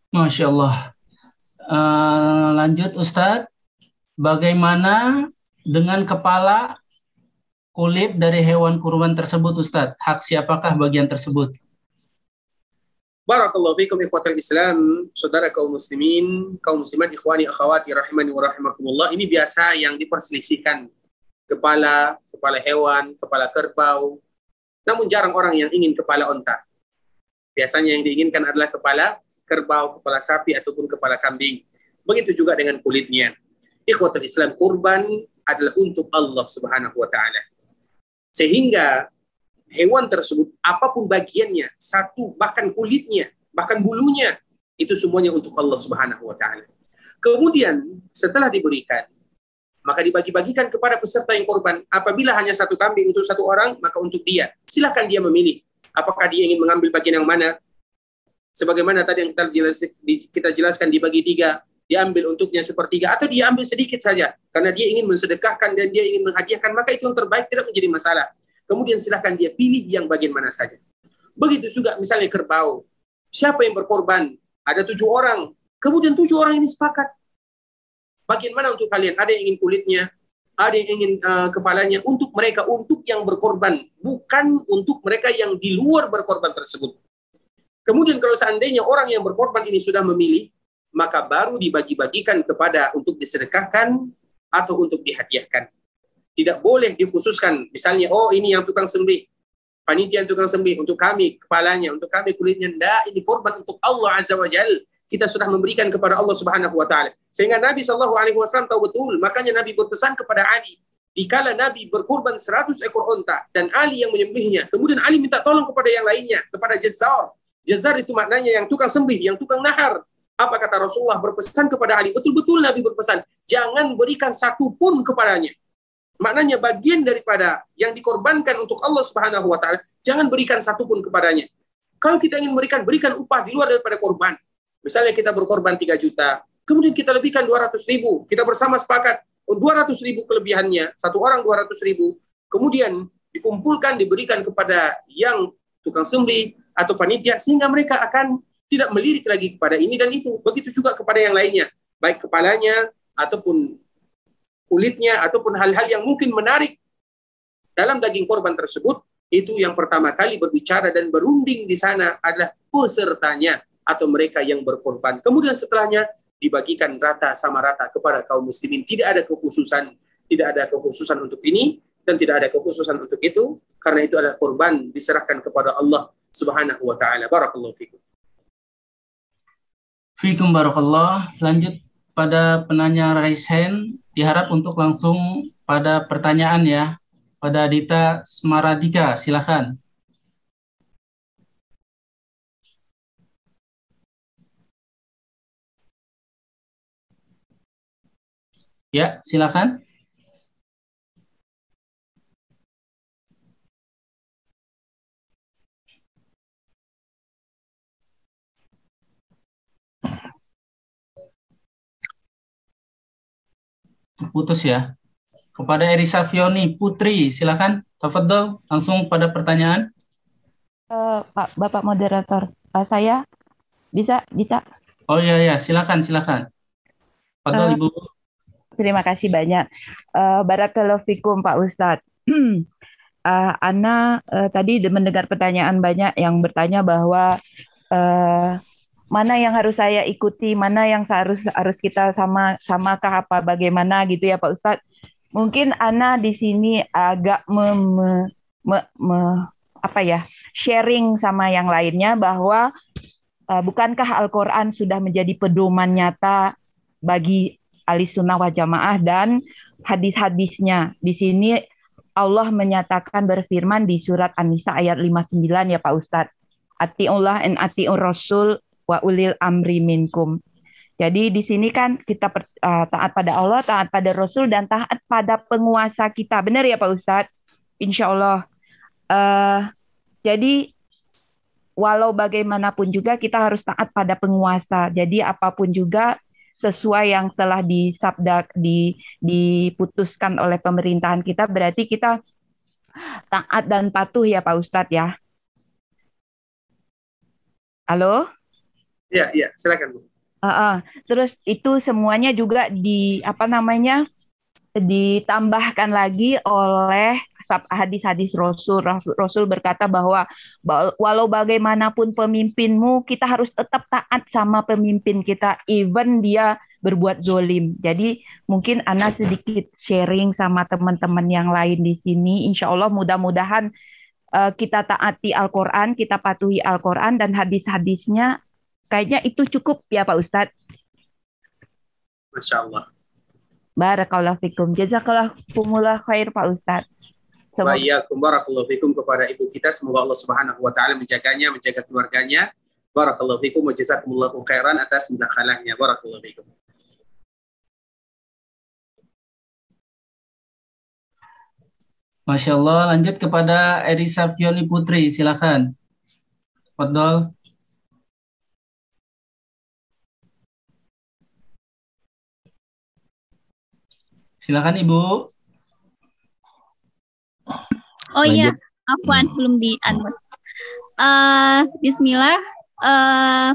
Masya Allah. Uh, lanjut Ustadz, bagaimana dengan kepala kulit dari hewan kurban tersebut Ustadz? Hak siapakah bagian tersebut? Barakallahu fikum ikhwatal Islam, saudara kaum muslimin, kaum muslimat, ikhwani, akhwati, rahimani wa rahimakumullah. Ini biasa yang diperselisihkan. Kepala, kepala hewan, kepala kerbau. Namun jarang orang yang ingin kepala onta. Biasanya yang diinginkan adalah kepala kerbau, kepala sapi, ataupun kepala kambing. Begitu juga dengan kulitnya. Ikhwatul Islam, kurban adalah untuk Allah subhanahu wa ta'ala. Sehingga hewan tersebut, apa pun bagiannya, satu bahkan kulitnya, bahkan bulunya, itu semuanya untuk Allah Subhanahu wa taala. Kemudian setelah diberikan, maka dibagi-bagikan kepada peserta yang korban. Apabila hanya satu kambing untuk satu orang, maka untuk dia. Silahkan dia memilih apakah dia ingin mengambil bagian yang mana. Sebagaimana tadi yang kita, jelas, kita jelaskan dibagi tiga, diambil untuknya sepertiga, atau dia ambil sedikit saja. Karena dia ingin mensedekahkan dan dia ingin menghadiahkan, maka itu yang terbaik tidak menjadi masalah. Kemudian silahkan dia pilih yang bagian mana saja. Begitu juga misalnya kerbau. Siapa yang berkorban? Ada tujuh orang. Kemudian tujuh orang ini sepakat. Bagian mana untuk kalian? Ada yang ingin kulitnya, ada yang ingin uh, kepalanya untuk mereka untuk yang berkorban, bukan untuk mereka yang di luar berkorban tersebut. Kemudian kalau seandainya orang yang berkorban ini sudah memilih, maka baru dibagi-bagikan kepada untuk disedekahkan atau untuk dihadiahkan tidak boleh dikhususkan. Misalnya oh ini yang tukang sembelih. Panitia tukang sembelih untuk kami kepalanya untuk kami kulitnya tidak. Ini korban untuk Allah azza wajal kita sudah memberikan kepada Allah Subhanahu wa taala. Sehingga Nabi wasallam tahu betul. Makanya Nabi berpesan kepada Ali. Dikala Nabi berkorban 100 ekor onta dan Ali yang menyembelihnya kemudian Ali minta tolong kepada yang lainnya kepada Jazar Jazar itu maknanya yang tukang sembelih yang tukang nahar. Apa kata Rasulullah? Berpesan kepada Ali. Betul-betul Nabi berpesan. Jangan berikan satu pun kepadanya Maknanya bagian daripada yang dikorbankan untuk Allah Subhanahu wa taala, jangan berikan satupun kepadanya. Kalau kita ingin berikan, berikan upah di luar daripada korban. Misalnya kita berkorban 3 juta, kemudian kita lebihkan 200 ribu, kita bersama sepakat 200 ribu kelebihannya, satu orang 200 ribu, kemudian dikumpulkan, diberikan kepada yang tukang sembelih atau panitia, sehingga mereka akan tidak melirik lagi kepada ini dan itu. Begitu juga kepada yang lainnya, baik kepalanya ataupun kulitnya ataupun hal-hal yang mungkin menarik dalam daging korban tersebut itu yang pertama kali berbicara dan berunding di sana adalah pesertanya atau mereka yang berkorban. Kemudian setelahnya dibagikan rata sama rata kepada kaum muslimin. Tidak ada kekhususan, tidak ada kekhususan untuk ini dan tidak ada kekhususan untuk itu karena itu adalah korban diserahkan kepada Allah Subhanahu wa taala. Barakallahu fikum. Fikum barakallah. Lanjut pada penanya raise hand diharap untuk langsung pada pertanyaan ya. Pada Dita Semaradika, silakan. Ya, silakan. Putus ya. Kepada Erisa Fioni Putri, silakan. Tafadhol langsung pada pertanyaan. Uh, Pak Bapak moderator, uh, saya bisa bisa. Oh iya ya, silakan silakan. Tafadhol uh, Ibu. Terima kasih banyak. Uh, Barakallahu fikum Pak Ustadz. uh, Ana uh, tadi mendengar pertanyaan banyak yang bertanya bahwa uh, mana yang harus saya ikuti, mana yang harus harus kita sama samakah apa bagaimana gitu ya Pak Ustadz. Mungkin Ana di sini agak me, me, me, me, apa ya sharing sama yang lainnya bahwa uh, bukankah Al-Quran sudah menjadi pedoman nyata bagi ahli sunnah wal jamaah dan hadis-hadisnya. Di sini Allah menyatakan berfirman di surat An-Nisa ayat 59 ya Pak Ustadz. Atiullah and atiur Rasul wa ulil amri minkum. Jadi di sini kan kita per, uh, taat pada Allah, taat pada Rasul, dan taat pada penguasa kita. Benar ya Pak Ustadz? Insya Allah. Uh, jadi walau bagaimanapun juga kita harus taat pada penguasa. Jadi apa pun juga sesuai yang telah disabda di diputuskan oleh pemerintahan kita berarti kita taat dan patuh ya Pak Ustadz ya. Halo? Iya, iya, silakan Bu. Uh, uh. Terus itu semuanya juga di apa namanya ditambahkan lagi oleh hadis-hadis Rasul. Rasul berkata bahwa walau bagaimanapun pemimpinmu, kita harus tetap taat sama pemimpin kita, even dia berbuat zolim. Jadi mungkin Ana sedikit sharing sama teman-teman yang lain di sini. Insya Allah mudah-mudahan uh, kita taati Al-Quran, kita patuhi Al-Quran dan hadis-hadisnya. Kayaknya itu cukup ya Pak Ustadz. Masya Allah. Barakallahu fikum. Jazakallahu khair Pak Ustaz. Wa iyyakum barakallahu fikum kepada ibu kita semoga Allah Subhanahu wa taala menjaganya, menjaga keluarganya. Barakallahu fikum wa jazakumullahu khairan atas mudakhalahnya. Barakallahu fikum. Masya Allah, lanjut kepada Erisa Fioni Putri, silakan. Fadol. Silakan Ibu. Oh iya, Afwan belum di unmute. Uh, Bismillah. Uh,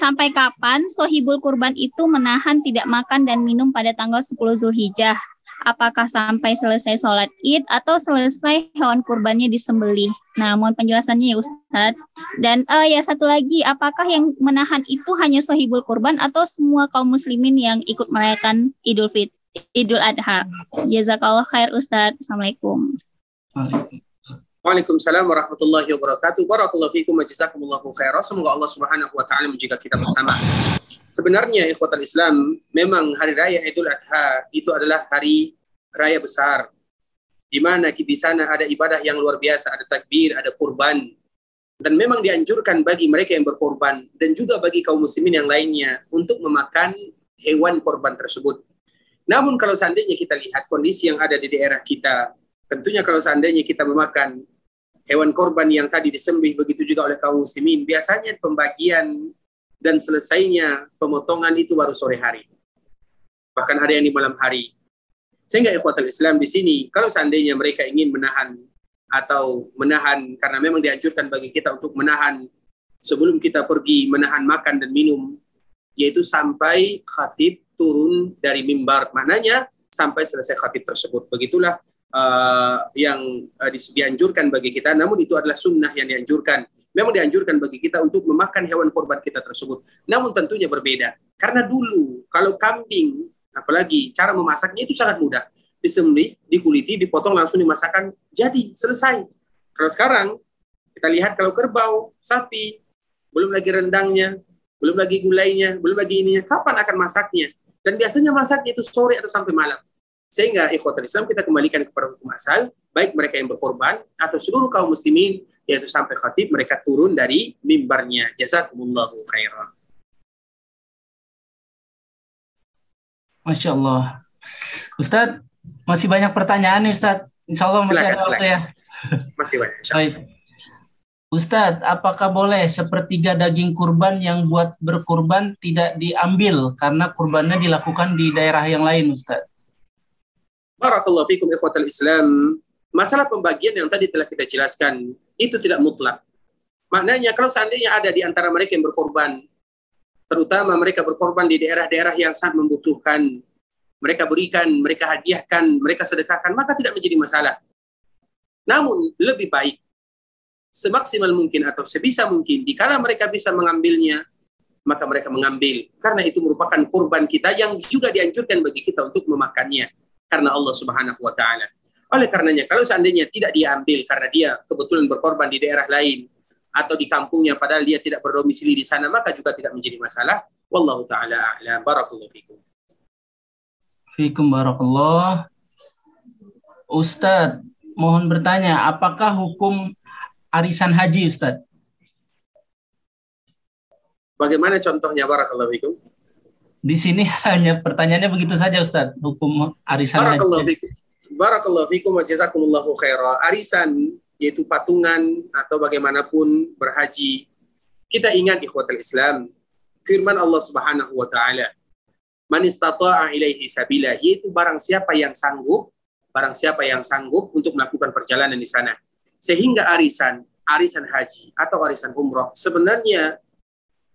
sampai kapan sohibul kurban itu menahan tidak makan dan minum pada tanggal 10 Zulhijjah? Apakah sampai selesai sholat id atau selesai hewan kurbannya disembelih? Nah, mohon penjelasannya ya Ustadz. Dan uh, ya satu lagi, apakah yang menahan itu hanya sohibul kurban atau semua kaum muslimin yang ikut merayakan Idul Fitri? Idul Adha. Jazakallah khair Ustaz. Assalamualaikum. Waalaikumsalam warahmatullahi wabarakatuh. Barakallahu fiikum wa jazakumullahu khairan. Semoga Allah Subhanahu wa taala menjaga kita bersama. Sebenarnya ikhwatal Islam, memang hari raya Idul Adha itu adalah hari raya besar di mana di sana ada ibadah yang luar biasa, ada takbir, ada kurban. Dan memang dianjurkan bagi mereka yang berkorban dan juga bagi kaum muslimin yang lainnya untuk memakan hewan korban tersebut. Namun kalau seandainya kita lihat kondisi yang ada di daerah kita, tentunya kalau seandainya kita memakan hewan korban yang tadi disembih begitu juga oleh kaum muslimin, biasanya pembagian dan selesainya pemotongan itu baru sore hari. Bahkan ada yang di malam hari. Sehingga ikhwatul Islam di sini, kalau seandainya mereka ingin menahan atau menahan, karena memang dianjurkan bagi kita untuk menahan sebelum kita pergi menahan makan dan minum, yaitu sampai khatib turun dari mimbar. Maknanya sampai selesai khatib tersebut. Begitulah uh, yang uh, dianjurkan bagi kita. Namun itu adalah sunnah yang dianjurkan. Memang dianjurkan bagi kita untuk memakan hewan korban kita tersebut. Namun tentunya berbeda. Karena dulu kalau kambing, apalagi cara memasaknya itu sangat mudah. Disembelih, dikuliti, dipotong langsung dimasakkan, jadi selesai. Kalau sekarang kita lihat kalau kerbau, sapi, belum lagi rendangnya, belum lagi gulainya, belum lagi ininya, kapan akan masaknya? Dan biasanya masaknya itu sore atau sampai malam. Sehingga ikhwatul Islam kita kembalikan kepada hukum asal, baik mereka yang berkorban atau seluruh kaum muslimin, yaitu sampai khatib mereka turun dari mimbarnya. Jazakumullahu khairan. Masya Allah. Ustadz, masih banyak pertanyaan nih Ustadz. Insya Allah masih silakan, ada waktu ya. Masih banyak. Baik. Ustadz, apakah boleh sepertiga daging kurban yang buat berkurban tidak diambil karena kurbannya dilakukan di daerah yang lain, Ustadz? Barakallahu fikum ikhwatal Islam. Masalah pembagian yang tadi telah kita jelaskan, itu tidak mutlak. Maknanya kalau seandainya ada di antara mereka yang berkorban, terutama mereka berkorban di daerah-daerah yang sangat membutuhkan, mereka berikan, mereka hadiahkan, mereka sedekahkan, maka tidak menjadi masalah. Namun lebih baik semaksimal mungkin atau sebisa mungkin dikala mereka bisa mengambilnya maka mereka mengambil karena itu merupakan kurban kita yang juga dianjurkan bagi kita untuk memakannya karena Allah Subhanahu wa taala. Oleh karenanya kalau seandainya tidak diambil karena dia kebetulan berkorban di daerah lain atau di kampungnya padahal dia tidak berdomisili di sana maka juga tidak menjadi masalah. Wallahu taala a'lam. Barakallahu fikum. Fikum barakallah. Ustadz, mohon bertanya, apakah hukum arisan haji, Ustaz? Bagaimana contohnya barakallahu fikum? Di sini hanya pertanyaannya begitu saja Ustaz, hukum arisan barakallahu haji. Fikum. Barakallahu fikum wa jazakumullahu khaira. Arisan yaitu patungan atau bagaimanapun berhaji. Kita ingat ikhwatul Islam, firman Allah Subhanahu wa taala, "Man istata'a ilaihi sabila," yaitu barang siapa yang sanggup, barang siapa yang sanggup untuk melakukan perjalanan di sana. Sehingga arisan, arisan haji atau arisan umroh sebenarnya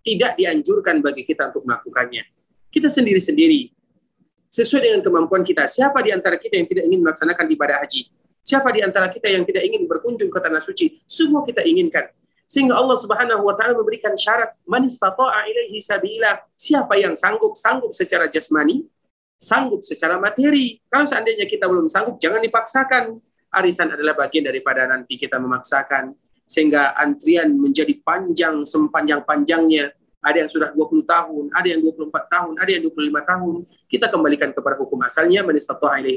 tidak dianjurkan bagi kita untuk melakukannya. Kita sendiri-sendiri sesuai dengan kemampuan kita. Siapa di antara kita yang tidak ingin melaksanakan ibadah haji? Siapa di antara kita yang tidak ingin berkunjung ke tanah suci? Semua kita inginkan. Sehingga Allah Subhanahu wa taala memberikan syarat man istata'a ilaihi sabila. Siapa yang sanggup sanggup secara jasmani, sanggup secara materi. Kalau seandainya kita belum sanggup, jangan dipaksakan. Arisan adalah bagian daripada nanti kita memaksakan sehingga antrian menjadi panjang sepanjang-panjangnya. Ada yang sudah 20 tahun, ada yang 24 tahun, ada yang 25 tahun. Kita kembalikan kepada hukum asalnya,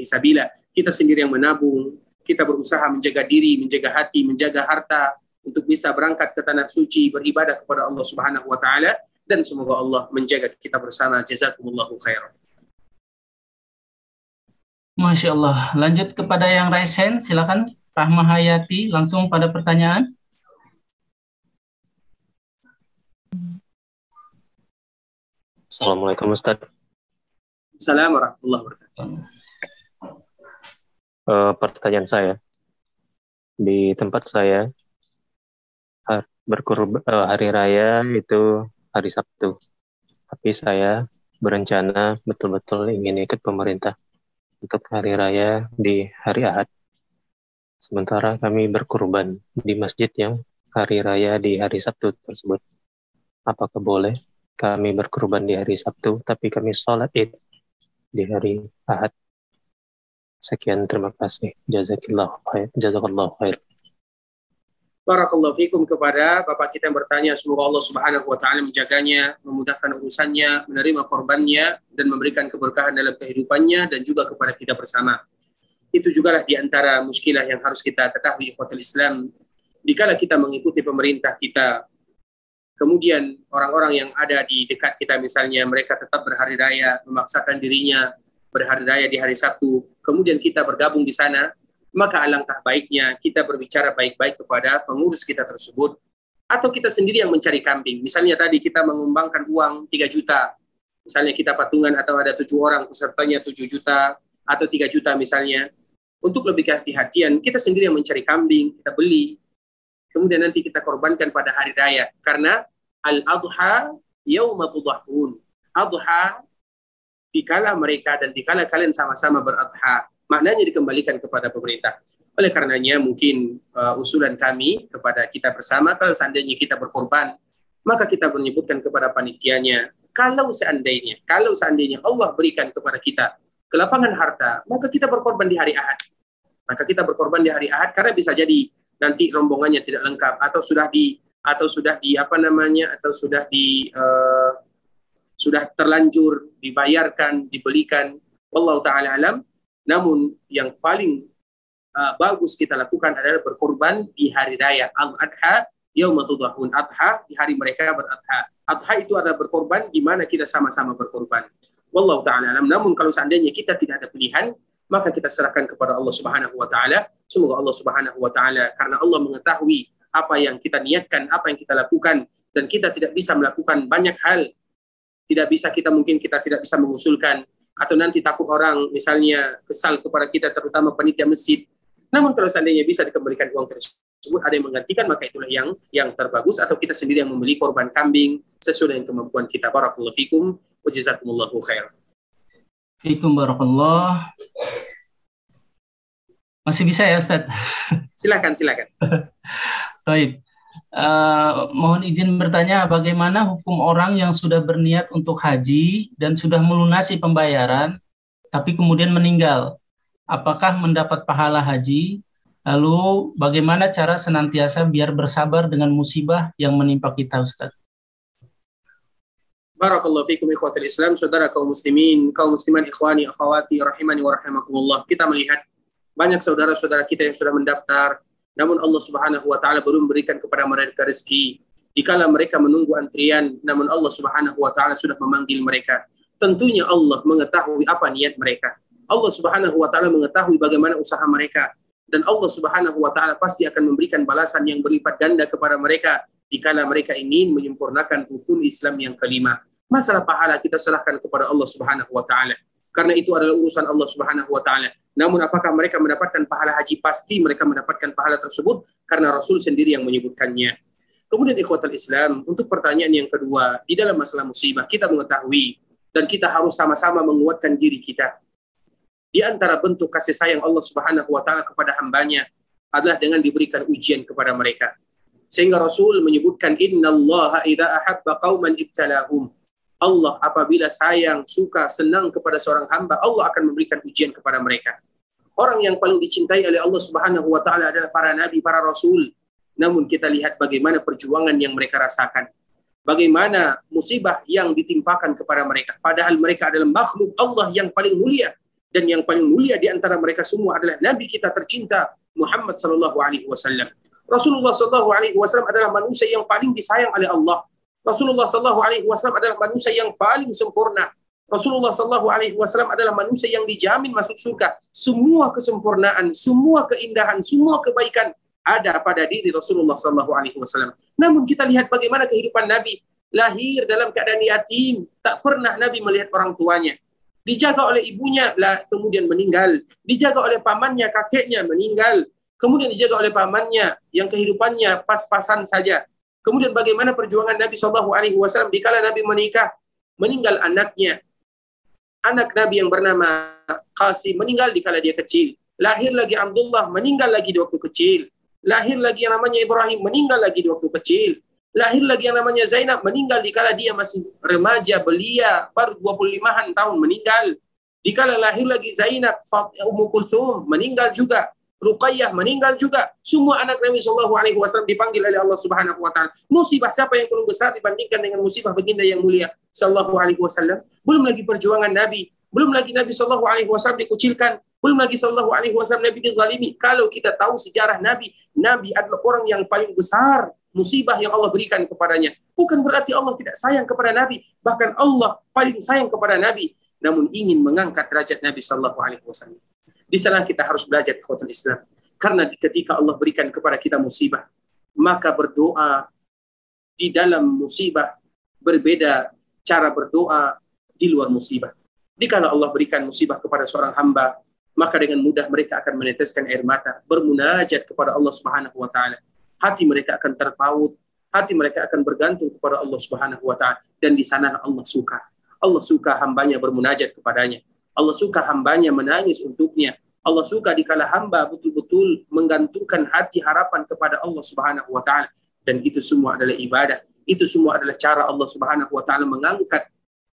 sabila. Kita sendiri yang menabung, kita berusaha menjaga diri, menjaga hati, menjaga harta untuk bisa berangkat ke tanah suci beribadah kepada Allah Subhanahu wa taala dan semoga Allah menjaga kita bersama. Jazakumullahu khairan. Masya Allah. Lanjut kepada yang raise hand, silakan Rahma Hayati langsung pada pertanyaan. Assalamualaikum Ustaz. Assalamualaikum warahmatullahi wabarakatuh. Uh, pertanyaan saya, di tempat saya berkurban uh, hari raya itu hari Sabtu, tapi saya berencana betul-betul ingin ikut pemerintah untuk hari raya di hari Ahad. Sementara kami berkurban di masjid yang hari raya di hari Sabtu tersebut. Apakah boleh kami berkurban di hari Sabtu, tapi kami sholat id di hari Ahad? Sekian terima kasih. Jazakillah khair. Jazakallah khair. Barakallahu fikum kepada Bapak kita yang bertanya semoga Allah Subhanahu wa taala menjaganya, memudahkan urusannya, menerima korbannya dan memberikan keberkahan dalam kehidupannya dan juga kepada kita bersama. Itu juga lah di antara muskilah yang harus kita ketahui ikhwatul Islam. Dikala kita mengikuti pemerintah kita, kemudian orang-orang yang ada di dekat kita misalnya mereka tetap berhari raya, memaksakan dirinya berhari raya di hari Sabtu, kemudian kita bergabung di sana, maka alangkah baiknya kita berbicara baik-baik kepada pengurus kita tersebut, atau kita sendiri yang mencari kambing. Misalnya tadi kita mengembangkan uang 3 juta, misalnya kita patungan atau ada tujuh orang pesertanya 7 juta atau 3 juta misalnya, untuk lebih kehati-hatian, kita sendiri yang mencari kambing, kita beli, kemudian nanti kita korbankan pada hari raya. Karena al-adha yaumatudahun. Adha dikala mereka dan dikala kalian sama-sama beradha, maknanya dikembalikan kepada pemerintah. Oleh karenanya mungkin uh, usulan kami kepada kita bersama, kalau seandainya kita berkorban, maka kita menyebutkan kepada panitianya, kalau seandainya, kalau seandainya Allah berikan kepada kita kelapangan harta, maka kita berkorban di hari Ahad. Maka kita berkorban di hari Ahad karena bisa jadi nanti rombongannya tidak lengkap atau sudah di atau sudah di apa namanya atau sudah di uh, sudah terlanjur dibayarkan, dibelikan. Allah taala alam. Namun yang paling uh, bagus kita lakukan adalah berkorban di hari raya Al-Adha, Yaumatudhahun Adha, di hari mereka beradha. Adha itu adalah berkorban di mana kita sama-sama berkorban. Wallahu taala alam. Namun kalau seandainya kita tidak ada pilihan, maka kita serahkan kepada Allah Subhanahu wa taala. Semoga Allah Subhanahu wa taala karena Allah mengetahui apa yang kita niatkan, apa yang kita lakukan dan kita tidak bisa melakukan banyak hal tidak bisa kita mungkin kita tidak bisa mengusulkan atau nanti takut orang misalnya kesal kepada kita terutama panitia masjid. Namun kalau seandainya bisa dikembalikan uang tersebut ada yang menggantikan maka itulah yang yang terbagus atau kita sendiri yang membeli korban kambing sesuai dengan kemampuan kita. Barakallahu fikum wa jazakumullahu khair. Fikum barakallah. Masih bisa ya Ustaz? Silakan, silakan. Baik. Uh, mohon izin bertanya bagaimana hukum orang yang sudah berniat untuk haji dan sudah melunasi pembayaran tapi kemudian meninggal? Apakah mendapat pahala haji? Lalu bagaimana cara senantiasa biar bersabar dengan musibah yang menimpa kita Ustaz? Barakallahu fikum ikhwatul Islam. Saudara kaum muslimin kaum musliman ikhwani akhwati rahimani wa rahimakumullah. Kita melihat banyak saudara-saudara kita yang sudah mendaftar namun Allah Subhanahu wa taala belum memberikan kepada mereka rezeki. Dikala mereka menunggu antrian, namun Allah Subhanahu wa taala sudah memanggil mereka. Tentunya Allah mengetahui apa niat mereka. Allah Subhanahu wa taala mengetahui bagaimana usaha mereka dan Allah Subhanahu wa taala pasti akan memberikan balasan yang berlipat ganda kepada mereka dikala mereka ingin menyempurnakan rukun Islam yang kelima. Masalah pahala kita serahkan kepada Allah Subhanahu wa taala. Karena itu adalah urusan Allah Subhanahu wa taala. Namun apakah mereka mendapatkan pahala haji? Pasti mereka mendapatkan pahala tersebut karena Rasul sendiri yang menyebutkannya. Kemudian ikhwatal Islam, untuk pertanyaan yang kedua, di dalam masalah musibah, kita mengetahui dan kita harus sama-sama menguatkan diri kita. Di antara bentuk kasih sayang Allah Subhanahu wa taala kepada hambanya adalah dengan diberikan ujian kepada mereka. Sehingga Rasul menyebutkan innallaha idza ahabba qauman ibtalahum. Allah apabila sayang, suka, senang kepada seorang hamba, Allah akan memberikan ujian kepada mereka. Orang yang paling dicintai oleh Allah Subhanahu wa taala adalah para nabi, para rasul. Namun kita lihat bagaimana perjuangan yang mereka rasakan. Bagaimana musibah yang ditimpakan kepada mereka. Padahal mereka adalah makhluk Allah yang paling mulia dan yang paling mulia di antara mereka semua adalah nabi kita tercinta Muhammad sallallahu alaihi wasallam. Rasulullah sallallahu alaihi wasallam adalah manusia yang paling disayang oleh Allah. Rasulullah sallallahu alaihi wasallam adalah manusia yang paling sempurna. Rasulullah sallallahu alaihi wasallam adalah manusia yang dijamin masuk surga. Semua kesempurnaan, semua keindahan, semua kebaikan ada pada diri Rasulullah sallallahu alaihi wasallam. Namun kita lihat bagaimana kehidupan Nabi lahir dalam keadaan yatim, tak pernah Nabi melihat orang tuanya dijaga oleh ibunya lah kemudian meninggal, dijaga oleh pamannya, kakeknya meninggal, kemudian dijaga oleh pamannya yang kehidupannya pas-pasan saja. Kemudian bagaimana perjuangan Nabi Shallallahu Alaihi Wasallam dikala Nabi menikah, meninggal anaknya, anak Nabi yang bernama Qasim meninggal dikala dia kecil. Lahir lagi Abdullah meninggal lagi di waktu kecil. Lahir lagi yang namanya Ibrahim meninggal lagi di waktu kecil lahir lagi yang namanya Zainab meninggal dikala dia masih remaja belia baru 25-an tahun meninggal dikala lahir lagi Zainab Ummu Kulsum meninggal juga Ruqayyah meninggal juga. Semua anak Nabi Shallallahu Alaihi Wasallam dipanggil oleh Allah Subhanahu Wa Taala. Musibah siapa yang paling besar dibandingkan dengan musibah baginda yang mulia Shallallahu Alaihi Wasallam? Belum lagi perjuangan Nabi. Belum lagi Nabi Shallallahu Alaihi Wasallam dikucilkan. Belum lagi Shallallahu Alaihi Wasallam Nabi dizalimi. Kalau kita tahu sejarah Nabi Nabi adalah orang yang paling besar musibah yang Allah berikan kepadanya. Bukan berarti Allah tidak sayang kepada Nabi, bahkan Allah paling sayang kepada Nabi, namun ingin mengangkat derajat Nabi Shallallahu Alaihi Wasallam. Di sana kita harus belajar kekuatan Islam, karena ketika Allah berikan kepada kita musibah, maka berdoa di dalam musibah berbeda cara berdoa di luar musibah. Jika Allah berikan musibah kepada seorang hamba, maka dengan mudah mereka akan meneteskan air mata, bermunajat kepada Allah Subhanahu wa taala hati mereka akan terpaut, hati mereka akan bergantung kepada Allah Subhanahu wa taala dan di sana Allah suka. Allah suka hambanya bermunajat kepadanya. Allah suka hambanya menangis untuknya. Allah suka dikala hamba betul-betul menggantungkan hati harapan kepada Allah Subhanahu wa taala dan itu semua adalah ibadah. Itu semua adalah cara Allah Subhanahu wa taala mengangkat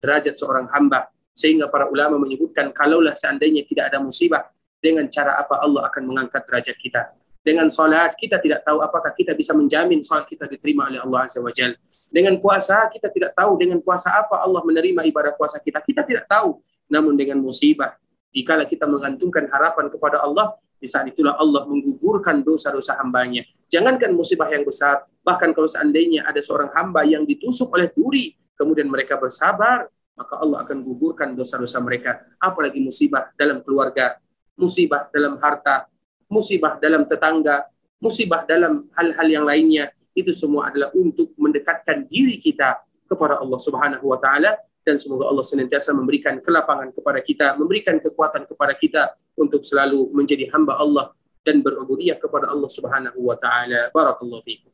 derajat seorang hamba sehingga para ulama menyebutkan kalaulah seandainya tidak ada musibah dengan cara apa Allah akan mengangkat derajat kita dengan salat kita tidak tahu apakah kita bisa menjamin salat kita diterima oleh Allah Azza wa Jalla. Dengan puasa kita tidak tahu dengan puasa apa Allah menerima ibadah puasa kita. Kita tidak tahu. Namun dengan musibah, jika kita menggantungkan harapan kepada Allah, di saat itulah Allah menggugurkan dosa-dosa hambanya. Jangankan musibah yang besar, bahkan kalau seandainya ada seorang hamba yang ditusuk oleh duri, kemudian mereka bersabar, maka Allah akan gugurkan dosa-dosa mereka. Apalagi musibah dalam keluarga, musibah dalam harta, musibah dalam tetangga, musibah dalam hal-hal yang lainnya, itu semua adalah untuk mendekatkan diri kita kepada Allah Subhanahu wa taala dan semoga Allah senantiasa memberikan kelapangan kepada kita, memberikan kekuatan kepada kita untuk selalu menjadi hamba Allah dan berubudiyah kepada Allah Subhanahu wa taala. Barakallahu fiikum.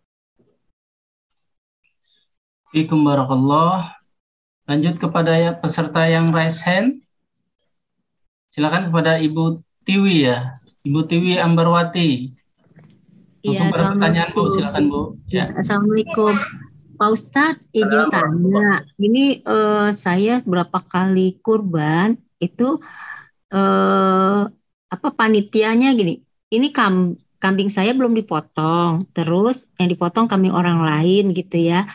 Fiikum barakallah. Lanjut kepada ya, peserta yang raise hand. Silakan kepada Ibu Tiwi ya, Ibu Tiwi Ambarwati. Langsung ya, pertanyaan Bu, silakan Bu. Ya. Assalamualaikum. Pak Ustadz, izin tanya. Ini uh, saya berapa kali kurban itu uh, apa panitianya gini. Ini kam, kambing saya belum dipotong, terus yang dipotong kambing orang lain gitu ya.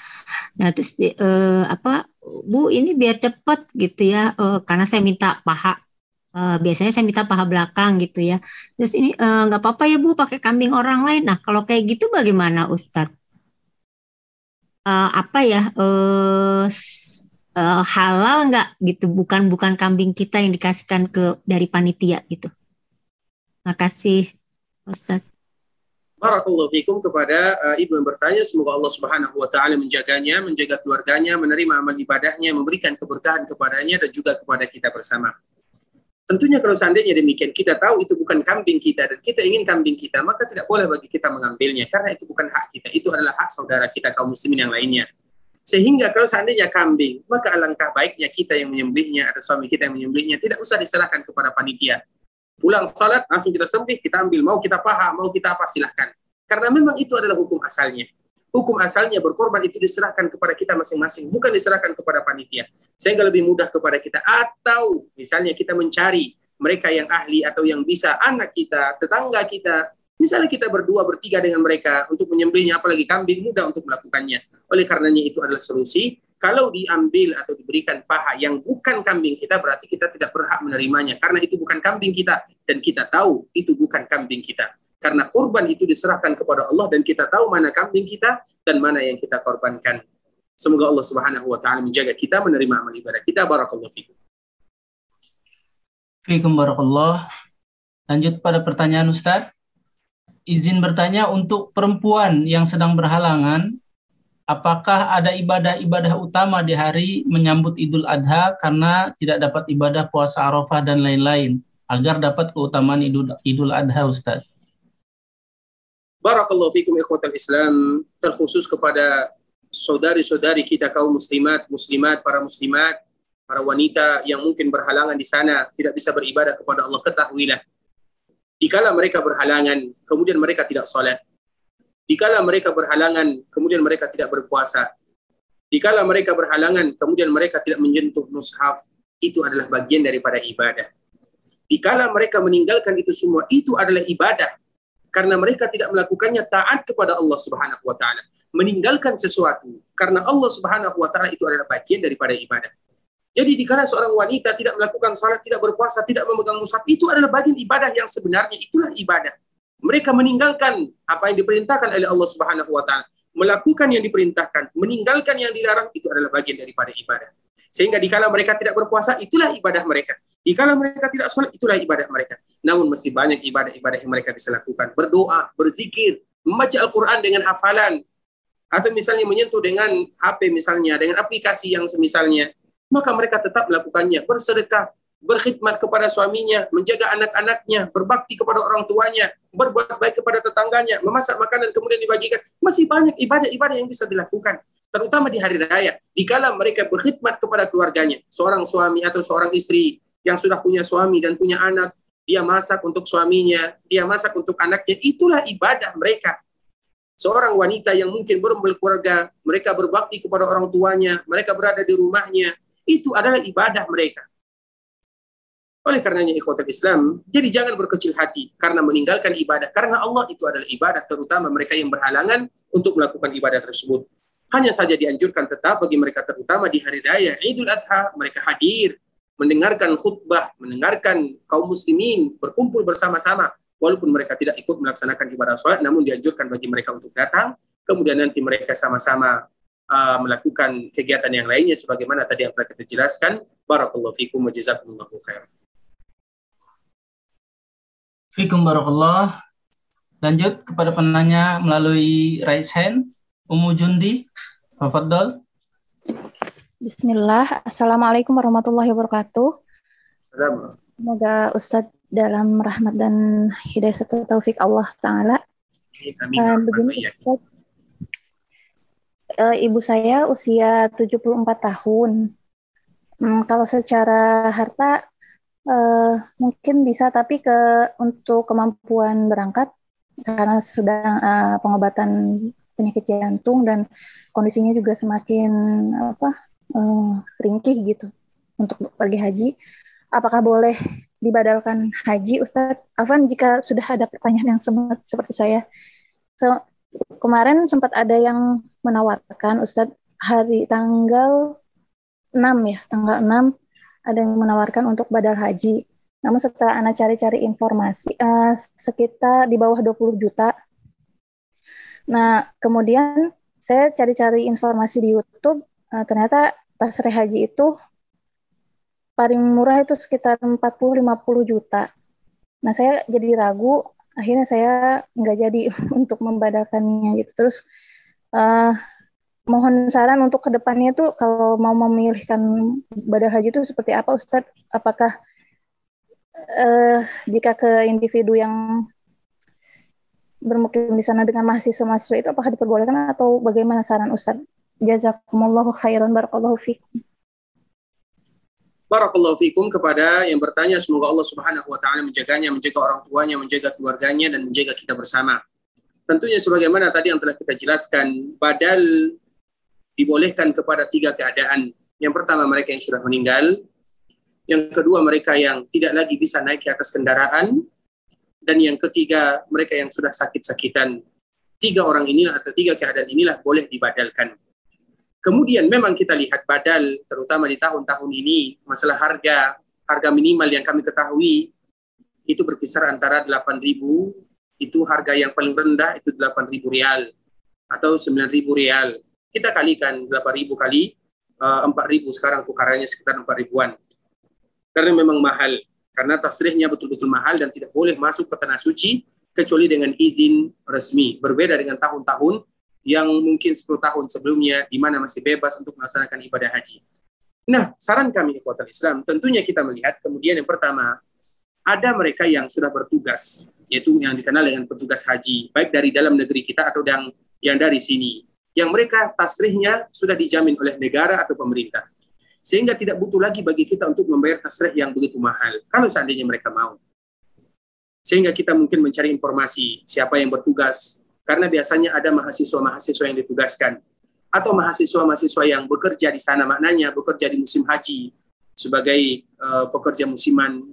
Nah terus uh, apa Bu ini biar cepat gitu ya, uh, karena saya minta paha uh, biasanya saya minta paha belakang gitu ya. Terus ini eh, nggak uh, apa-apa ya Bu pakai kambing orang lain. Nah kalau kayak gitu bagaimana Ustadz? Uh, apa ya uh, uh, halal nggak gitu? Bukan bukan kambing kita yang dikasihkan ke dari panitia gitu. Makasih Ustadz. Barakallahu fikum kepada uh, ibu yang bertanya. Semoga Allah Subhanahu wa taala menjaganya, menjaga keluarganya, menerima amal ibadahnya, memberikan keberkahan kepadanya dan juga kepada kita bersama. Tentunya kalau seandainya demikian kita tahu itu bukan kambing kita dan kita ingin kambing kita, maka tidak boleh bagi kita mengambilnya karena itu bukan hak kita. Itu adalah hak saudara kita kaum muslimin yang lainnya. Sehingga kalau seandainya kambing, maka alangkah baiknya kita yang menyembelihnya atau suami kita yang menyembelihnya tidak usah diserahkan kepada panitia. Pulang salat langsung kita sembelih, kita ambil, mau kita paha, mau kita apa silahkan. Karena memang itu adalah hukum asalnya. Hukum asalnya berkorban itu diserahkan kepada kita masing-masing, bukan diserahkan kepada panitia. Sehingga lebih mudah kepada kita. Atau misalnya kita mencari mereka yang ahli atau yang bisa, anak kita, tetangga kita, Misalnya kita berdua bertiga dengan mereka untuk menyembelihnya apalagi kambing mudah untuk melakukannya. Oleh karenanya itu adalah solusi. Kalau diambil atau diberikan paha yang bukan kambing kita berarti kita tidak berhak menerimanya karena itu bukan kambing kita dan kita tahu itu bukan kambing kita. Karena kurban itu diserahkan kepada Allah dan kita tahu mana kambing kita dan mana yang kita korbankan. Semoga Allah Subhanahu wa taala menjaga kita menerima amal ibadah kita. Barakallahu fikum. Fikum barakallah. Lanjut pada pertanyaan Ustaz izin bertanya untuk perempuan yang sedang berhalangan, apakah ada ibadah-ibadah utama di hari menyambut Idul Adha karena tidak dapat ibadah puasa Arafah dan lain-lain agar dapat keutamaan Idul, Idul Adha, Ustaz? Barakallahu fikum ikhwatal Islam, terkhusus kepada saudari-saudari kita kaum muslimat, muslimat, para muslimat, para wanita yang mungkin berhalangan di sana tidak bisa beribadah kepada Allah, ketahuilah Dikala mereka berhalangan, kemudian mereka tidak sholat. Dikala mereka berhalangan, kemudian mereka tidak berpuasa. Dikala mereka berhalangan, kemudian mereka tidak menyentuh mushaf. Itu adalah bagian daripada ibadah. Dikala mereka meninggalkan itu semua, itu adalah ibadah. Karena mereka tidak melakukannya taat kepada Allah Subhanahu wa taala. Meninggalkan sesuatu karena Allah Subhanahu wa taala itu adalah bagian daripada ibadah. Jadi dikala seorang wanita tidak melakukan salat, tidak berpuasa, tidak memegang mushaf, itu adalah bagian ibadah yang sebenarnya itulah ibadah. Mereka meninggalkan apa yang diperintahkan oleh Allah Subhanahu wa taala, melakukan yang diperintahkan, meninggalkan yang dilarang itu adalah bagian daripada ibadah. Sehingga dikala mereka tidak berpuasa, itulah ibadah mereka. Dikala mereka tidak sholat, itulah ibadah mereka. Namun masih banyak ibadah-ibadah yang mereka bisa lakukan. Berdoa, berzikir, membaca Al-Quran dengan hafalan, atau misalnya menyentuh dengan HP misalnya, dengan aplikasi yang semisalnya, maka mereka tetap melakukannya. Bersedekah, berkhidmat kepada suaminya, menjaga anak-anaknya, berbakti kepada orang tuanya, berbuat baik kepada tetangganya, memasak makanan kemudian dibagikan. Masih banyak ibadah-ibadah yang bisa dilakukan. Terutama di hari raya. Dikala mereka berkhidmat kepada keluarganya, seorang suami atau seorang istri yang sudah punya suami dan punya anak, dia masak untuk suaminya, dia masak untuk anaknya, itulah ibadah mereka. Seorang wanita yang mungkin belum berkeluarga, mereka berbakti kepada orang tuanya, mereka berada di rumahnya, itu adalah ibadah mereka. Oleh karenanya ikhwatul Islam, jadi jangan berkecil hati karena meninggalkan ibadah. Karena Allah itu adalah ibadah, terutama mereka yang berhalangan untuk melakukan ibadah tersebut. Hanya saja dianjurkan tetap bagi mereka terutama di hari raya Idul Adha, mereka hadir, mendengarkan khutbah, mendengarkan kaum muslimin berkumpul bersama-sama. Walaupun mereka tidak ikut melaksanakan ibadah sholat, namun dianjurkan bagi mereka untuk datang. Kemudian nanti mereka sama-sama uh, melakukan kegiatan yang lainnya sebagaimana tadi yang telah kita jelaskan. Barakallahu fikum wa jazakumullahu khair. Fikum barakallah. Lanjut kepada penanya melalui raise hand. Umu Jundi, Tafadhol. Bismillah. Assalamualaikum warahmatullahi wabarakatuh. Assalamualaikum. Semoga Ustadz dalam rahmat dan hidayah serta taufik Allah Ta'ala. Amin. Uh, begini, Ustadz, uh, ibu saya usia 74 tahun. Hmm, kalau secara harta uh, mungkin bisa, tapi ke untuk kemampuan berangkat karena sudah uh, pengobatan penyakit jantung dan kondisinya juga semakin apa uh, ringkih gitu untuk pergi haji. Apakah boleh dibadalkan haji, Ustadz? Afan, jika sudah ada pertanyaan yang seperti saya, so, kemarin sempat ada yang menawarkan Ustadz hari tanggal 6 ya, tanggal 6 ada yang menawarkan untuk badal haji. Namun setelah Anda cari-cari informasi uh, sekitar di bawah 20 juta. Nah, kemudian saya cari-cari informasi di YouTube, uh, ternyata tasreh haji itu paling murah itu sekitar 40-50 juta. Nah, saya jadi ragu. Akhirnya saya nggak jadi untuk membadalkannya gitu. Terus uh, mohon saran untuk ke depannya tuh kalau mau memilihkan badal haji itu seperti apa Ustadz? Apakah uh, jika ke individu yang bermukim di sana dengan mahasiswa-mahasiswa itu apakah diperbolehkan atau bagaimana saran Ustadz Jazakumullahu khairan barakallahu fikum. Barakallahu fikum kepada yang bertanya semoga Allah Subhanahu wa taala menjaganya, menjaga orang tuanya, menjaga keluarganya dan menjaga kita bersama. Tentunya sebagaimana tadi yang telah kita jelaskan, badal dibolehkan kepada tiga keadaan. Yang pertama mereka yang sudah meninggal, yang kedua mereka yang tidak lagi bisa naik ke atas kendaraan, dan yang ketiga mereka yang sudah sakit-sakitan. Tiga orang inilah atau tiga keadaan inilah boleh dibadalkan. Kemudian memang kita lihat badal, terutama di tahun-tahun ini, masalah harga, harga minimal yang kami ketahui itu berkisar antara 8.000 itu harga yang paling rendah itu 8.000 rial atau 9.000 rial. Kita kalikan 8.000 kali uh, 4.000 sekarang tukarannya sekitar 4 ribuan. Karena memang mahal, karena tasrihnya betul-betul mahal dan tidak boleh masuk ke tanah suci kecuali dengan izin resmi. Berbeda dengan tahun-tahun yang mungkin 10 tahun sebelumnya di mana masih bebas untuk melaksanakan ibadah haji. Nah, saran kami di Islam, tentunya kita melihat kemudian yang pertama, ada mereka yang sudah bertugas, yaitu yang dikenal dengan petugas haji, baik dari dalam negeri kita atau yang, yang dari sini. Yang mereka tasrihnya sudah dijamin oleh negara atau pemerintah. Sehingga tidak butuh lagi bagi kita untuk membayar tasrih yang begitu mahal, kalau seandainya mereka mau. Sehingga kita mungkin mencari informasi siapa yang bertugas, karena biasanya ada mahasiswa-mahasiswa yang ditugaskan. Atau mahasiswa-mahasiswa yang bekerja di sana maknanya bekerja di musim haji sebagai uh, pekerja musiman.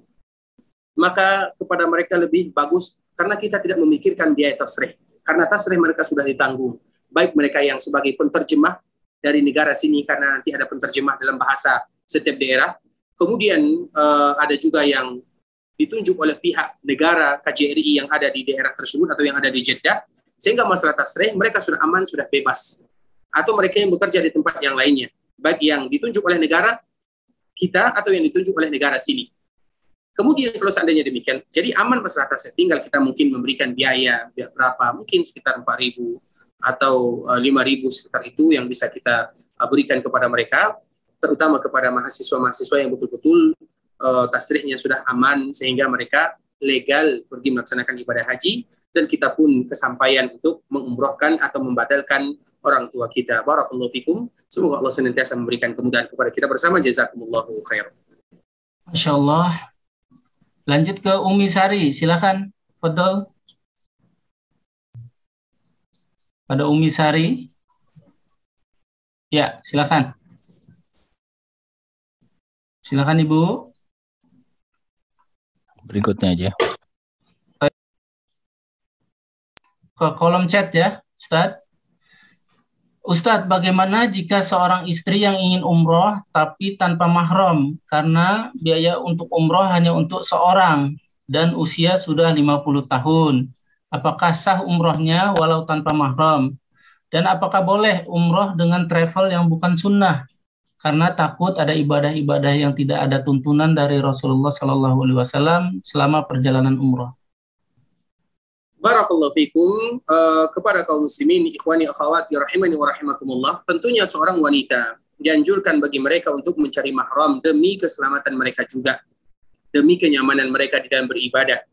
Maka kepada mereka lebih bagus karena kita tidak memikirkan biaya tasrih. Karena tasrih mereka sudah ditanggung. Baik mereka yang sebagai penterjemah dari negara sini karena nanti ada penterjemah dalam bahasa setiap daerah. Kemudian uh, ada juga yang ditunjuk oleh pihak negara KJRI yang ada di daerah tersebut atau yang ada di Jeddah sehingga masalah tasrih mereka sudah aman, sudah bebas. Atau mereka yang bekerja di tempat yang lainnya, baik yang ditunjuk oleh negara kita atau yang ditunjuk oleh negara sini. Kemudian kalau seandainya demikian, jadi aman masalah tasrih. Tinggal kita mungkin memberikan biaya berapa, mungkin sekitar 4.000 atau 5.000 eh, sekitar itu yang bisa kita eh, berikan kepada mereka, terutama kepada mahasiswa-mahasiswa yang betul-betul uh, tasrihnya sudah aman sehingga mereka legal pergi melaksanakan ibadah haji dan kita pun kesampaian untuk mengumrohkan atau membadalkan orang tua kita. Barakallahu fikum. Semoga Allah senantiasa memberikan kemudahan kepada kita bersama. Jazakumullahu khair. Masya Allah. Lanjut ke Umi Sari, silakan. Fadol. Pada Umi Sari. Ya, silakan. Silakan Ibu. Berikutnya aja ke kolom chat ya, Ustadz. Ustadz, bagaimana jika seorang istri yang ingin umroh tapi tanpa mahram karena biaya untuk umroh hanya untuk seorang dan usia sudah 50 tahun? Apakah sah umrohnya walau tanpa mahram? Dan apakah boleh umroh dengan travel yang bukan sunnah? Karena takut ada ibadah-ibadah yang tidak ada tuntunan dari Rasulullah Shallallahu Alaihi Wasallam selama perjalanan umroh. Barakallahu fikum uh, kepada kaum muslimin, ikhwani akhwati rahimani wa rahimakumullah. Tentunya seorang wanita dianjurkan bagi mereka untuk mencari mahram demi keselamatan mereka juga, demi kenyamanan mereka di dalam beribadah.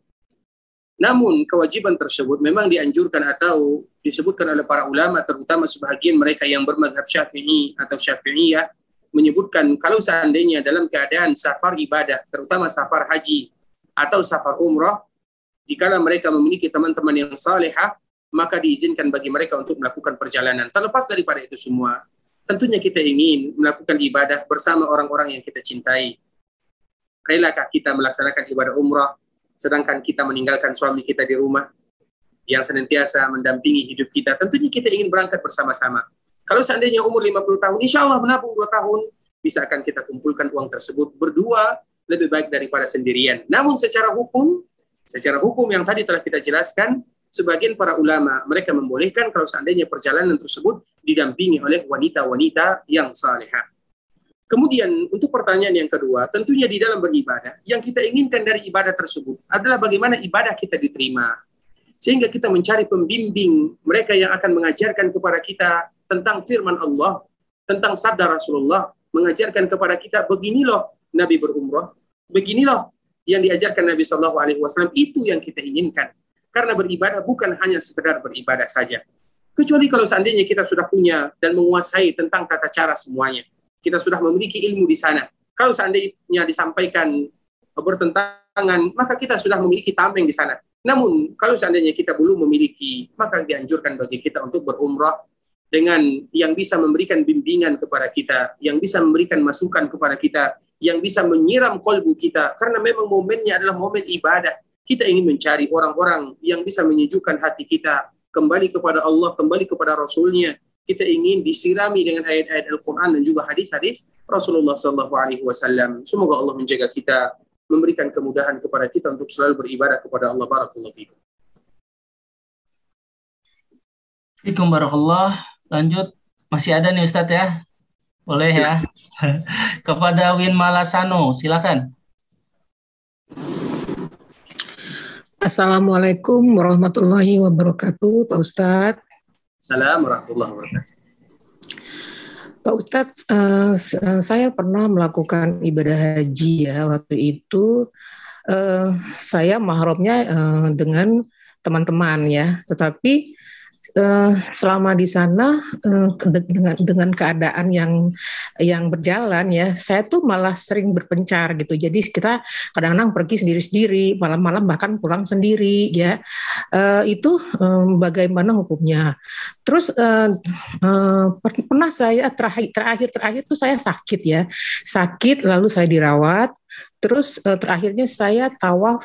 Namun kewajiban tersebut memang dianjurkan atau disebutkan oleh para ulama terutama sebagian mereka yang bermadhab syafi'i atau syafi'iyah menyebutkan kalau seandainya dalam keadaan safar ibadah terutama safar haji atau safar umrah jika mereka memiliki teman-teman yang salehah, maka diizinkan bagi mereka untuk melakukan perjalanan. Terlepas daripada itu semua, tentunya kita ingin melakukan ibadah bersama orang-orang yang kita cintai. Relakah kita melaksanakan ibadah umrah, sedangkan kita meninggalkan suami kita di rumah yang senantiasa mendampingi hidup kita. Tentunya kita ingin berangkat bersama-sama. Kalau seandainya umur 50 tahun, insya Allah menabung 2 tahun, bisa akan kita kumpulkan uang tersebut berdua lebih baik daripada sendirian. Namun secara hukum, Secara hukum yang tadi telah kita jelaskan, sebagian para ulama mereka membolehkan kalau seandainya perjalanan tersebut didampingi oleh wanita-wanita yang salehah. Kemudian untuk pertanyaan yang kedua, tentunya di dalam beribadah, yang kita inginkan dari ibadah tersebut adalah bagaimana ibadah kita diterima. Sehingga kita mencari pembimbing mereka yang akan mengajarkan kepada kita tentang firman Allah, tentang sabda Rasulullah, mengajarkan kepada kita beginilah Nabi berumrah, beginilah yang diajarkan Nabi Shallallahu Alaihi Wasallam itu yang kita inginkan. Karena beribadah bukan hanya sekedar beribadah saja. Kecuali kalau seandainya kita sudah punya dan menguasai tentang tata cara semuanya. Kita sudah memiliki ilmu di sana. Kalau seandainya disampaikan bertentangan, maka kita sudah memiliki tameng di sana. Namun, kalau seandainya kita belum memiliki, maka dianjurkan bagi kita untuk berumrah dengan yang bisa memberikan bimbingan kepada kita, yang bisa memberikan masukan kepada kita, yang bisa menyiram kolbu kita. Karena memang momennya adalah momen ibadah. Kita ingin mencari orang-orang yang bisa menyejukkan hati kita, kembali kepada Allah, kembali kepada Rasulnya. Kita ingin disirami dengan ayat-ayat Al-Quran dan juga hadis-hadis Rasulullah Sallallahu Alaihi Wasallam. Semoga Allah menjaga kita, memberikan kemudahan kepada kita untuk selalu beribadah kepada Allah. Barakallahu fikum. Assalamualaikum warahmatullahi lanjut masih ada nih Ustadz ya boleh ya. Kepada Win Malasano silakan. Assalamualaikum warahmatullahi wabarakatuh Pak Ustadz. Assalamualaikum warahmatullahi wabarakatuh. Pak Ustadz, uh, saya pernah melakukan ibadah haji ya waktu itu. Uh, saya mahramnya uh, dengan teman-teman ya, tetapi uh, selama di sana uh, dengan dengan keadaan yang yang berjalan ya saya tuh malah sering berpencar gitu. Jadi kita kadang-kadang pergi sendiri-sendiri malam-malam bahkan pulang sendiri ya. Uh, itu bagaimana hukumnya? Terus pernah saya terakhir terakhir terakhir tuh saya sakit ya. Sakit lalu saya dirawat. Terus terakhirnya saya tawaf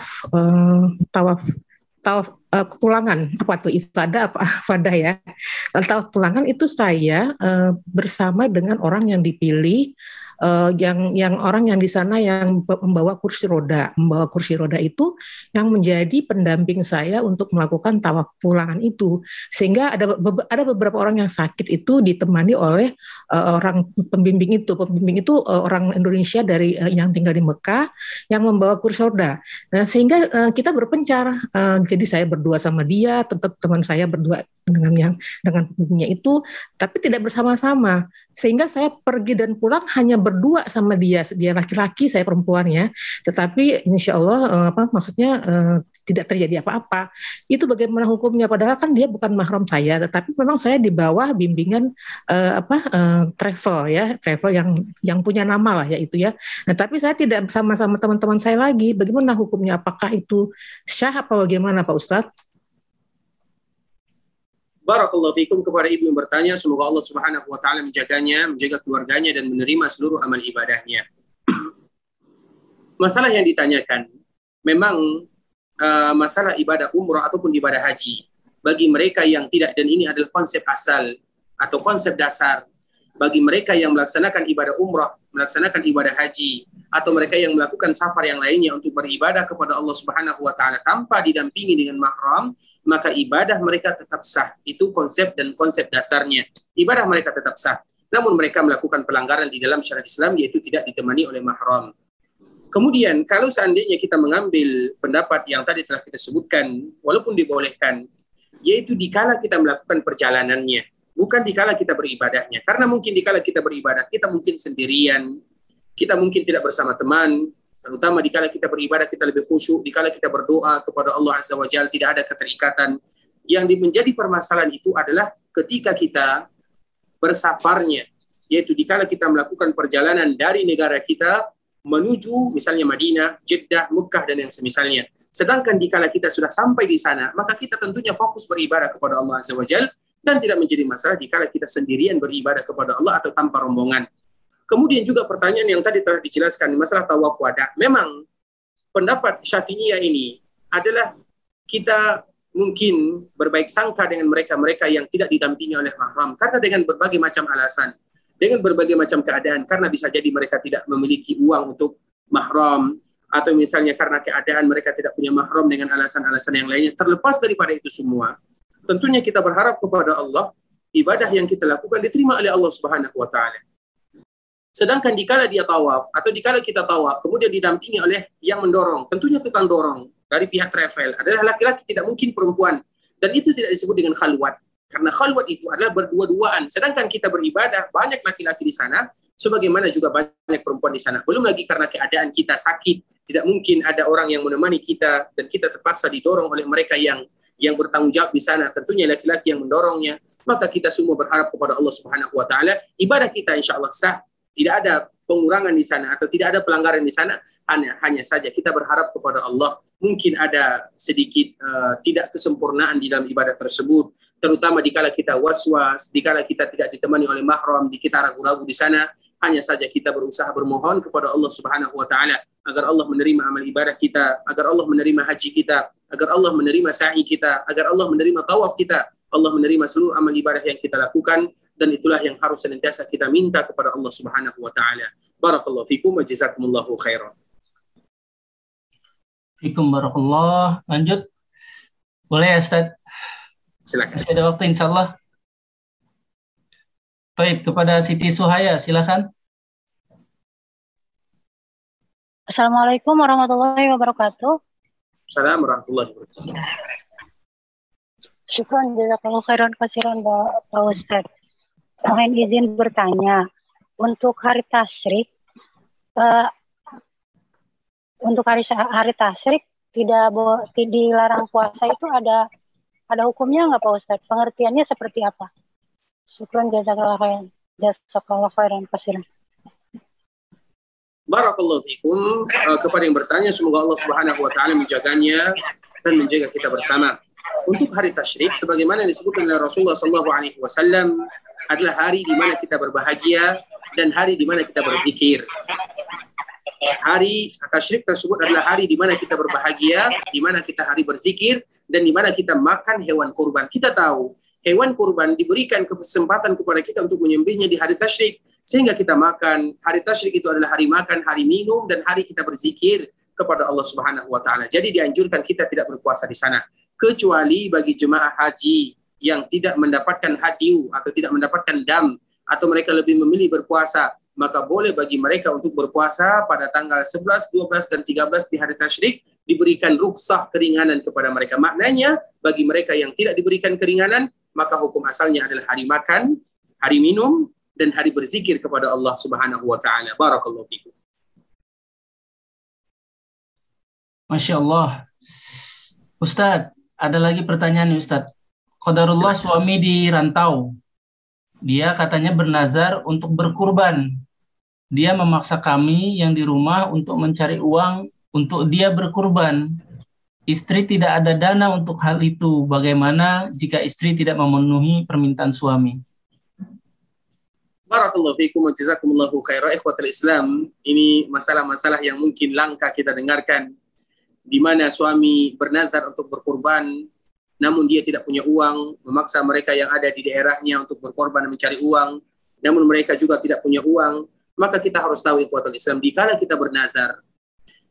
tawaf tawaf uh, kepulangan. Apa tuh ifadah apa? Ifadah ya. Tawaf pulangan itu saya uh, bersama dengan orang yang dipilih uh, yang yang orang yang di sana yang membawa kursi roda, membawa kursi roda itu yang menjadi pendamping saya untuk melakukan tawaf pulangan itu. Sehingga ada ada beberapa orang yang sakit itu ditemani oleh uh, orang pembimbing itu. Pembimbing itu uh, orang Indonesia dari uh, yang tinggal di Mekah yang membawa kursi roda. Nah, sehingga uh, kita berpencar. Uh, jadi saya berdua sama dia, tetap teman saya berdua dengan yang dengan pembimbingnya itu, tapi tidak bersama-sama. Sehingga saya pergi dan pulang hanya berdua sama dia, dia laki-laki, saya perempuan ya. Tetapi insya Allah uh, apa maksudnya uh, tidak terjadi apa-apa. Itu bagaimana hukumnya? Padahal kan dia bukan mahram saya, tetapi memang saya di bawah bimbingan uh, apa uh, travel ya, travel yang yang punya nama lah ya itu ya. Nah tapi saya tidak sama-sama teman-teman saya lagi. Bagaimana hukumnya? Apakah itu syah apa bagaimana Pak Ustadz? Barakallahu fikum kepada ibu yang bertanya. Semoga Allah Subhanahu wa taala menjaganya, menjaga keluarganya dan menerima seluruh amal ibadahnya. masalah yang ditanyakan memang uh, masalah ibadah umroh ataupun ibadah haji bagi mereka yang tidak dan ini adalah konsep asal atau konsep dasar bagi mereka yang melaksanakan ibadah umroh, melaksanakan ibadah haji atau mereka yang melakukan safar yang lainnya untuk beribadah kepada Allah Subhanahu wa taala tanpa didampingi dengan mahram, maka ibadah mereka tetap sah. Itu konsep dan konsep dasarnya. Ibadah mereka tetap sah. Namun mereka melakukan pelanggaran di dalam syariat Islam yaitu tidak ditemani oleh mahram. Kemudian kalau seandainya kita mengambil pendapat yang tadi telah kita sebutkan, walaupun dibolehkan, yaitu dikala kita melakukan perjalanannya, bukan dikala kita beribadahnya. Karena mungkin dikala kita beribadah, kita mungkin sendirian, kita mungkin tidak bersama teman, terutama di kala kita beribadah kita lebih khusyuk, di kala kita berdoa kepada Allah Azza wa Jalla tidak ada keterikatan. Yang menjadi permasalahan itu adalah ketika kita bersafarnya, yaitu di kala kita melakukan perjalanan dari negara kita menuju misalnya Madinah, Jeddah, Mekah dan yang semisalnya. Sedangkan di kala kita sudah sampai di sana, maka kita tentunya fokus beribadah kepada Allah Azza wa Jalla dan tidak menjadi masalah di kala kita sendirian beribadah kepada Allah atau tanpa rombongan. Kemudian juga pertanyaan yang tadi telah dijelaskan masalah tawaf wada. Memang pendapat Syafi'iyah ini adalah kita mungkin berbaik sangka dengan mereka-mereka yang tidak didampingi oleh mahram karena dengan berbagai macam alasan, dengan berbagai macam keadaan karena bisa jadi mereka tidak memiliki uang untuk mahram atau misalnya karena keadaan mereka tidak punya mahram dengan alasan-alasan yang lainnya terlepas daripada itu semua tentunya kita berharap kepada Allah ibadah yang kita lakukan diterima oleh Allah Subhanahu wa taala Sedangkan dikala dia tawaf atau dikala kita tawaf, kemudian didampingi oleh yang mendorong, tentunya tukang dorong dari pihak travel adalah laki-laki tidak mungkin perempuan dan itu tidak disebut dengan khalwat karena khalwat itu adalah berdua-duaan. Sedangkan kita beribadah banyak laki-laki di sana, sebagaimana juga banyak perempuan di sana. Belum lagi karena keadaan kita sakit, tidak mungkin ada orang yang menemani kita dan kita terpaksa didorong oleh mereka yang yang bertanggung jawab di sana tentunya laki-laki yang mendorongnya maka kita semua berharap kepada Allah Subhanahu wa taala ibadah kita insya Allah sah tidak ada pengurangan di sana atau tidak ada pelanggaran di sana hanya hanya saja kita berharap kepada Allah mungkin ada sedikit uh, tidak kesempurnaan di dalam ibadah tersebut terutama dikala kita was-was dikala kita tidak ditemani oleh mahram di kita ragu-ragu di sana hanya saja kita berusaha bermohon kepada Allah Subhanahu wa taala agar Allah menerima amal ibadah kita, agar Allah menerima haji kita, agar Allah menerima sa'i kita, agar Allah menerima tawaf kita, Allah menerima seluruh amal ibadah yang kita lakukan dan itulah yang harus senantiasa kita minta kepada Allah Subhanahu wa taala. Barakallahu fikum wa jazakumullahu khairan. Fikum barakallah. Lanjut. Boleh ya, Ustaz? Silakan. Masih ada waktu insyaallah. Baik, kepada Siti Suhaya, silakan. Assalamualaikum warahmatullahi wabarakatuh. Assalamualaikum warahmatullahi wabarakatuh. Syukran jazakallahu khairan kasiran Pak Ustaz. Mohon izin bertanya, untuk hari tasrik, uh, untuk hari hari tasrik tidak bo, dilarang puasa itu ada ada hukumnya nggak Pak Ustaz? Pengertiannya seperti apa? Syukran jazakallahu khairan. Jazakallahu khairan kasiran. Barakallahu fikum uh, kepada yang bertanya semoga Allah Subhanahu wa taala menjaganya dan menjaga kita bersama. Untuk hari tasyrik sebagaimana disebutkan oleh Rasulullah sallallahu alaihi wasallam adalah hari di mana kita berbahagia dan hari di mana kita berzikir. Hari tasyrik tersebut adalah hari di mana kita berbahagia, di mana kita hari berzikir dan di mana kita makan hewan kurban. Kita tahu hewan kurban diberikan kesempatan kepada kita untuk menyembelihnya di hari tasyrik sehingga kita makan. Hari tasyrik itu adalah hari makan, hari minum, dan hari kita berzikir kepada Allah Subhanahu wa taala. Jadi dianjurkan kita tidak berpuasa di sana kecuali bagi jemaah haji yang tidak mendapatkan hadiu atau tidak mendapatkan dam atau mereka lebih memilih berpuasa maka boleh bagi mereka untuk berpuasa pada tanggal 11, 12 dan 13 di hari tasyrik diberikan rukhsah keringanan kepada mereka. Maknanya bagi mereka yang tidak diberikan keringanan maka hukum asalnya adalah hari makan, hari minum, dan hari berzikir kepada Allah Subhanahu wa taala. Barakallahu fikum. Masya Allah. Ustadz, ada lagi pertanyaan nih Ustadz. Qadarullah suami di rantau. Dia katanya bernazar untuk berkurban. Dia memaksa kami yang di rumah untuk mencari uang untuk dia berkurban. Istri tidak ada dana untuk hal itu. Bagaimana jika istri tidak memenuhi permintaan suami? Barakallahu fiikum wa jazakumullahu khairan ikhwatul Islam. Ini masalah-masalah yang mungkin langka kita dengarkan di mana suami bernazar untuk berkorban namun dia tidak punya uang, memaksa mereka yang ada di daerahnya untuk berkorban dan mencari uang, namun mereka juga tidak punya uang, maka kita harus tahu ikhwatul Islam, dikala kita bernazar,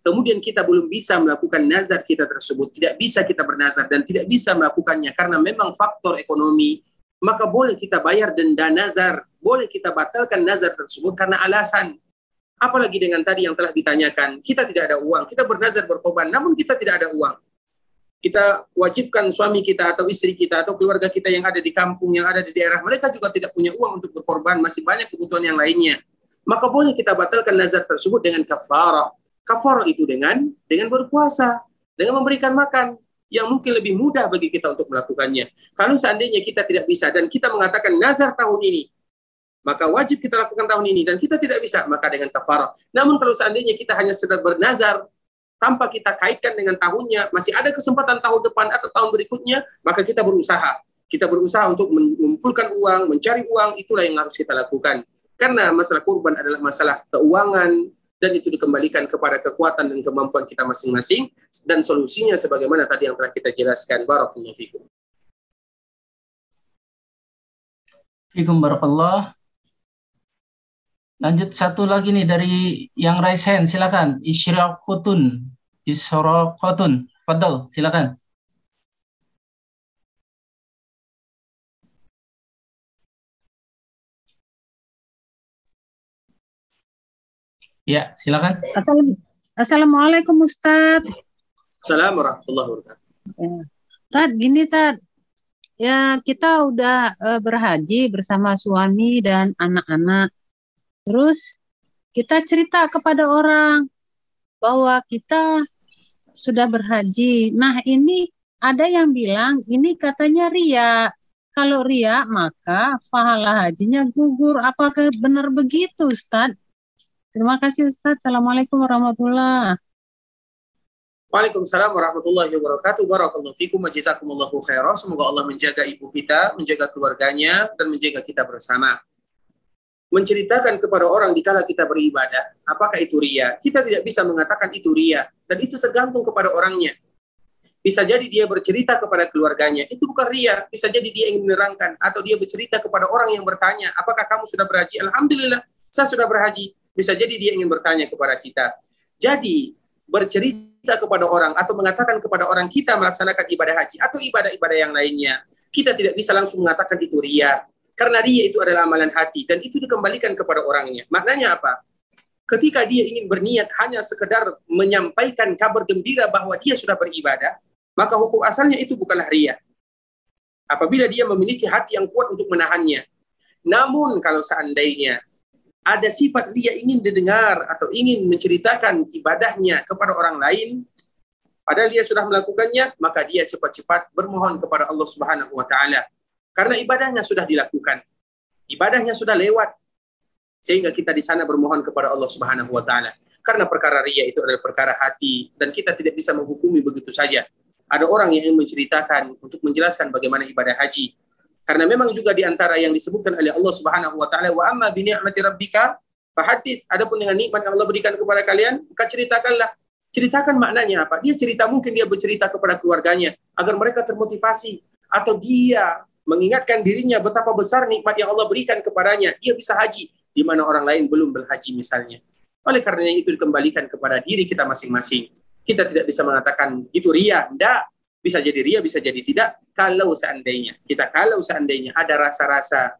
kemudian kita belum bisa melakukan nazar kita tersebut, tidak bisa kita bernazar dan tidak bisa melakukannya karena memang faktor ekonomi, maka boleh kita bayar denda nazar, boleh kita batalkan nazar tersebut karena alasan. Apalagi dengan tadi yang telah ditanyakan, kita tidak ada uang, kita bernazar berkorban, namun kita tidak ada uang. Kita wajibkan suami kita atau istri kita atau keluarga kita yang ada di kampung, yang ada di daerah, mereka juga tidak punya uang untuk berkorban, masih banyak kebutuhan yang lainnya. Maka boleh kita batalkan nazar tersebut dengan kafarah. Kafarah itu dengan dengan berpuasa, dengan memberikan makan yang mungkin lebih mudah bagi kita untuk melakukannya. Kalau seandainya kita tidak bisa dan kita mengatakan nazar tahun ini, maka wajib kita lakukan tahun ini dan kita tidak bisa maka dengan kafarah. Namun kalau seandainya kita hanya sedang bernazar tanpa kita kaitkan dengan tahunnya, masih ada kesempatan tahun depan atau tahun berikutnya, maka kita berusaha. Kita berusaha untuk mengumpulkan uang, mencari uang, itulah yang harus kita lakukan. Karena masalah kurban adalah masalah keuangan, dan itu dikembalikan kepada kekuatan dan kemampuan kita masing-masing dan solusinya sebagaimana tadi yang telah kita jelaskan barakallahu fikum. Fikum barakallah. Lanjut satu lagi nih dari yang raise hand, silakan. Isyraqutun. Isyraqutun. Fadal, silakan. Ya, silakan. Assalamualaikum Ustaz. Assalamualaikum warahmatullahi wabarakatuh. Ya. Tad, gini Tad. Ya, kita udah uh, berhaji bersama suami dan anak-anak. Terus kita cerita kepada orang bahwa kita sudah berhaji. Nah, ini ada yang bilang ini katanya ria. Kalau ria maka pahala hajinya gugur. Apakah benar begitu Ustaz? Terima kasih Ustaz. Assalamualaikum warahmatullahi Waalaikumsalam warahmatullahi wabarakatuh. Barakallahu fikum wa jazakumullahu khairan. Semoga Allah menjaga ibu kita, menjaga keluarganya, dan menjaga kita bersama. Menceritakan kepada orang di kala kita beribadah, apakah itu ria? Kita tidak bisa mengatakan itu ria, dan itu tergantung kepada orangnya. Bisa jadi dia bercerita kepada keluarganya, itu bukan ria. Bisa jadi dia ingin menerangkan, atau dia bercerita kepada orang yang bertanya, apakah kamu sudah berhaji? Alhamdulillah, saya sudah berhaji. Bisa jadi dia ingin bertanya kepada kita. Jadi, bercerita kepada orang atau mengatakan kepada orang kita melaksanakan ibadah haji atau ibadah-ibadah yang lainnya, kita tidak bisa langsung mengatakan itu ria. Karena ria itu adalah amalan hati dan itu dikembalikan kepada orangnya. Maknanya apa? Ketika dia ingin berniat hanya sekedar menyampaikan kabar gembira bahwa dia sudah beribadah, maka hukum asalnya itu bukanlah ria. Apabila dia memiliki hati yang kuat untuk menahannya. Namun kalau seandainya ada sifat dia ingin didengar atau ingin menceritakan ibadahnya kepada orang lain, padahal dia sudah melakukannya, maka dia cepat-cepat bermohon kepada Allah Subhanahu wa taala. Karena ibadahnya sudah dilakukan. Ibadahnya sudah lewat. Sehingga kita di sana bermohon kepada Allah Subhanahu wa taala. Karena perkara ria itu adalah perkara hati dan kita tidak bisa menghukumi begitu saja. Ada orang yang menceritakan untuk menjelaskan bagaimana ibadah haji, karena memang juga di antara yang disebutkan oleh Allah Subhanahu wa taala wa amma bi ni'mati rabbika fahadis. Adapun dengan nikmat yang Allah berikan kepada kalian, maka ceritakanlah. Ceritakan maknanya apa? Dia cerita mungkin dia bercerita kepada keluarganya agar mereka termotivasi atau dia mengingatkan dirinya betapa besar nikmat yang Allah berikan kepadanya. Dia bisa haji di mana orang lain belum berhaji misalnya. Oleh karena itu dikembalikan kepada diri kita masing-masing. Kita tidak bisa mengatakan itu ria, tidak. Bisa jadi ria, bisa jadi tidak. Kalau seandainya, kita kalau seandainya ada rasa-rasa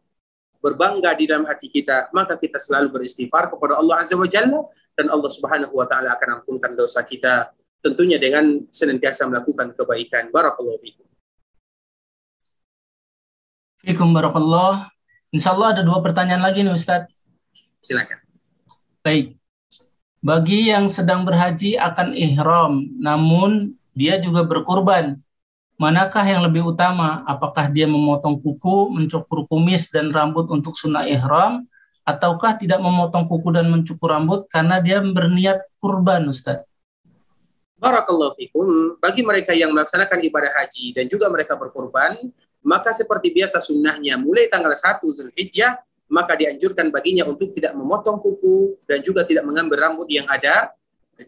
berbangga di dalam hati kita, maka kita selalu beristighfar kepada Allah Azza wa Jalla dan Allah Subhanahu wa taala akan ampunkan dosa kita tentunya dengan senantiasa melakukan kebaikan. Barakallahu fikum. Fikum barakallah. Insya Allah ada dua pertanyaan lagi nih Ustadz. Silakan. Baik. Bagi yang sedang berhaji akan ihram, namun dia juga berkurban. Manakah yang lebih utama? Apakah dia memotong kuku, mencukur kumis dan rambut untuk sunnah ihram, ataukah tidak memotong kuku dan mencukur rambut karena dia berniat kurban, Ustaz? Barakallahu fikum. Bagi mereka yang melaksanakan ibadah haji dan juga mereka berkurban, maka seperti biasa sunnahnya mulai tanggal 1 Zulhijjah, maka dianjurkan baginya untuk tidak memotong kuku dan juga tidak mengambil rambut yang ada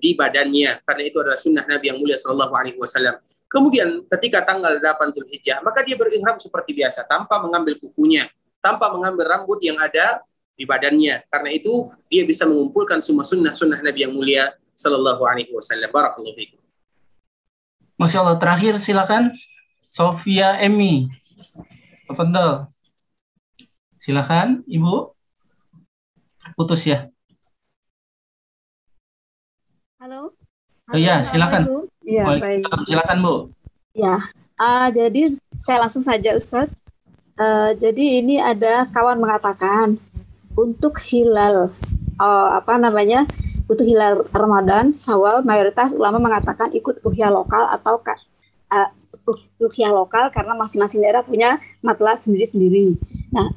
di badannya karena itu adalah sunnah Nabi yang mulia Shallallahu Alaihi Wasallam. Kemudian ketika tanggal 8 Zulhijjah maka dia berihram seperti biasa tanpa mengambil kukunya, tanpa mengambil rambut yang ada di badannya. Karena itu dia bisa mengumpulkan semua sunnah-sunnah Nabi yang mulia Shallallahu Alaihi Wasallam. Barakallahu fiikum. Masya Allah terakhir silakan Sofia Emi. Tafadhol. Silakan Ibu. Putus ya. Halo. Oh iya, silakan. Iya, baik. Silakan, Bu. Ya, uh, jadi saya langsung saja Ustadz. Uh, jadi ini ada kawan mengatakan untuk hilal uh, apa namanya untuk hilal Ramadan Sawal mayoritas ulama mengatakan ikut ruhyah lokal atau uh, ruhyah lokal karena masing-masing daerah punya matlah sendiri-sendiri. Nah,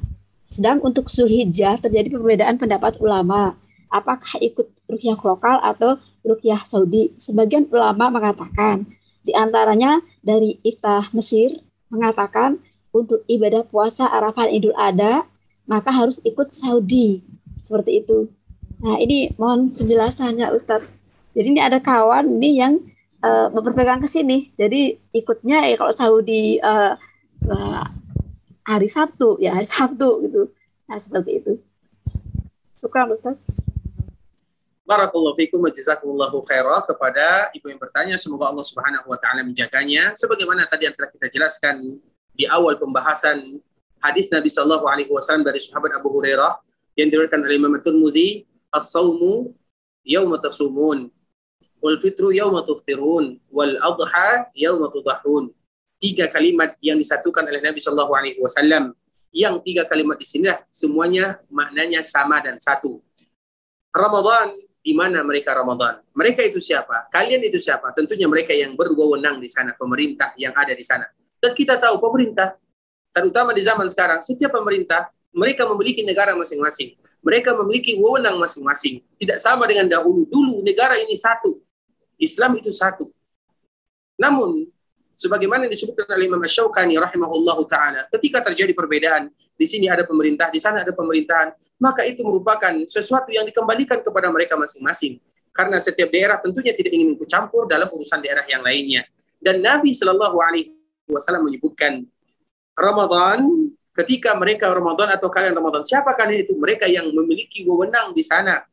sedang untuk Zulhijjah terjadi perbedaan pendapat ulama apakah ikut rukyah lokal atau rukyah Saudi. Sebagian ulama mengatakan, di antaranya dari Iftah Mesir mengatakan untuk ibadah puasa Arafah Idul Adha maka harus ikut Saudi. Seperti itu. Nah, ini mohon penjelasannya Ustadz. Jadi ini ada kawan ini yang uh, berpegang ke sini. Jadi ikutnya ya kalau Saudi uh, uh, hari Sabtu ya hari Sabtu gitu. Nah, seperti itu. Syukur Ustadz. Barakallahu fikum wa khairah kepada ibu yang bertanya. Semoga Allah Subhanahu wa taala menjaganya. Sebagaimana tadi yang telah kita jelaskan di awal pembahasan hadis Nabi Shallallahu alaihi wasallam dari sahabat Abu Hurairah yang diriwayatkan oleh Imam Tirmizi, "As-saumu yauma tasumun, wal fitru yauma tuftirun, wal adha yauma tudahun." Tiga kalimat yang disatukan oleh Nabi Shallallahu alaihi wasallam. Yang tiga kalimat di sini semuanya maknanya sama dan satu. Ramadan di mana mereka Ramadan. Mereka itu siapa? Kalian itu siapa? Tentunya mereka yang berwenang di sana, pemerintah yang ada di sana. Dan kita tahu pemerintah, terutama di zaman sekarang, setiap pemerintah mereka memiliki negara masing-masing. Mereka memiliki wewenang masing-masing. Tidak sama dengan dahulu. Dulu negara ini satu. Islam itu satu. Namun, sebagaimana disebutkan oleh Imam Syaukani rahimahullah taala, ketika terjadi perbedaan, di sini ada pemerintah, di sana ada pemerintahan, maka itu merupakan sesuatu yang dikembalikan kepada mereka masing-masing. Karena setiap daerah tentunya tidak ingin ikut campur dalam urusan daerah yang lainnya. Dan Nabi Shallallahu Alaihi Wasallam menyebutkan Ramadan ketika mereka Ramadan atau kalian Ramadan siapa kalian itu mereka yang memiliki wewenang di sana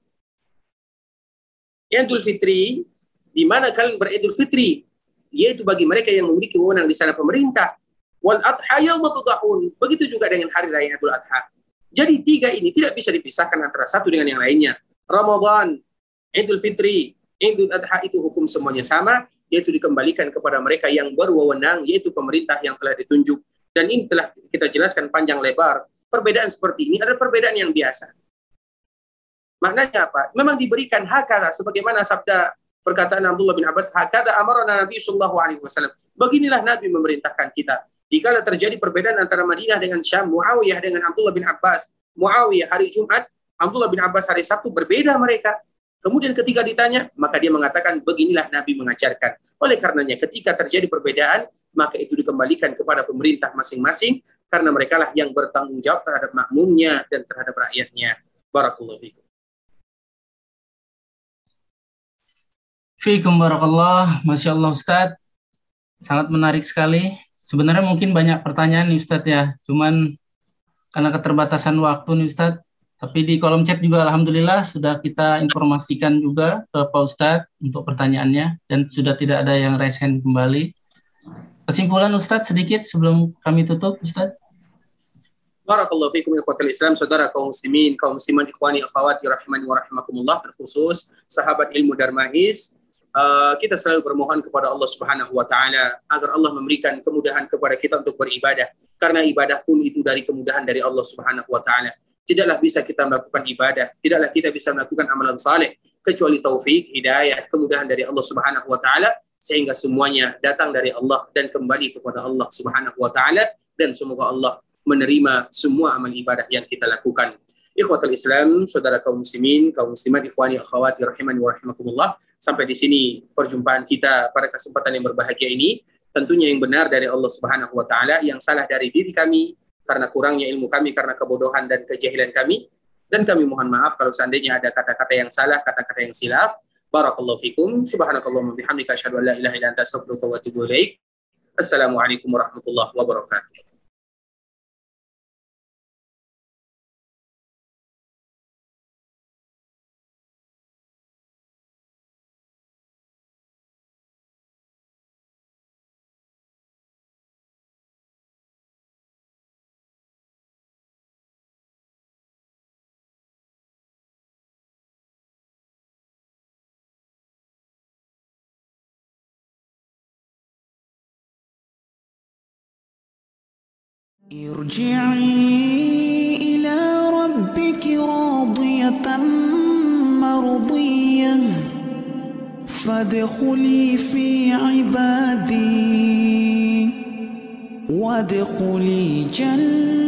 Idul Fitri di mana kalian beridul fitri yaitu bagi mereka yang memiliki wewenang di sana pemerintah wal adha yaumatudahun begitu juga dengan hari raya Idul Adha jadi tiga ini tidak bisa dipisahkan antara satu dengan yang lainnya Ramadan Idul Fitri Idul Adha itu hukum semuanya sama yaitu dikembalikan kepada mereka yang berwenang yaitu pemerintah yang telah ditunjuk dan ini telah kita jelaskan panjang lebar. Perbedaan seperti ini adalah perbedaan yang biasa. Maknanya apa? Memang diberikan hakala sebagaimana sabda perkataan Abdullah bin Abbas, hakada amarana Nabi sallallahu alaihi wasallam. Beginilah Nabi memerintahkan kita. Jika terjadi perbedaan antara Madinah dengan Syam, Muawiyah dengan Abdullah bin Abbas, Muawiyah hari Jumat, Abdullah bin Abbas hari Sabtu berbeda mereka. Kemudian ketika ditanya, maka dia mengatakan beginilah Nabi mengajarkan. Oleh karenanya ketika terjadi perbedaan, maka itu dikembalikan kepada pemerintah masing-masing karena mereka lah yang bertanggung jawab terhadap makmumnya dan terhadap rakyatnya. Barakallahu fikum. Fikum barakallah, Masya Allah Ustaz. Sangat menarik sekali. Sebenarnya mungkin banyak pertanyaan nih Ustaz ya, cuman karena keterbatasan waktu nih Ustaz, tapi di kolom chat juga Alhamdulillah sudah kita informasikan juga ke Pak Ustadz untuk pertanyaannya dan sudah tidak ada yang raise hand kembali. Kesimpulan Ustadz sedikit sebelum kami tutup Ustadz. Barakallahu fikum ikhwatal Islam, saudara kaum muslimin, kaum musliman, ikhwani, akhwati, rahimani wa rahimakumullah, terkhusus sahabat ilmu Darmais, uh, kita selalu bermohon kepada Allah Subhanahu wa taala agar Allah memberikan kemudahan kepada kita untuk beribadah. Karena ibadah pun itu dari kemudahan dari Allah Subhanahu wa taala. Tidaklah bisa kita melakukan ibadah, tidaklah kita bisa melakukan amalan saleh kecuali taufik, hidayah, kemudahan dari Allah Subhanahu wa taala sehingga semuanya datang dari Allah dan kembali kepada Allah Subhanahu wa taala dan semoga Allah menerima semua amal ibadah yang kita lakukan. Ikhwatul Islam, saudara kaum muslimin, kaum muslimat, ikhwani, akhwati rahimani wa rahimakumullah. Sampai di sini perjumpaan kita pada kesempatan yang berbahagia ini. Tentunya yang benar dari Allah Subhanahu wa taala, yang salah dari diri kami karena kurangnya ilmu kami karena kebodohan dan kejahilan kami. Dan kami mohon maaf kalau seandainya ada kata-kata yang salah, kata-kata yang silap. Barakallahu fikum. Subhanakallahumma bihamdika asyhadu an la ilaha illa anta astaghfiruka wa atubu ilaik. Assalamualaikum warahmatullahi wabarakatuh. ارجعي إلى ربك راضية مرضية. فادخلي في عبادي. وادخلي جنتي